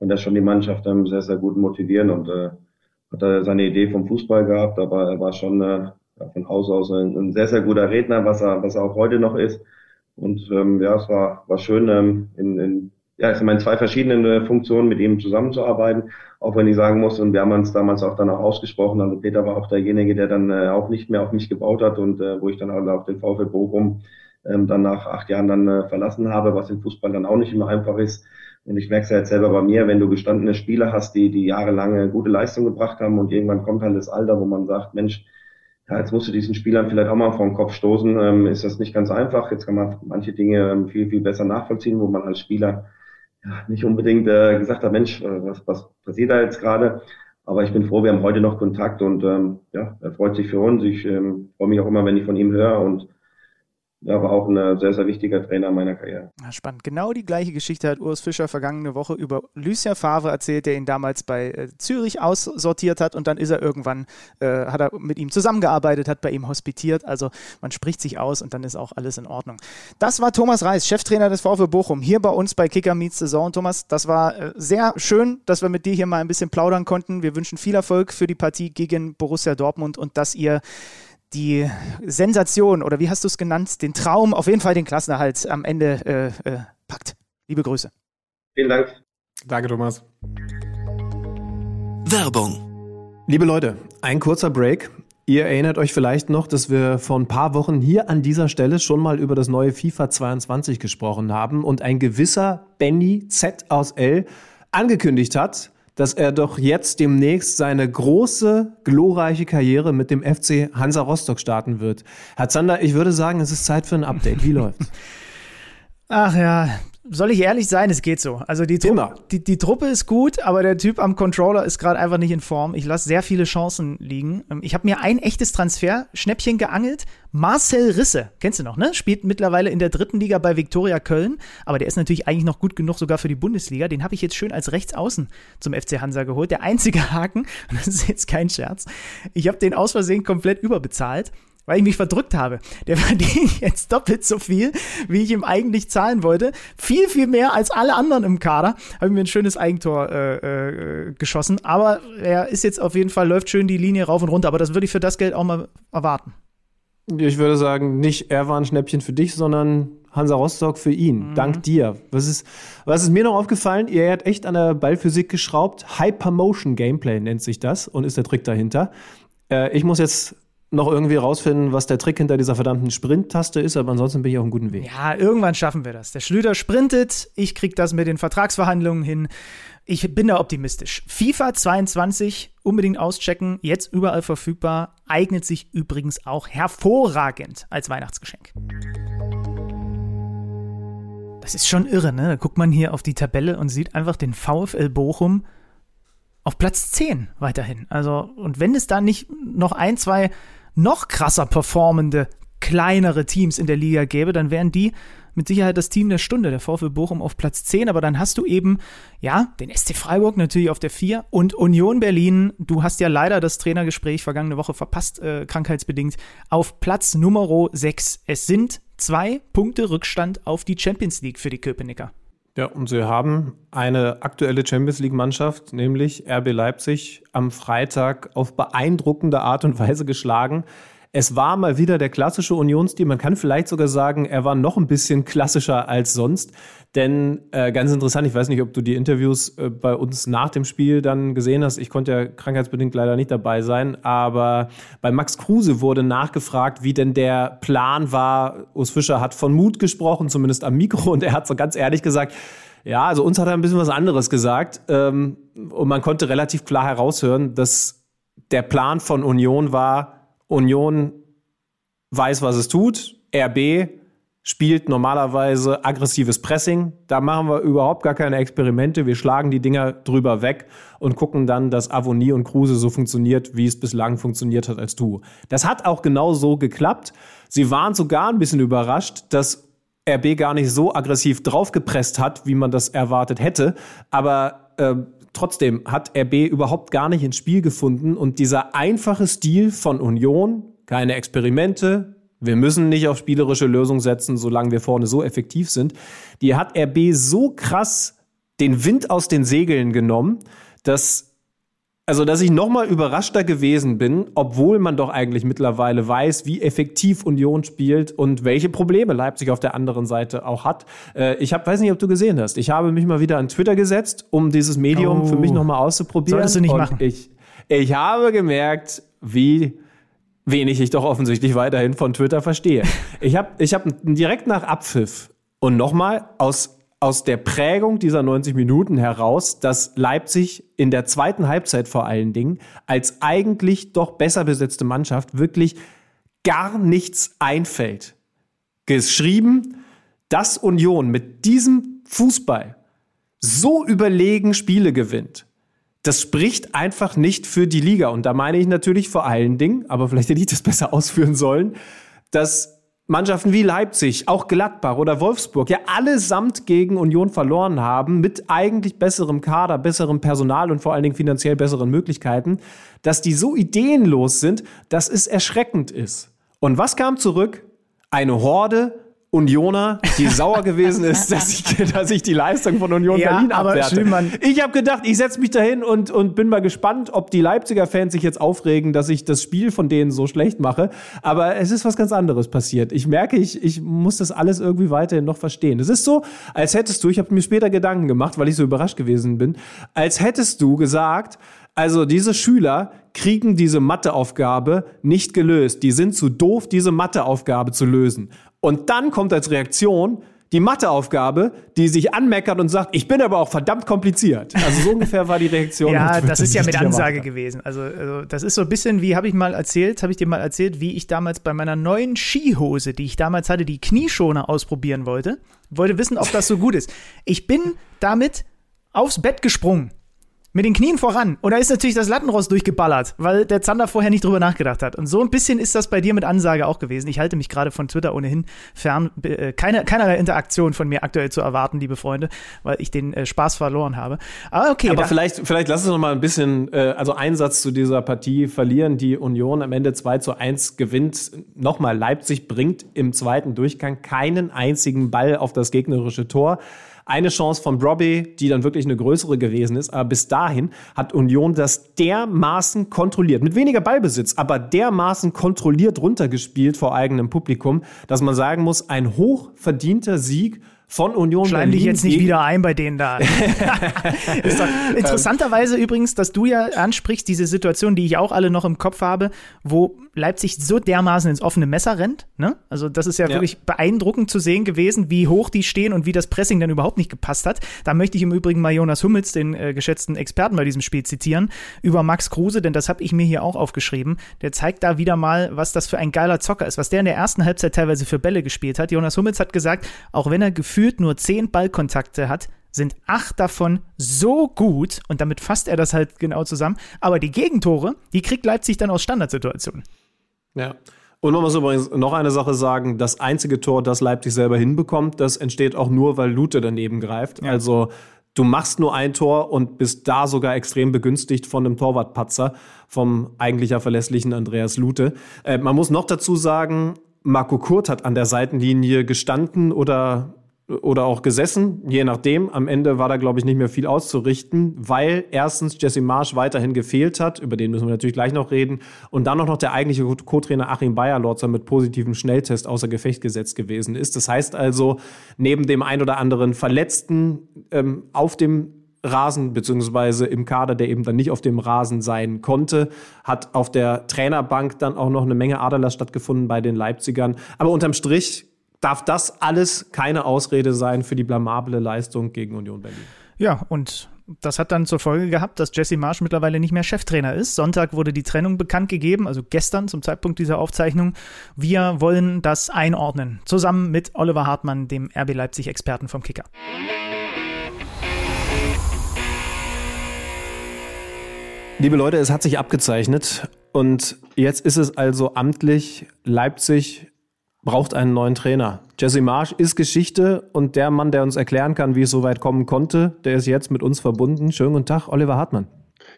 und er schon die Mannschaft ähm, sehr, sehr gut motivieren und äh, hat er seine Idee vom Fußball gehabt, aber er war schon äh, von Haus aus ein, ein, sehr, sehr guter Redner, was er, was er auch heute noch ist. Und ähm, ja, es war, war schön, ähm, in, in, ja, ich meine, zwei verschiedenen äh, Funktionen mit ihm zusammenzuarbeiten, auch wenn ich sagen muss, und wir haben uns damals auch dann auch ausgesprochen, also Peter war auch derjenige, der dann äh, auch nicht mehr auf mich gebaut hat und äh, wo ich dann auch den VfL Bochum ähm, dann nach acht Jahren dann äh, verlassen habe, was im Fußball dann auch nicht immer einfach ist. Und ich merke es ja jetzt selber bei mir, wenn du gestandene Spieler hast, die, die jahrelang gute Leistung gebracht haben und irgendwann kommt halt das Alter, wo man sagt, Mensch, ja, jetzt musst du diesen Spielern vielleicht auch mal vor den Kopf stoßen, ähm, ist das nicht ganz einfach. Jetzt kann man manche Dinge ähm, viel, viel besser nachvollziehen, wo man als Spieler ja, nicht unbedingt äh, gesagt hat, Mensch, äh, was, was passiert da jetzt gerade? Aber ich bin froh, wir haben heute noch Kontakt und ähm, ja, er freut sich für uns. Ich ähm, freue mich auch immer, wenn ich von ihm höre und war auch ein sehr, sehr wichtiger Trainer meiner Karriere. Spannend. Genau die gleiche Geschichte hat Urs Fischer vergangene Woche über Lucien Favre erzählt, der ihn damals bei äh, Zürich aussortiert hat und dann ist er irgendwann, äh, hat er mit ihm zusammengearbeitet, hat bei ihm hospitiert. Also man spricht sich aus und dann ist auch alles in Ordnung. Das war Thomas Reis, Cheftrainer des VfB Bochum, hier bei uns bei Kicker Meets Saison. Thomas, das war äh, sehr schön, dass wir mit dir hier mal ein bisschen plaudern konnten. Wir wünschen viel Erfolg für die Partie gegen Borussia Dortmund und dass ihr die Sensation oder wie hast du es genannt, den Traum, auf jeden Fall den Klassenerhalt am Ende äh, äh, packt. Liebe Grüße. Vielen Dank. Danke, Thomas. Werbung. Liebe Leute, ein kurzer Break. Ihr erinnert euch vielleicht noch, dass wir vor ein paar Wochen hier an dieser Stelle schon mal über das neue FIFA 22 gesprochen haben und ein gewisser Benny Z aus L angekündigt hat, dass er doch jetzt demnächst seine große, glorreiche Karriere mit dem FC Hansa Rostock starten wird. Herr Zander, ich würde sagen, es ist Zeit für ein Update. Wie läuft's? Ach ja, soll ich ehrlich sein, es geht so. Also die, Tru die, die, Truppe ist gut, aber der Typ am Controller ist gerade einfach nicht in Form. Ich lasse sehr viele Chancen liegen. Ähm, ich habe mir ein echtes Transfer-Schnäppchen geangelt. Marcel Risse, kennst du noch, ne? Spielt mittlerweile in der dritten Liga bei Viktoria Köln, aber der ist natürlich eigentlich noch gut genug sogar für die Bundesliga. Den habe ich jetzt schön als Rechtsaußen zum FC Hansa geholt. Der einzige Haken, das ist jetzt kein Scherz, ich habe den aus Versehen komplett überbezahlt weil ich mich verdrückt habe. Der verdient jetzt doppelt so viel, wie ich ihm eigentlich zahlen wollte. Viel, viel mehr als alle anderen im Kader. Habe ich mir ein schönes Eigentor äh, äh, geschossen. Aber er ist jetzt auf jeden Fall, läuft schön die Linie rauf und runter. Aber das würde ich für das Geld auch mal erwarten. Ich würde sagen, nicht er war ein Schnäppchen für dich, sondern Hansa Rostock für ihn. Mhm. Dank dir. Was ist, was ist mir noch aufgefallen? Ihr habt echt an der Ballphysik geschraubt. Hypermotion Gameplay nennt sich das und ist der Trick dahinter. Äh, ich muss jetzt noch irgendwie rausfinden, was der Trick hinter dieser verdammten Sprint-Taste ist, aber ansonsten bin ich auf einem guten Weg. Ja, irgendwann schaffen wir das. Der Schlüter sprintet, ich krieg das mit den Vertragsverhandlungen hin. Ich bin da optimistisch. FIFA 22 unbedingt auschecken, jetzt überall verfügbar, eignet sich übrigens auch hervorragend als Weihnachtsgeschenk. Das ist schon irre, ne? Da guckt man hier auf die Tabelle und sieht einfach den VfL Bochum auf Platz 10 weiterhin. Also, und wenn es da nicht noch ein, zwei noch krasser performende kleinere Teams in der Liga gäbe, dann wären die mit Sicherheit das Team der Stunde, der VfL Bochum auf Platz 10, aber dann hast du eben, ja, den SC Freiburg natürlich auf der 4 und Union Berlin, du hast ja leider das Trainergespräch vergangene Woche verpasst, äh, krankheitsbedingt, auf Platz Nummer 6. Es sind zwei Punkte Rückstand auf die Champions League für die Köpenicker. Ja, und sie haben eine aktuelle Champions League-Mannschaft, nämlich RB Leipzig, am Freitag auf beeindruckende Art und Weise geschlagen. Es war mal wieder der klassische Unionsstil. Man kann vielleicht sogar sagen, er war noch ein bisschen klassischer als sonst. Denn äh, ganz interessant, ich weiß nicht, ob du die Interviews äh, bei uns nach dem Spiel dann gesehen hast. Ich konnte ja krankheitsbedingt leider nicht dabei sein. Aber bei Max Kruse wurde nachgefragt, wie denn der Plan war. Urs Fischer hat von Mut gesprochen, zumindest am Mikro. Und er hat so ganz ehrlich gesagt, ja, also uns hat er ein bisschen was anderes gesagt. Ähm, und man konnte relativ klar heraushören, dass der Plan von Union war, Union weiß, was es tut. RB spielt normalerweise aggressives Pressing. Da machen wir überhaupt gar keine Experimente. Wir schlagen die Dinger drüber weg und gucken dann, dass Avonie und Kruse so funktioniert, wie es bislang funktioniert hat als du. Das hat auch genau so geklappt. Sie waren sogar ein bisschen überrascht, dass RB gar nicht so aggressiv draufgepresst hat, wie man das erwartet hätte. Aber äh, trotzdem hat RB überhaupt gar nicht ins Spiel gefunden und dieser einfache Stil von Union, keine Experimente, wir müssen nicht auf spielerische Lösungen setzen, solange wir vorne so effektiv sind, die hat RB so krass den Wind aus den Segeln genommen, dass also, dass ich nochmal überraschter gewesen bin, obwohl man doch eigentlich mittlerweile weiß, wie effektiv Union spielt und welche Probleme Leipzig auf der anderen Seite auch hat. Äh, ich hab, weiß nicht, ob du gesehen hast. Ich habe mich mal wieder an Twitter gesetzt, um dieses Medium oh. für mich nochmal auszuprobieren. Solltest du nicht machen. Ich, ich habe gemerkt, wie wenig ich doch offensichtlich weiterhin von Twitter verstehe. ich habe ich hab direkt nach Abpfiff und nochmal aus aus der Prägung dieser 90 Minuten heraus, dass Leipzig in der zweiten Halbzeit vor allen Dingen als eigentlich doch besser besetzte Mannschaft wirklich gar nichts einfällt. Geschrieben, dass Union mit diesem Fußball so überlegen Spiele gewinnt. Das spricht einfach nicht für die Liga. Und da meine ich natürlich vor allen Dingen, aber vielleicht hätte ich das besser ausführen sollen, dass Mannschaften wie Leipzig, auch Gladbach oder Wolfsburg ja allesamt gegen Union verloren haben, mit eigentlich besserem Kader, besserem Personal und vor allen Dingen finanziell besseren Möglichkeiten, dass die so ideenlos sind, dass es erschreckend ist. Und was kam zurück? Eine Horde Unioner, die sauer gewesen ist, dass ich, dass ich die Leistung von Union ja, Berlin abwerte. Schlimm, ich habe gedacht, ich setze mich dahin und, und bin mal gespannt, ob die Leipziger Fans sich jetzt aufregen, dass ich das Spiel von denen so schlecht mache. Aber es ist was ganz anderes passiert. Ich merke, ich, ich muss das alles irgendwie weiterhin noch verstehen. Es ist so, als hättest du, ich habe mir später Gedanken gemacht, weil ich so überrascht gewesen bin, als hättest du gesagt, also diese Schüler kriegen diese Matheaufgabe nicht gelöst. Die sind zu doof, diese Matheaufgabe zu lösen. Und dann kommt als Reaktion die Matheaufgabe, die sich anmeckert und sagt, ich bin aber auch verdammt kompliziert. Also so ungefähr war die Reaktion. ja, das ist ja mit Ansage gewesen. Also, also, das ist so ein bisschen, wie habe ich mal erzählt, habe ich dir mal erzählt, wie ich damals bei meiner neuen Skihose, die ich damals hatte, die Knieschoner ausprobieren wollte, wollte wissen, ob das so gut ist. Ich bin damit aufs Bett gesprungen mit den Knien voran. Und da ist natürlich das Lattenrost durchgeballert, weil der Zander vorher nicht drüber nachgedacht hat. Und so ein bisschen ist das bei dir mit Ansage auch gewesen. Ich halte mich gerade von Twitter ohnehin fern. Äh, keine, keinerlei Interaktion von mir aktuell zu erwarten, liebe Freunde, weil ich den äh, Spaß verloren habe. Aber okay. Aber vielleicht, vielleicht lass uns noch mal ein bisschen, äh, also Einsatz zu dieser Partie verlieren. Die Union am Ende 2 zu 1 gewinnt. Nochmal, Leipzig bringt im zweiten Durchgang keinen einzigen Ball auf das gegnerische Tor eine Chance von Robbie, die dann wirklich eine größere gewesen ist. Aber bis dahin hat Union das dermaßen kontrolliert, mit weniger Ballbesitz, aber dermaßen kontrolliert runtergespielt vor eigenem Publikum, dass man sagen muss, ein hochverdienter Sieg von Union Schleim Berlin. dich jetzt nicht wieder ein bei denen da. interessanterweise übrigens, dass du ja ansprichst, diese Situation, die ich auch alle noch im Kopf habe, wo Leipzig so dermaßen ins offene Messer rennt. Ne? Also das ist ja, ja, wirklich beeindruckend zu sehen gewesen, wie hoch die stehen und wie das Pressing dann überhaupt nicht gepasst hat. Da möchte ich im Übrigen mal Jonas Hummels, den äh, geschätzten Experten bei diesem Spiel, zitieren, über Max Kruse, denn das habe ich mir hier auch aufgeschrieben. Der zeigt da wieder mal, was das für ein geiler Zocker ist, was der in der ersten Halbzeit teilweise für Bälle gespielt hat. Jonas Hummels hat gesagt, auch wenn er gefühlt gefühlt nur zehn Ballkontakte hat, sind acht davon so gut und damit fasst er das halt genau zusammen. Aber die Gegentore, die kriegt Leipzig dann aus Standardsituationen. Ja. Und man muss übrigens noch eine Sache sagen: Das einzige Tor, das Leipzig selber hinbekommt, das entsteht auch nur, weil Lute daneben greift. Ja. Also du machst nur ein Tor und bist da sogar extrem begünstigt von einem Torwartpatzer vom eigentlich verlässlichen Andreas Lute. Äh, man muss noch dazu sagen, Marco Kurt hat an der Seitenlinie gestanden oder oder auch gesessen, je nachdem. Am Ende war da, glaube ich, nicht mehr viel auszurichten, weil erstens Jesse Marsch weiterhin gefehlt hat, über den müssen wir natürlich gleich noch reden, und dann auch noch der eigentliche Co-Trainer Achim Bayerlotzer mit positivem Schnelltest außer Gefecht gesetzt gewesen ist. Das heißt also, neben dem ein oder anderen Verletzten ähm, auf dem Rasen, beziehungsweise im Kader, der eben dann nicht auf dem Rasen sein konnte, hat auf der Trainerbank dann auch noch eine Menge Aderlass stattgefunden bei den Leipzigern. Aber unterm Strich darf das alles keine Ausrede sein für die blamable Leistung gegen Union Berlin. Ja, und das hat dann zur Folge gehabt, dass Jesse Marsch mittlerweile nicht mehr Cheftrainer ist. Sonntag wurde die Trennung bekannt gegeben, also gestern zum Zeitpunkt dieser Aufzeichnung. Wir wollen das einordnen, zusammen mit Oliver Hartmann, dem RB Leipzig-Experten vom Kicker. Liebe Leute, es hat sich abgezeichnet und jetzt ist es also amtlich. Leipzig braucht einen neuen Trainer. Jesse Marsch ist Geschichte und der Mann, der uns erklären kann, wie es so weit kommen konnte, der ist jetzt mit uns verbunden. Schönen guten Tag, Oliver Hartmann.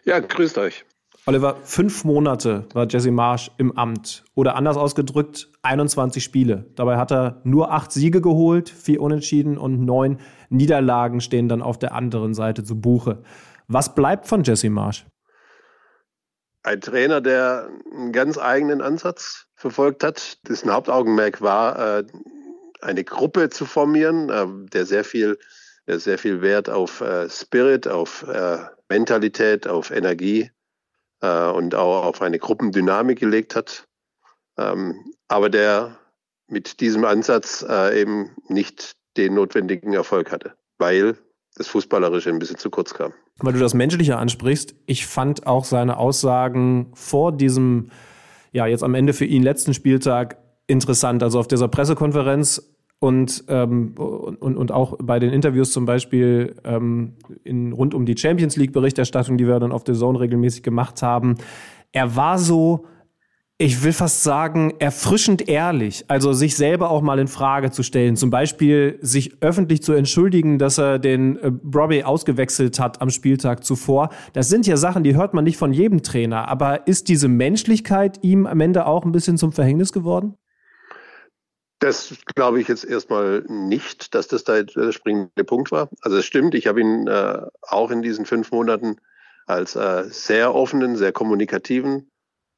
Ja, grüßt euch. Oliver, fünf Monate war Jesse Marsch im Amt. Oder anders ausgedrückt, 21 Spiele. Dabei hat er nur acht Siege geholt, vier Unentschieden und neun Niederlagen stehen dann auf der anderen Seite zu Buche. Was bleibt von Jesse Marsch? Ein Trainer, der einen ganz eigenen Ansatz verfolgt hat. Dessen Hauptaugenmerk war, äh, eine Gruppe zu formieren, äh, der sehr viel, der sehr viel Wert auf äh, Spirit, auf Mentalität, auf Energie und auch auf eine Gruppendynamik gelegt hat. Ähm, aber der mit diesem Ansatz eben nicht den notwendigen Erfolg hatte, weil das Fußballerische ein bisschen zu kurz kam. Weil du das Menschliche ansprichst, ich fand auch seine Aussagen vor diesem ja, jetzt am Ende für ihn letzten Spieltag interessant. Also auf dieser Pressekonferenz und, ähm, und, und auch bei den Interviews zum Beispiel ähm, in, rund um die Champions League-Berichterstattung, die wir dann auf der Zone regelmäßig gemacht haben. Er war so ich will fast sagen, erfrischend ehrlich. Also sich selber auch mal in Frage zu stellen. Zum Beispiel sich öffentlich zu entschuldigen, dass er den äh, Robbie ausgewechselt hat am Spieltag zuvor. Das sind ja Sachen, die hört man nicht von jedem Trainer. Aber ist diese Menschlichkeit ihm am Ende auch ein bisschen zum Verhängnis geworden? Das glaube ich jetzt erstmal nicht, dass das der springende Punkt war. Also es stimmt, ich habe ihn äh, auch in diesen fünf Monaten als äh, sehr offenen, sehr kommunikativen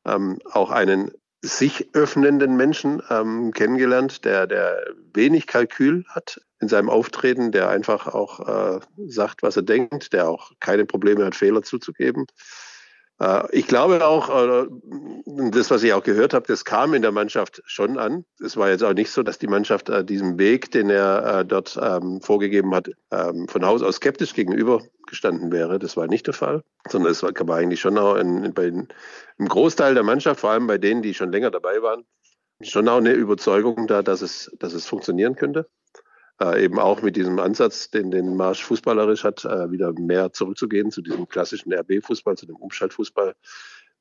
ähm, auch einen sich öffnenden Menschen ähm, kennengelernt, der, der wenig Kalkül hat in seinem Auftreten, der einfach auch äh, sagt, was er denkt, der auch keine Probleme hat, Fehler zuzugeben. Äh, ich glaube auch, äh, das, was ich auch gehört habe, das kam in der Mannschaft schon an. Es war jetzt auch nicht so, dass die Mannschaft äh, diesem Weg, den er dort ähm, vorgegeben hat, ähm, von Haus aus skeptisch gegenüber gestanden wäre. Das war nicht der Fall, sondern es war eigentlich schon auch in, in, bei, im Großteil der Mannschaft, vor allem bei denen, die schon länger dabei waren, schon auch eine Überzeugung da, dass es, dass es funktionieren könnte. Äh, eben auch mit diesem Ansatz, den den Marsch fußballerisch hat, äh, wieder mehr zurückzugehen zu diesem klassischen RB-Fußball, zu dem Umschaltfußball.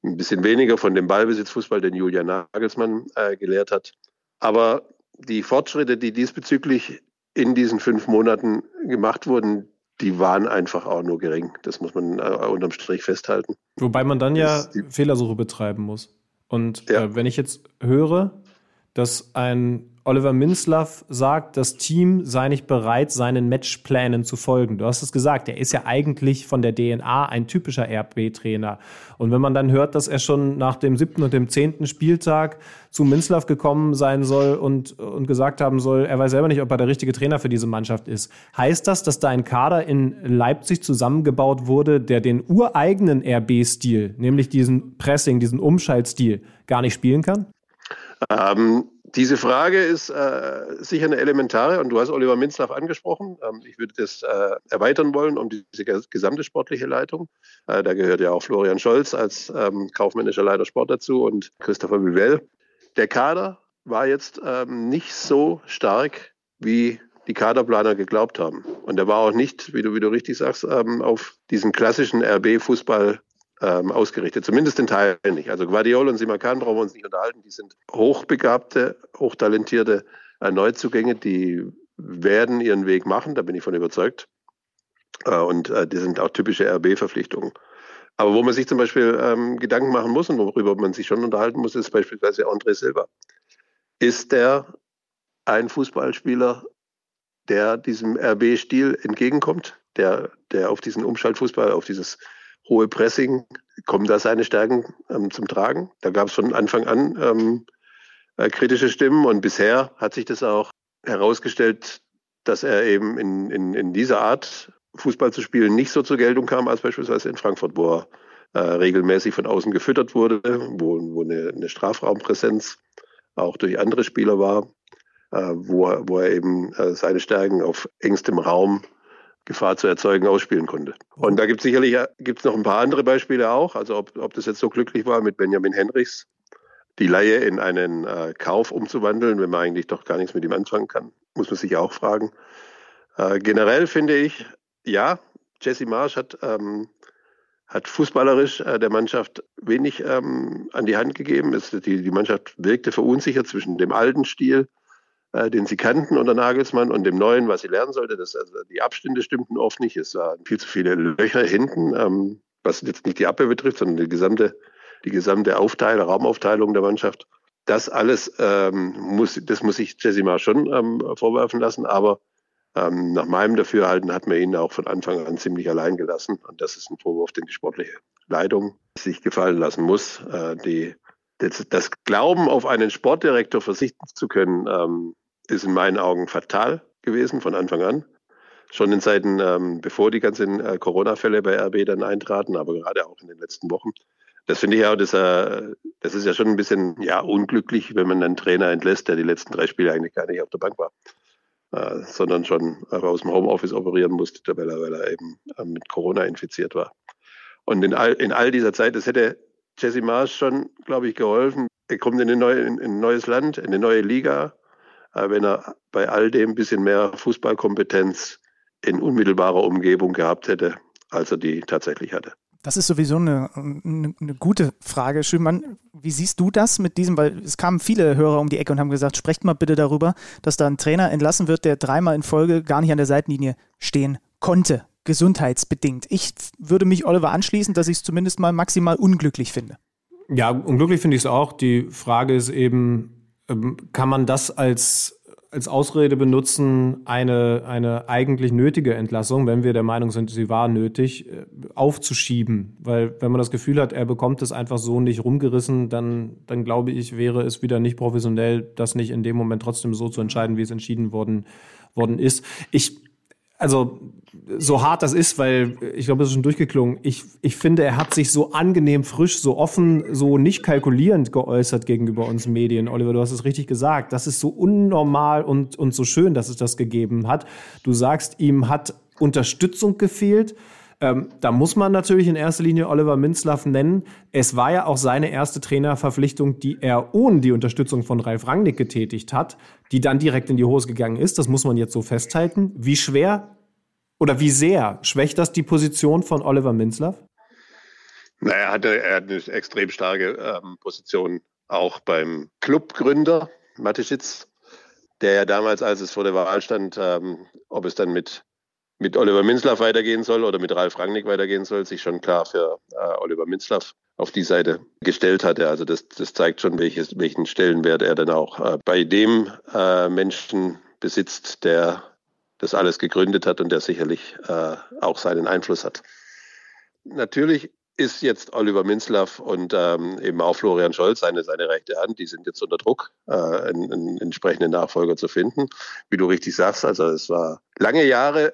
Ein bisschen weniger von dem Ballbesitzfußball, den Julian Nagelsmann äh, gelehrt hat. Aber die Fortschritte, die diesbezüglich in diesen fünf Monaten gemacht wurden, die waren einfach auch nur gering. Das muss man äh, unterm Strich festhalten. Wobei man dann ja Fehlersuche betreiben muss. Und ja. äh, wenn ich jetzt höre, dass ein Oliver Minslav sagt, das Team sei nicht bereit, seinen Matchplänen zu folgen. Du hast es gesagt, er ist ja eigentlich von der DNA ein typischer RB-Trainer. Und wenn man dann hört, dass er schon nach dem siebten und dem zehnten Spieltag zu Minslav gekommen sein soll und, und gesagt haben soll, er weiß selber nicht, ob er der richtige Trainer für diese Mannschaft ist, heißt das, dass da ein Kader in Leipzig zusammengebaut wurde, der den ureigenen RB-Stil, nämlich diesen Pressing, diesen Umschaltstil, gar nicht spielen kann? Ähm, diese Frage ist äh, sicher eine elementare und du hast Oliver Minzlaff angesprochen. Ähm, ich würde das äh, erweitern wollen um diese gesamte sportliche Leitung. Äh, da gehört ja auch Florian Scholz als ähm, kaufmännischer Leiter Sport dazu und Christopher Vivell. Der Kader war jetzt ähm, nicht so stark, wie die Kaderplaner geglaubt haben. Und der war auch nicht, wie du, wie du richtig sagst, ähm, auf diesen klassischen RB-Fußball ähm, ausgerichtet. Zumindest in Teilen nicht. Also Guardiola und Simakan brauchen wir uns nicht unterhalten. Die sind hochbegabte, hochtalentierte äh, Neuzugänge, die werden ihren Weg machen, da bin ich von überzeugt. Äh, und äh, die sind auch typische RB-Verpflichtungen. Aber wo man sich zum Beispiel ähm, Gedanken machen muss und worüber man sich schon unterhalten muss, ist beispielsweise André Silva. Ist der ein Fußballspieler, der diesem RB-Stil entgegenkommt, der, der auf diesen Umschaltfußball, auf dieses hohe Pressing, kommen da seine Stärken ähm, zum Tragen. Da gab es von Anfang an ähm, äh, kritische Stimmen und bisher hat sich das auch herausgestellt, dass er eben in, in, in dieser Art Fußball zu spielen nicht so zur Geltung kam als beispielsweise in Frankfurt, wo er äh, regelmäßig von außen gefüttert wurde, wo, wo eine, eine Strafraumpräsenz auch durch andere Spieler war, äh, wo, er, wo er eben äh, seine Stärken auf engstem Raum Gefahr zu erzeugen, ausspielen konnte. Und da gibt es sicherlich gibt's noch ein paar andere Beispiele auch. Also ob, ob das jetzt so glücklich war mit Benjamin Henrichs, die Laie in einen äh, Kauf umzuwandeln, wenn man eigentlich doch gar nichts mit ihm anfangen kann, muss man sich auch fragen. Äh, generell finde ich, ja, Jesse Marsch hat, ähm, hat fußballerisch äh, der Mannschaft wenig ähm, an die Hand gegeben. Es, die, die Mannschaft wirkte verunsichert zwischen dem alten Stil äh, den sie kannten unter Nagelsmann und dem neuen, was sie lernen sollte. Das, also die Abstände stimmten oft nicht. Es waren viel zu viele Löcher hinten, ähm, was jetzt nicht die Abwehr betrifft, sondern die gesamte, die gesamte Aufteilung, Raumaufteilung der Mannschaft. Das alles ähm, muss, das muss ich Jesse mal schon ähm, vorwerfen lassen, aber ähm, nach meinem Dafürhalten hat man ihn auch von Anfang an ziemlich allein gelassen. Und das ist ein Vorwurf, den die sportliche Leitung sich gefallen lassen muss. Äh, die, das, das, Glauben auf einen Sportdirektor verzichten zu können, ähm, ist in meinen Augen fatal gewesen von Anfang an. Schon in Zeiten, ähm, bevor die ganzen äh, Corona-Fälle bei RB dann eintraten, aber gerade auch in den letzten Wochen. Das finde ich auch, das, äh, das ist ja schon ein bisschen ja, unglücklich, wenn man einen Trainer entlässt, der die letzten drei Spiele eigentlich gar nicht auf der Bank war, äh, sondern schon aus dem Homeoffice operieren musste, weil er, weil er eben äh, mit Corona infiziert war. Und in all, in all dieser Zeit, das hätte Jesse Marsch schon, glaube ich, geholfen. Er kommt in, neue, in ein neues Land, in eine neue Liga, wenn er bei all dem ein bisschen mehr Fußballkompetenz in unmittelbarer Umgebung gehabt hätte, als er die tatsächlich hatte. Das ist sowieso eine, eine, eine, gute Frage. Schönmann, wie siehst du das mit diesem, weil es kamen viele Hörer um die Ecke und haben gesagt, sprecht mal bitte darüber, dass da ein Trainer entlassen wird, der dreimal in Folge gar nicht an der Seitenlinie stehen konnte, gesundheitsbedingt. Ich würde mich Oliver anschließen, dass ich es zumindest mal maximal unglücklich finde. Ja, unglücklich finde ich es auch. Die Frage ist eben, kann man das als, als Ausrede benutzen, eine, eine eigentlich nötige Entlassung, wenn wir der Meinung sind, sie war nötig, äh, aufzuschieben? Weil wenn man das Gefühl hat, er bekommt es einfach so nicht rumgerissen, dann, dann glaube ich, wäre es wieder nicht professionell, das nicht in dem Moment trotzdem so zu entscheiden, wie es entschieden worden, worden ist. Ich also so hart das ist, weil ich glaube, es ist schon durchgeklungen. Ich, ich finde, er hat sich so angenehm frisch, so offen, so nicht kalkulierend geäußert gegenüber uns Medien. Oliver, du hast es richtig gesagt. Das ist so unnormal und, und so schön, dass es das gegeben hat. Du sagst, ihm hat Unterstützung gefehlt. Ähm, da muss man natürlich in erster Linie Oliver Minzlaff nennen. Es war ja auch seine erste Trainerverpflichtung, die er ohne die Unterstützung von Ralf Rangnick getätigt hat, die dann direkt in die Hose gegangen ist. Das muss man jetzt so festhalten. Wie schwer oder wie sehr schwächt das die Position von Oliver Minzlaff? Naja, er hat eine extrem starke ähm, Position auch beim Clubgründer Mateschitz, der ja damals, als es vor der Wahl stand, ähm, ob es dann mit, mit Oliver Minzlaff weitergehen soll oder mit Ralf Rangnick weitergehen soll, sich schon klar für äh, Oliver Minzlaff auf die Seite gestellt hatte. Also das, das zeigt schon, welches, welchen Stellenwert er dann auch äh, bei dem äh, Menschen besitzt, der das alles gegründet hat und der sicherlich äh, auch seinen Einfluss hat. Natürlich ist jetzt Oliver Minzlaff und ähm, eben auch Florian Scholz, seine, seine rechte Hand, die sind jetzt unter Druck, äh, einen, einen entsprechenden Nachfolger zu finden. Wie du richtig sagst, also es war lange Jahre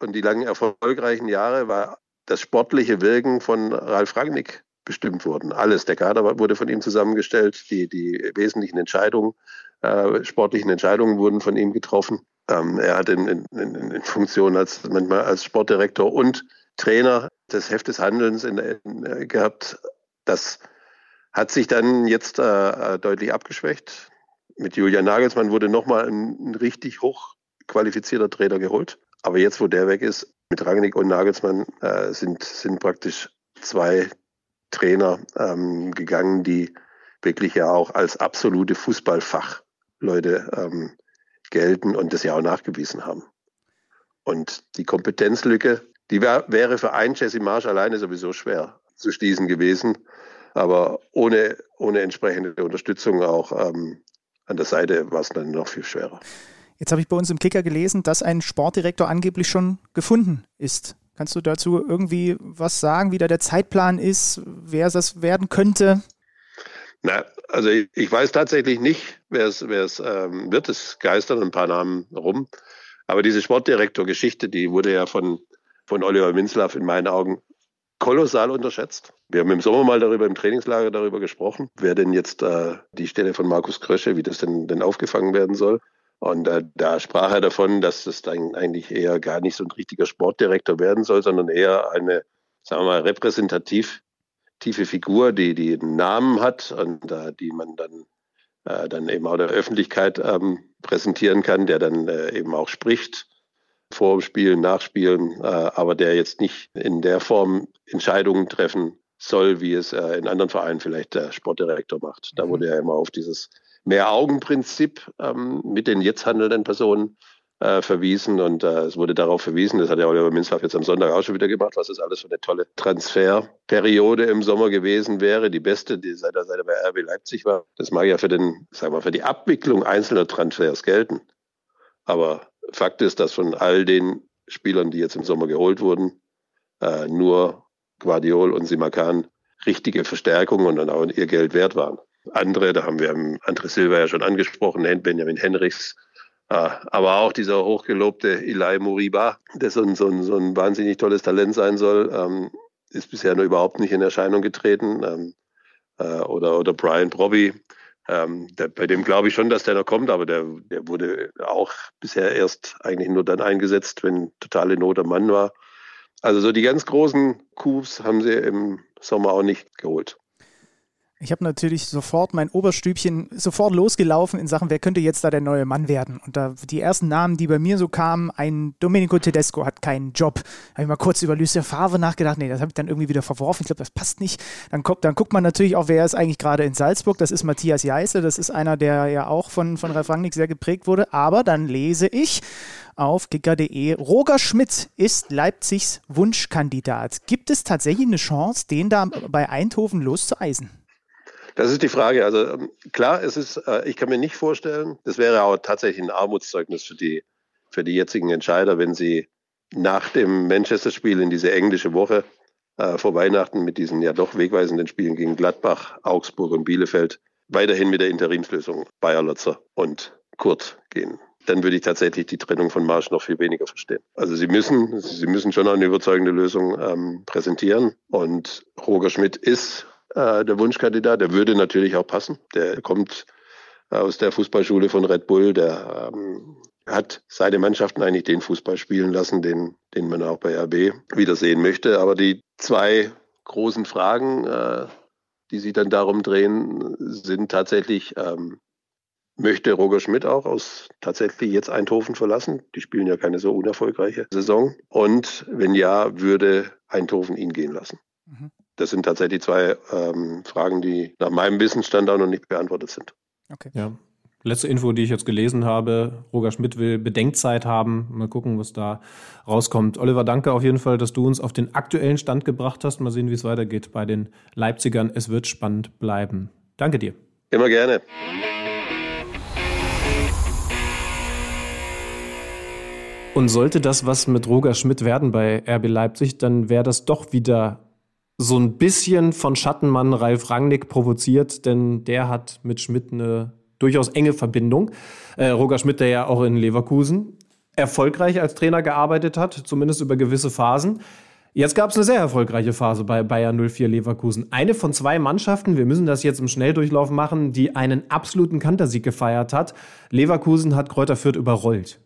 und die langen erfolgreichen Jahre war das sportliche Wirken von Ralf Rangnick bestimmt worden. Alles, der Kader wurde von ihm zusammengestellt, die, die wesentlichen Entscheidungen, äh, sportlichen Entscheidungen wurden von ihm getroffen. Ähm, er hat in, in, in Funktion als manchmal als Sportdirektor und Trainer des Heft des Handelns in, in, äh, gehabt. Das hat sich dann jetzt äh, deutlich abgeschwächt. Mit Julian Nagelsmann wurde nochmal ein, ein richtig hochqualifizierter Trainer geholt. Aber jetzt, wo der weg ist, mit Rangnick und Nagelsmann äh, sind, sind praktisch zwei Trainer ähm, gegangen, die wirklich ja auch als absolute Fußballfachleute ähm, gelten und das ja auch nachgewiesen haben. Und die Kompetenzlücke die wär, wäre für einen Jesse Marsch alleine sowieso schwer zu schließen gewesen. Aber ohne, ohne entsprechende Unterstützung auch ähm, an der Seite war es dann noch viel schwerer. Jetzt habe ich bei uns im Kicker gelesen, dass ein Sportdirektor angeblich schon gefunden ist. Kannst du dazu irgendwie was sagen, wie da der Zeitplan ist, wer das werden könnte? Na, also ich, ich weiß tatsächlich nicht, wer es, wer es ähm, wird. Es geistern ein paar Namen rum. Aber diese Sportdirektor-Geschichte, die wurde ja von von Oliver Minzlaff in meinen Augen kolossal unterschätzt. Wir haben im Sommer mal darüber im Trainingslager darüber gesprochen, wer denn jetzt äh, die Stelle von Markus Krösche, wie das denn, denn aufgefangen werden soll. Und äh, da sprach er davon, dass das dann eigentlich eher gar nicht so ein richtiger Sportdirektor werden soll, sondern eher eine, sagen wir mal, repräsentativ tiefe Figur, die, die einen Namen hat und äh, die man dann, äh, dann eben auch der Öffentlichkeit ähm, präsentieren kann, der dann äh, eben auch spricht Vorspielen, Nachspielen, äh, aber der jetzt nicht in der Form Entscheidungen treffen soll, wie es äh, in anderen Vereinen vielleicht der Sportdirektor macht. Da mhm. wurde ja immer auf dieses Mehr-Augen-Prinzip ähm, mit den jetzt handelnden Personen äh, verwiesen und äh, es wurde darauf verwiesen, das hat ja Oliver Minzlaff jetzt am Sonntag auch schon wieder gemacht, was das alles für eine tolle Transferperiode im Sommer gewesen wäre, die beste, die seit er, seit er bei RB Leipzig war. Das mag ja für den, sagen wir, für die Abwicklung einzelner Transfers gelten. Aber Fakt ist, dass von all den Spielern, die jetzt im Sommer geholt wurden, äh, nur Guardiol und Simakan richtige Verstärkungen und dann auch ihr Geld wert waren. Andere, da haben wir André Silva ja schon angesprochen, Benjamin Henrichs, äh, aber auch dieser hochgelobte Eli Muriba, der so ein, so ein, so ein wahnsinnig tolles Talent sein soll, ähm, ist bisher noch überhaupt nicht in Erscheinung getreten. Ähm, äh, oder, oder Brian Brobby, ähm, der, bei dem glaube ich schon, dass der noch kommt, aber der, der wurde auch bisher erst eigentlich nur dann eingesetzt, wenn totale Not am Mann war. Also so die ganz großen Coups haben sie im Sommer auch nicht geholt. Ich habe natürlich sofort mein Oberstübchen sofort losgelaufen in Sachen, wer könnte jetzt da der neue Mann werden. Und da die ersten Namen, die bei mir so kamen, ein Domenico Tedesco hat keinen Job. Habe ich mal kurz über Lucien Favre nachgedacht. Nee, das habe ich dann irgendwie wieder verworfen. Ich glaube, das passt nicht. Dann, guckt, dann guckt man natürlich auch, wer ist eigentlich gerade in Salzburg. Das ist Matthias Jeißle. Das ist einer, der ja auch von, von Ralf Rangnick sehr geprägt wurde. Aber dann lese ich auf kicker.de, Roger Schmidt ist Leipzigs Wunschkandidat. Gibt es tatsächlich eine Chance, den da bei Eindhoven loszueisen? Das ist die Frage. Also ähm, klar, es ist, äh, ich kann mir nicht vorstellen, das wäre auch tatsächlich ein Armutszeugnis für die, für die jetzigen Entscheider, wenn sie nach dem Manchester-Spiel in diese englische Woche äh, vor Weihnachten mit diesen ja doch wegweisenden Spielen gegen Gladbach, Augsburg und Bielefeld weiterhin mit der Interimslösung Bayer Lotzer und Kurt gehen. Dann würde ich tatsächlich die Trennung von Marsch noch viel weniger verstehen. Also sie müssen, sie müssen schon eine überzeugende Lösung ähm, präsentieren. Und Roger Schmidt ist äh, der Wunschkandidat. Der würde natürlich auch passen. Der kommt aus der Fußballschule von Red Bull. Der ähm, hat seine Mannschaften eigentlich den Fußball spielen lassen, den, den man auch bei RB wiedersehen möchte. Aber die zwei großen Fragen, äh, die sich dann darum drehen, sind tatsächlich, ähm, möchte Roger Schmidt auch aus tatsächlich jetzt Eindhoven verlassen? Die spielen ja keine so unerfolgreiche Saison. Und wenn ja, würde Eindhoven ihn gehen lassen? Mhm. Das sind tatsächlich zwei ähm, Fragen, die nach meinem Wissensstand auch noch nicht beantwortet sind. Okay. Ja. Letzte Info, die ich jetzt gelesen habe, Roger Schmidt will Bedenkzeit haben. Mal gucken, was da rauskommt. Oliver, danke auf jeden Fall, dass du uns auf den aktuellen Stand gebracht hast. Mal sehen, wie es weitergeht bei den Leipzigern. Es wird spannend bleiben. Danke dir. Immer gerne. Und sollte das was mit Roger Schmidt werden bei RB Leipzig, dann wäre das doch wieder so ein bisschen von Schattenmann Ralf Rangnick provoziert, denn der hat mit Schmidt eine durchaus enge Verbindung. Äh, Roger Schmidt, der ja auch in Leverkusen erfolgreich als Trainer gearbeitet hat, zumindest über gewisse Phasen. Jetzt gab es eine sehr erfolgreiche Phase bei Bayern 04 Leverkusen. Eine von zwei Mannschaften, wir müssen das jetzt im Schnelldurchlauf machen, die einen absoluten Kantersieg gefeiert hat. Leverkusen hat Kräuter Fürth überrollt.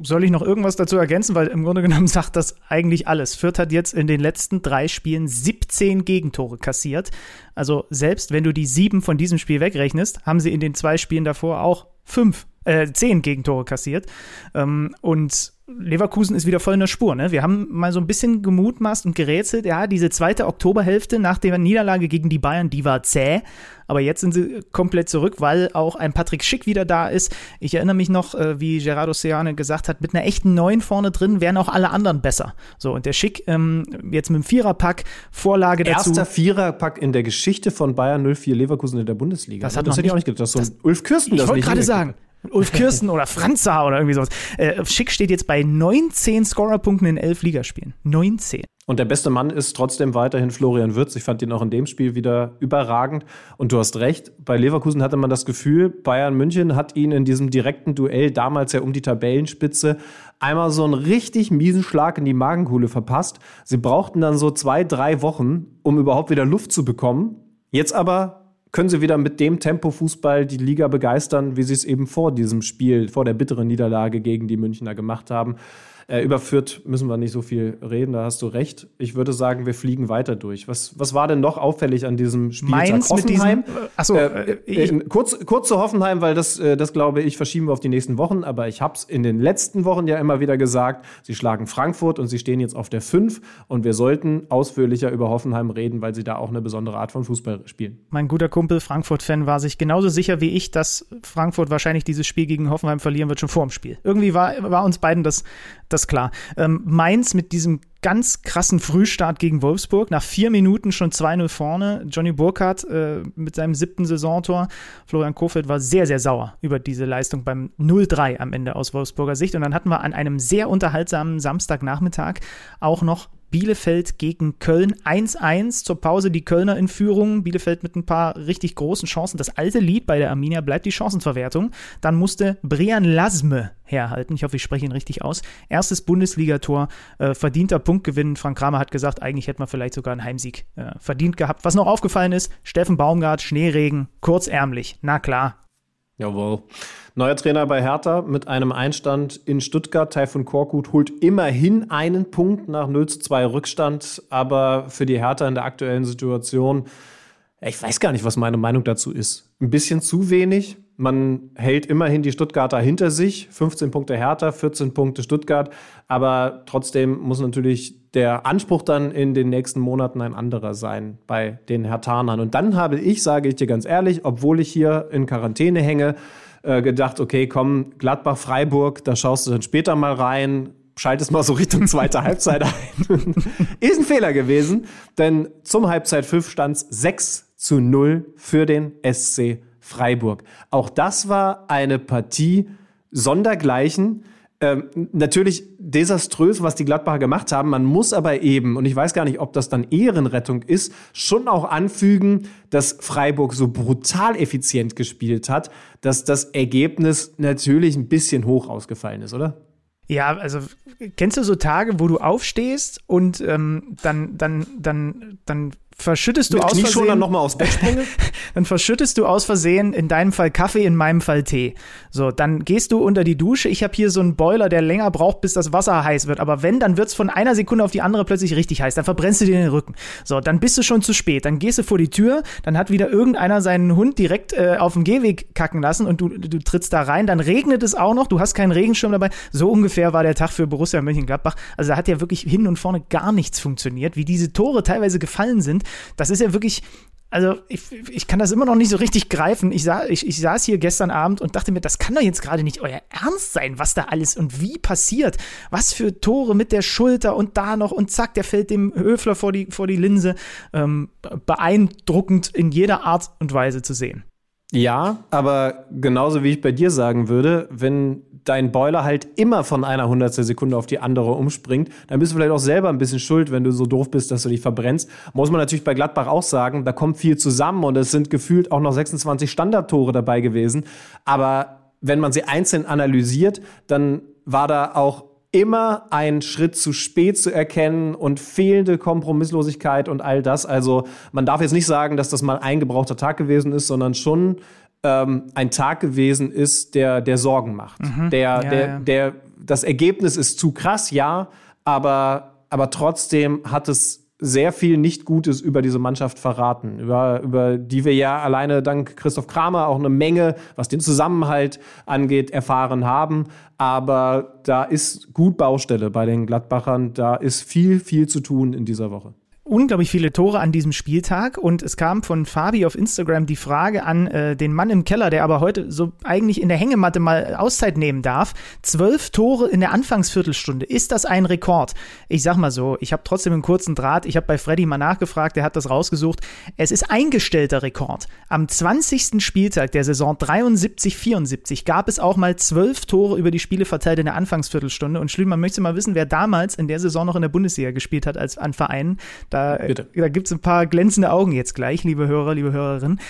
Soll ich noch irgendwas dazu ergänzen? Weil im Grunde genommen sagt das eigentlich alles. Fürth hat jetzt in den letzten drei Spielen 17 Gegentore kassiert. Also selbst wenn du die sieben von diesem Spiel wegrechnest, haben sie in den zwei Spielen davor auch fünf, äh, zehn Gegentore kassiert. Ähm, und Leverkusen ist wieder voll in der Spur. Ne? Wir haben mal so ein bisschen gemutmaßt und gerätselt, ja, diese zweite Oktoberhälfte nach der Niederlage gegen die Bayern, die war zäh. Aber jetzt sind sie komplett zurück, weil auch ein Patrick Schick wieder da ist. Ich erinnere mich noch, äh, wie Gerardo Seane gesagt hat, mit einer echten Neun vorne drin wären auch alle anderen besser. So, und der Schick ähm, jetzt mit dem Viererpack, Vorlage dazu. Erster Viererpack in der Geschichte von Bayern 04 Leverkusen in der Bundesliga. Das, hat das hätte ich auch nicht gedacht, dass so ein Ulf Kürsten das Ich wollte gerade sagen, Ulf Kirsten oder Franza oder irgendwie sowas. Äh, Schick steht jetzt bei 19 Scorerpunkten in 11 Ligaspielen. 19. Und der beste Mann ist trotzdem weiterhin Florian Würz. Ich fand ihn auch in dem Spiel wieder überragend. Und du hast recht, bei Leverkusen hatte man das Gefühl, Bayern München hat ihn in diesem direkten Duell damals ja um die Tabellenspitze einmal so einen richtig miesen Schlag in die Magenkuhle verpasst. Sie brauchten dann so zwei, drei Wochen, um überhaupt wieder Luft zu bekommen. Jetzt aber können sie wieder mit dem Tempo Fußball die Liga begeistern, wie sie es eben vor diesem Spiel, vor der bitteren Niederlage gegen die Münchner gemacht haben. Äh, über Fürth müssen wir nicht so viel reden, da hast du recht. Ich würde sagen, wir fliegen weiter durch. Was, was war denn noch auffällig an diesem Spieltag? Mainz Hoffenheim? Mit diesem, achso, äh, äh, kurz, kurz zu Hoffenheim, weil das, äh, das glaube ich, verschieben wir auf die nächsten Wochen. Aber ich habe es in den letzten Wochen ja immer wieder gesagt, sie schlagen Frankfurt und sie stehen jetzt auf der 5 und wir sollten ausführlicher über Hoffenheim reden, weil sie da auch eine besondere Art von Fußball spielen. Mein guter Kumpel, Frankfurt-Fan, war sich genauso sicher wie ich, dass Frankfurt wahrscheinlich dieses Spiel gegen Hoffenheim verlieren wird, schon vor dem Spiel. Irgendwie war, war uns beiden das, das klar. Ähm, Mainz mit diesem ganz krassen Frühstart gegen Wolfsburg. Nach vier Minuten schon 2-0 vorne. Johnny Burkhardt äh, mit seinem siebten Saisontor. Florian Kofeld war sehr, sehr sauer über diese Leistung beim 0-3 am Ende aus Wolfsburger Sicht. Und dann hatten wir an einem sehr unterhaltsamen Samstagnachmittag auch noch Bielefeld gegen Köln 1-1 zur Pause die Kölner in Führung. Bielefeld mit ein paar richtig großen Chancen. Das alte Lied bei der Arminia bleibt die Chancenverwertung. Dann musste Brian Lasme herhalten. Ich hoffe, ich spreche ihn richtig aus. Erstes Bundesligator, äh, verdienter Punktgewinn. Frank Kramer hat gesagt, eigentlich hätte man vielleicht sogar einen Heimsieg äh, verdient gehabt. Was noch aufgefallen ist, Steffen Baumgart, Schneeregen, kurzärmlich. Na klar. Jawohl. Neuer Trainer bei Hertha mit einem Einstand in Stuttgart. Taifun Korkut holt immerhin einen Punkt nach 0 zu 2 Rückstand. Aber für die Hertha in der aktuellen Situation, ich weiß gar nicht, was meine Meinung dazu ist. Ein bisschen zu wenig. Man hält immerhin die Stuttgarter hinter sich. 15 Punkte Hertha, 14 Punkte Stuttgart. Aber trotzdem muss natürlich der Anspruch dann in den nächsten Monaten ein anderer sein bei den Herthanern. Und dann habe ich, sage ich dir ganz ehrlich, obwohl ich hier in Quarantäne hänge, äh, gedacht, okay, komm, Gladbach, Freiburg, da schaust du dann später mal rein, schaltest mal so Richtung zweite Halbzeit ein. Ist ein Fehler gewesen, denn zum Halbzeit 5 stand es 6 zu 0 für den SC Freiburg. Auch das war eine Partie sondergleichen. Ähm, natürlich desaströs, was die Gladbacher gemacht haben. Man muss aber eben, und ich weiß gar nicht, ob das dann Ehrenrettung ist, schon auch anfügen, dass Freiburg so brutal effizient gespielt hat, dass das Ergebnis natürlich ein bisschen hoch ausgefallen ist, oder? Ja, also kennst du so Tage, wo du aufstehst und ähm, dann, dann, dann, dann verschüttest du Mit aus Versehen, nochmal aufs Bett springe? dann verschüttest du aus Versehen in deinem Fall Kaffee, in meinem Fall Tee. So, dann gehst du unter die Dusche. Ich habe hier so einen Boiler, der länger braucht, bis das Wasser heiß wird. Aber wenn, dann wird's von einer Sekunde auf die andere plötzlich richtig heiß. Dann verbrennst du dir den Rücken. So, dann bist du schon zu spät. Dann gehst du vor die Tür, dann hat wieder irgendeiner seinen Hund direkt äh, auf dem Gehweg kacken lassen und du, du trittst da rein. Dann regnet es auch noch, du hast keinen Regenschirm dabei. So ungefähr war der Tag für Borussia Mönchengladbach. Also da hat ja wirklich hin und vorne gar nichts funktioniert. Wie diese Tore teilweise gefallen sind, das ist ja wirklich also ich, ich kann das immer noch nicht so richtig greifen. Ich, sah, ich, ich saß hier gestern Abend und dachte mir, das kann doch jetzt gerade nicht euer Ernst sein, was da alles und wie passiert. Was für Tore mit der Schulter und da noch und zack, der fällt dem Höfler vor die, vor die Linse. Ähm, beeindruckend in jeder Art und Weise zu sehen. Ja, aber genauso wie ich bei dir sagen würde, wenn dein Boiler halt immer von einer hundertstel Sekunde auf die andere umspringt, dann bist du vielleicht auch selber ein bisschen schuld, wenn du so doof bist, dass du dich verbrennst. Muss man natürlich bei Gladbach auch sagen, da kommt viel zusammen und es sind gefühlt auch noch 26 Standardtore dabei gewesen. Aber wenn man sie einzeln analysiert, dann war da auch immer ein Schritt zu spät zu erkennen und fehlende Kompromisslosigkeit und all das. Also man darf jetzt nicht sagen, dass das mal ein gebrauchter Tag gewesen ist, sondern schon ähm, ein Tag gewesen ist, der, der Sorgen macht. Mhm. Der, Ja, der, ja. der, das Ergebnis ist zu krass, ja, aber, aber trotzdem hat es sehr viel nicht Gutes über diese Mannschaft verraten, über, über die wir ja alleine dank Christoph Kramer auch eine Menge, was den Zusammenhalt angeht, erfahren haben. Aber da ist gut Baustelle bei den Gladbachern. Da ist viel, viel zu tun in dieser Woche unglaublich viele Tore an diesem Spieltag und es kam von Fabi auf Instagram die Frage an äh, den Mann im Keller, der aber heute so eigentlich in der Hängematte mal Auszeit nehmen darf. Zwölf Tore in der Anfangsviertelstunde. Ist das ein Rekord? Ich sag mal so, ich habe trotzdem einen kurzen Draht. Ich habe bei Freddy mal nachgefragt, der hat das rausgesucht. Es ist eingestellter Rekord. Am 20. Spieltag der Saison 73-74 gab es auch mal zwölf Tore über die Spiele verteilt in der Anfangsviertelstunde. Und Schlümann möchte mal wissen, wer damals in der Saison noch in der Bundesliga gespielt hat als an Vereinen. Da, Bitte. da gibt es ein paar glänzende Augen jetzt gleich, liebe Hörer, liebe Hörerinnen.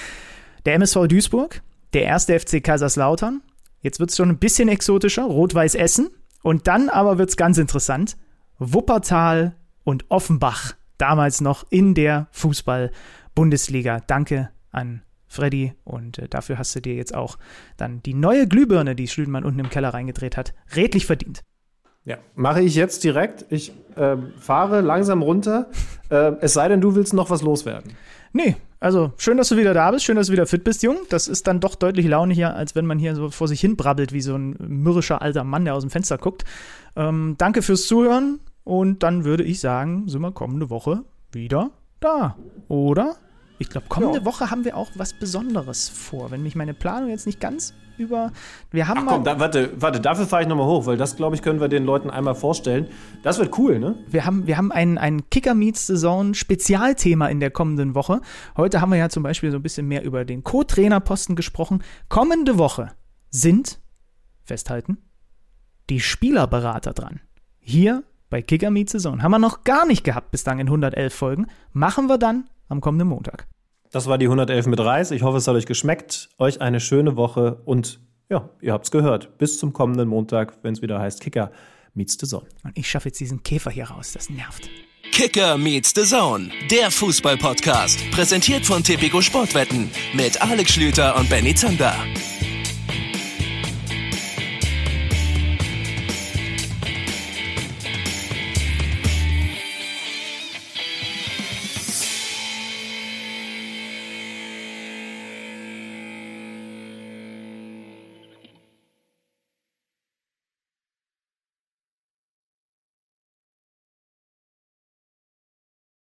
Der MSV Duisburg, der erste FC Kaiserslautern. Jetzt wird es schon ein bisschen exotischer, Rot-Weiß Essen. Und dann aber wird es ganz interessant. Wuppertal und Offenbach, damals noch in der Fußball-Bundesliga. Danke an Freddy und äh, dafür hast du dir jetzt auch dann die neue Glühbirne, die Schlüdenmann unten im Keller reingedreht hat, redlich verdient. Ja, mache ich jetzt direkt. Ich äh, fahre langsam runter. Äh, es sei denn, du willst noch was loswerden. Nee, also schön, dass du wieder da bist, schön, dass du wieder fit bist, Jung. Das ist dann doch deutlich launiger, als wenn man hier so vor sich hin brabbelt wie so ein mürrischer alter Mann, der aus dem Fenster guckt. Ähm, danke fürs Zuhören und dann würde ich sagen, sind wir kommende Woche wieder da, oder? Ich glaube, kommende Ja. Woche haben wir auch was Besonderes vor, wenn mich meine Planung jetzt nicht ganz über. Wir haben Ach mal. komm, da, warte, warte, dafür fahre ich nochmal hoch, weil das, glaube ich, können wir den Leuten einmal vorstellen. Das wird cool, ne? Wir haben, wir haben ein, ein Kicker Meets Saison Spezialthema in der kommenden Woche. Heute haben wir ja zum Beispiel so ein bisschen mehr über den Co-Trainerposten gesprochen. Kommende Woche sind, festhalten, die Spielerberater dran. Hier bei Kicker Meets Saison. Haben wir noch gar nicht gehabt bislang in 111 Folgen. Machen wir dann am kommenden Montag. Das war die 111 mit Reis. Ich hoffe, es hat euch geschmeckt. Euch eine schöne Woche und ja, ihr habt's gehört. Bis zum kommenden Montag, wenn es wieder heißt Kicker meets the Zone. Und ich schaffe jetzt diesen Käfer hier raus. Das nervt. Kicker meets the Zone, der Fußball-Podcast. Präsentiert von Tipico Sportwetten mit Alex Schlüter und Benny Zander.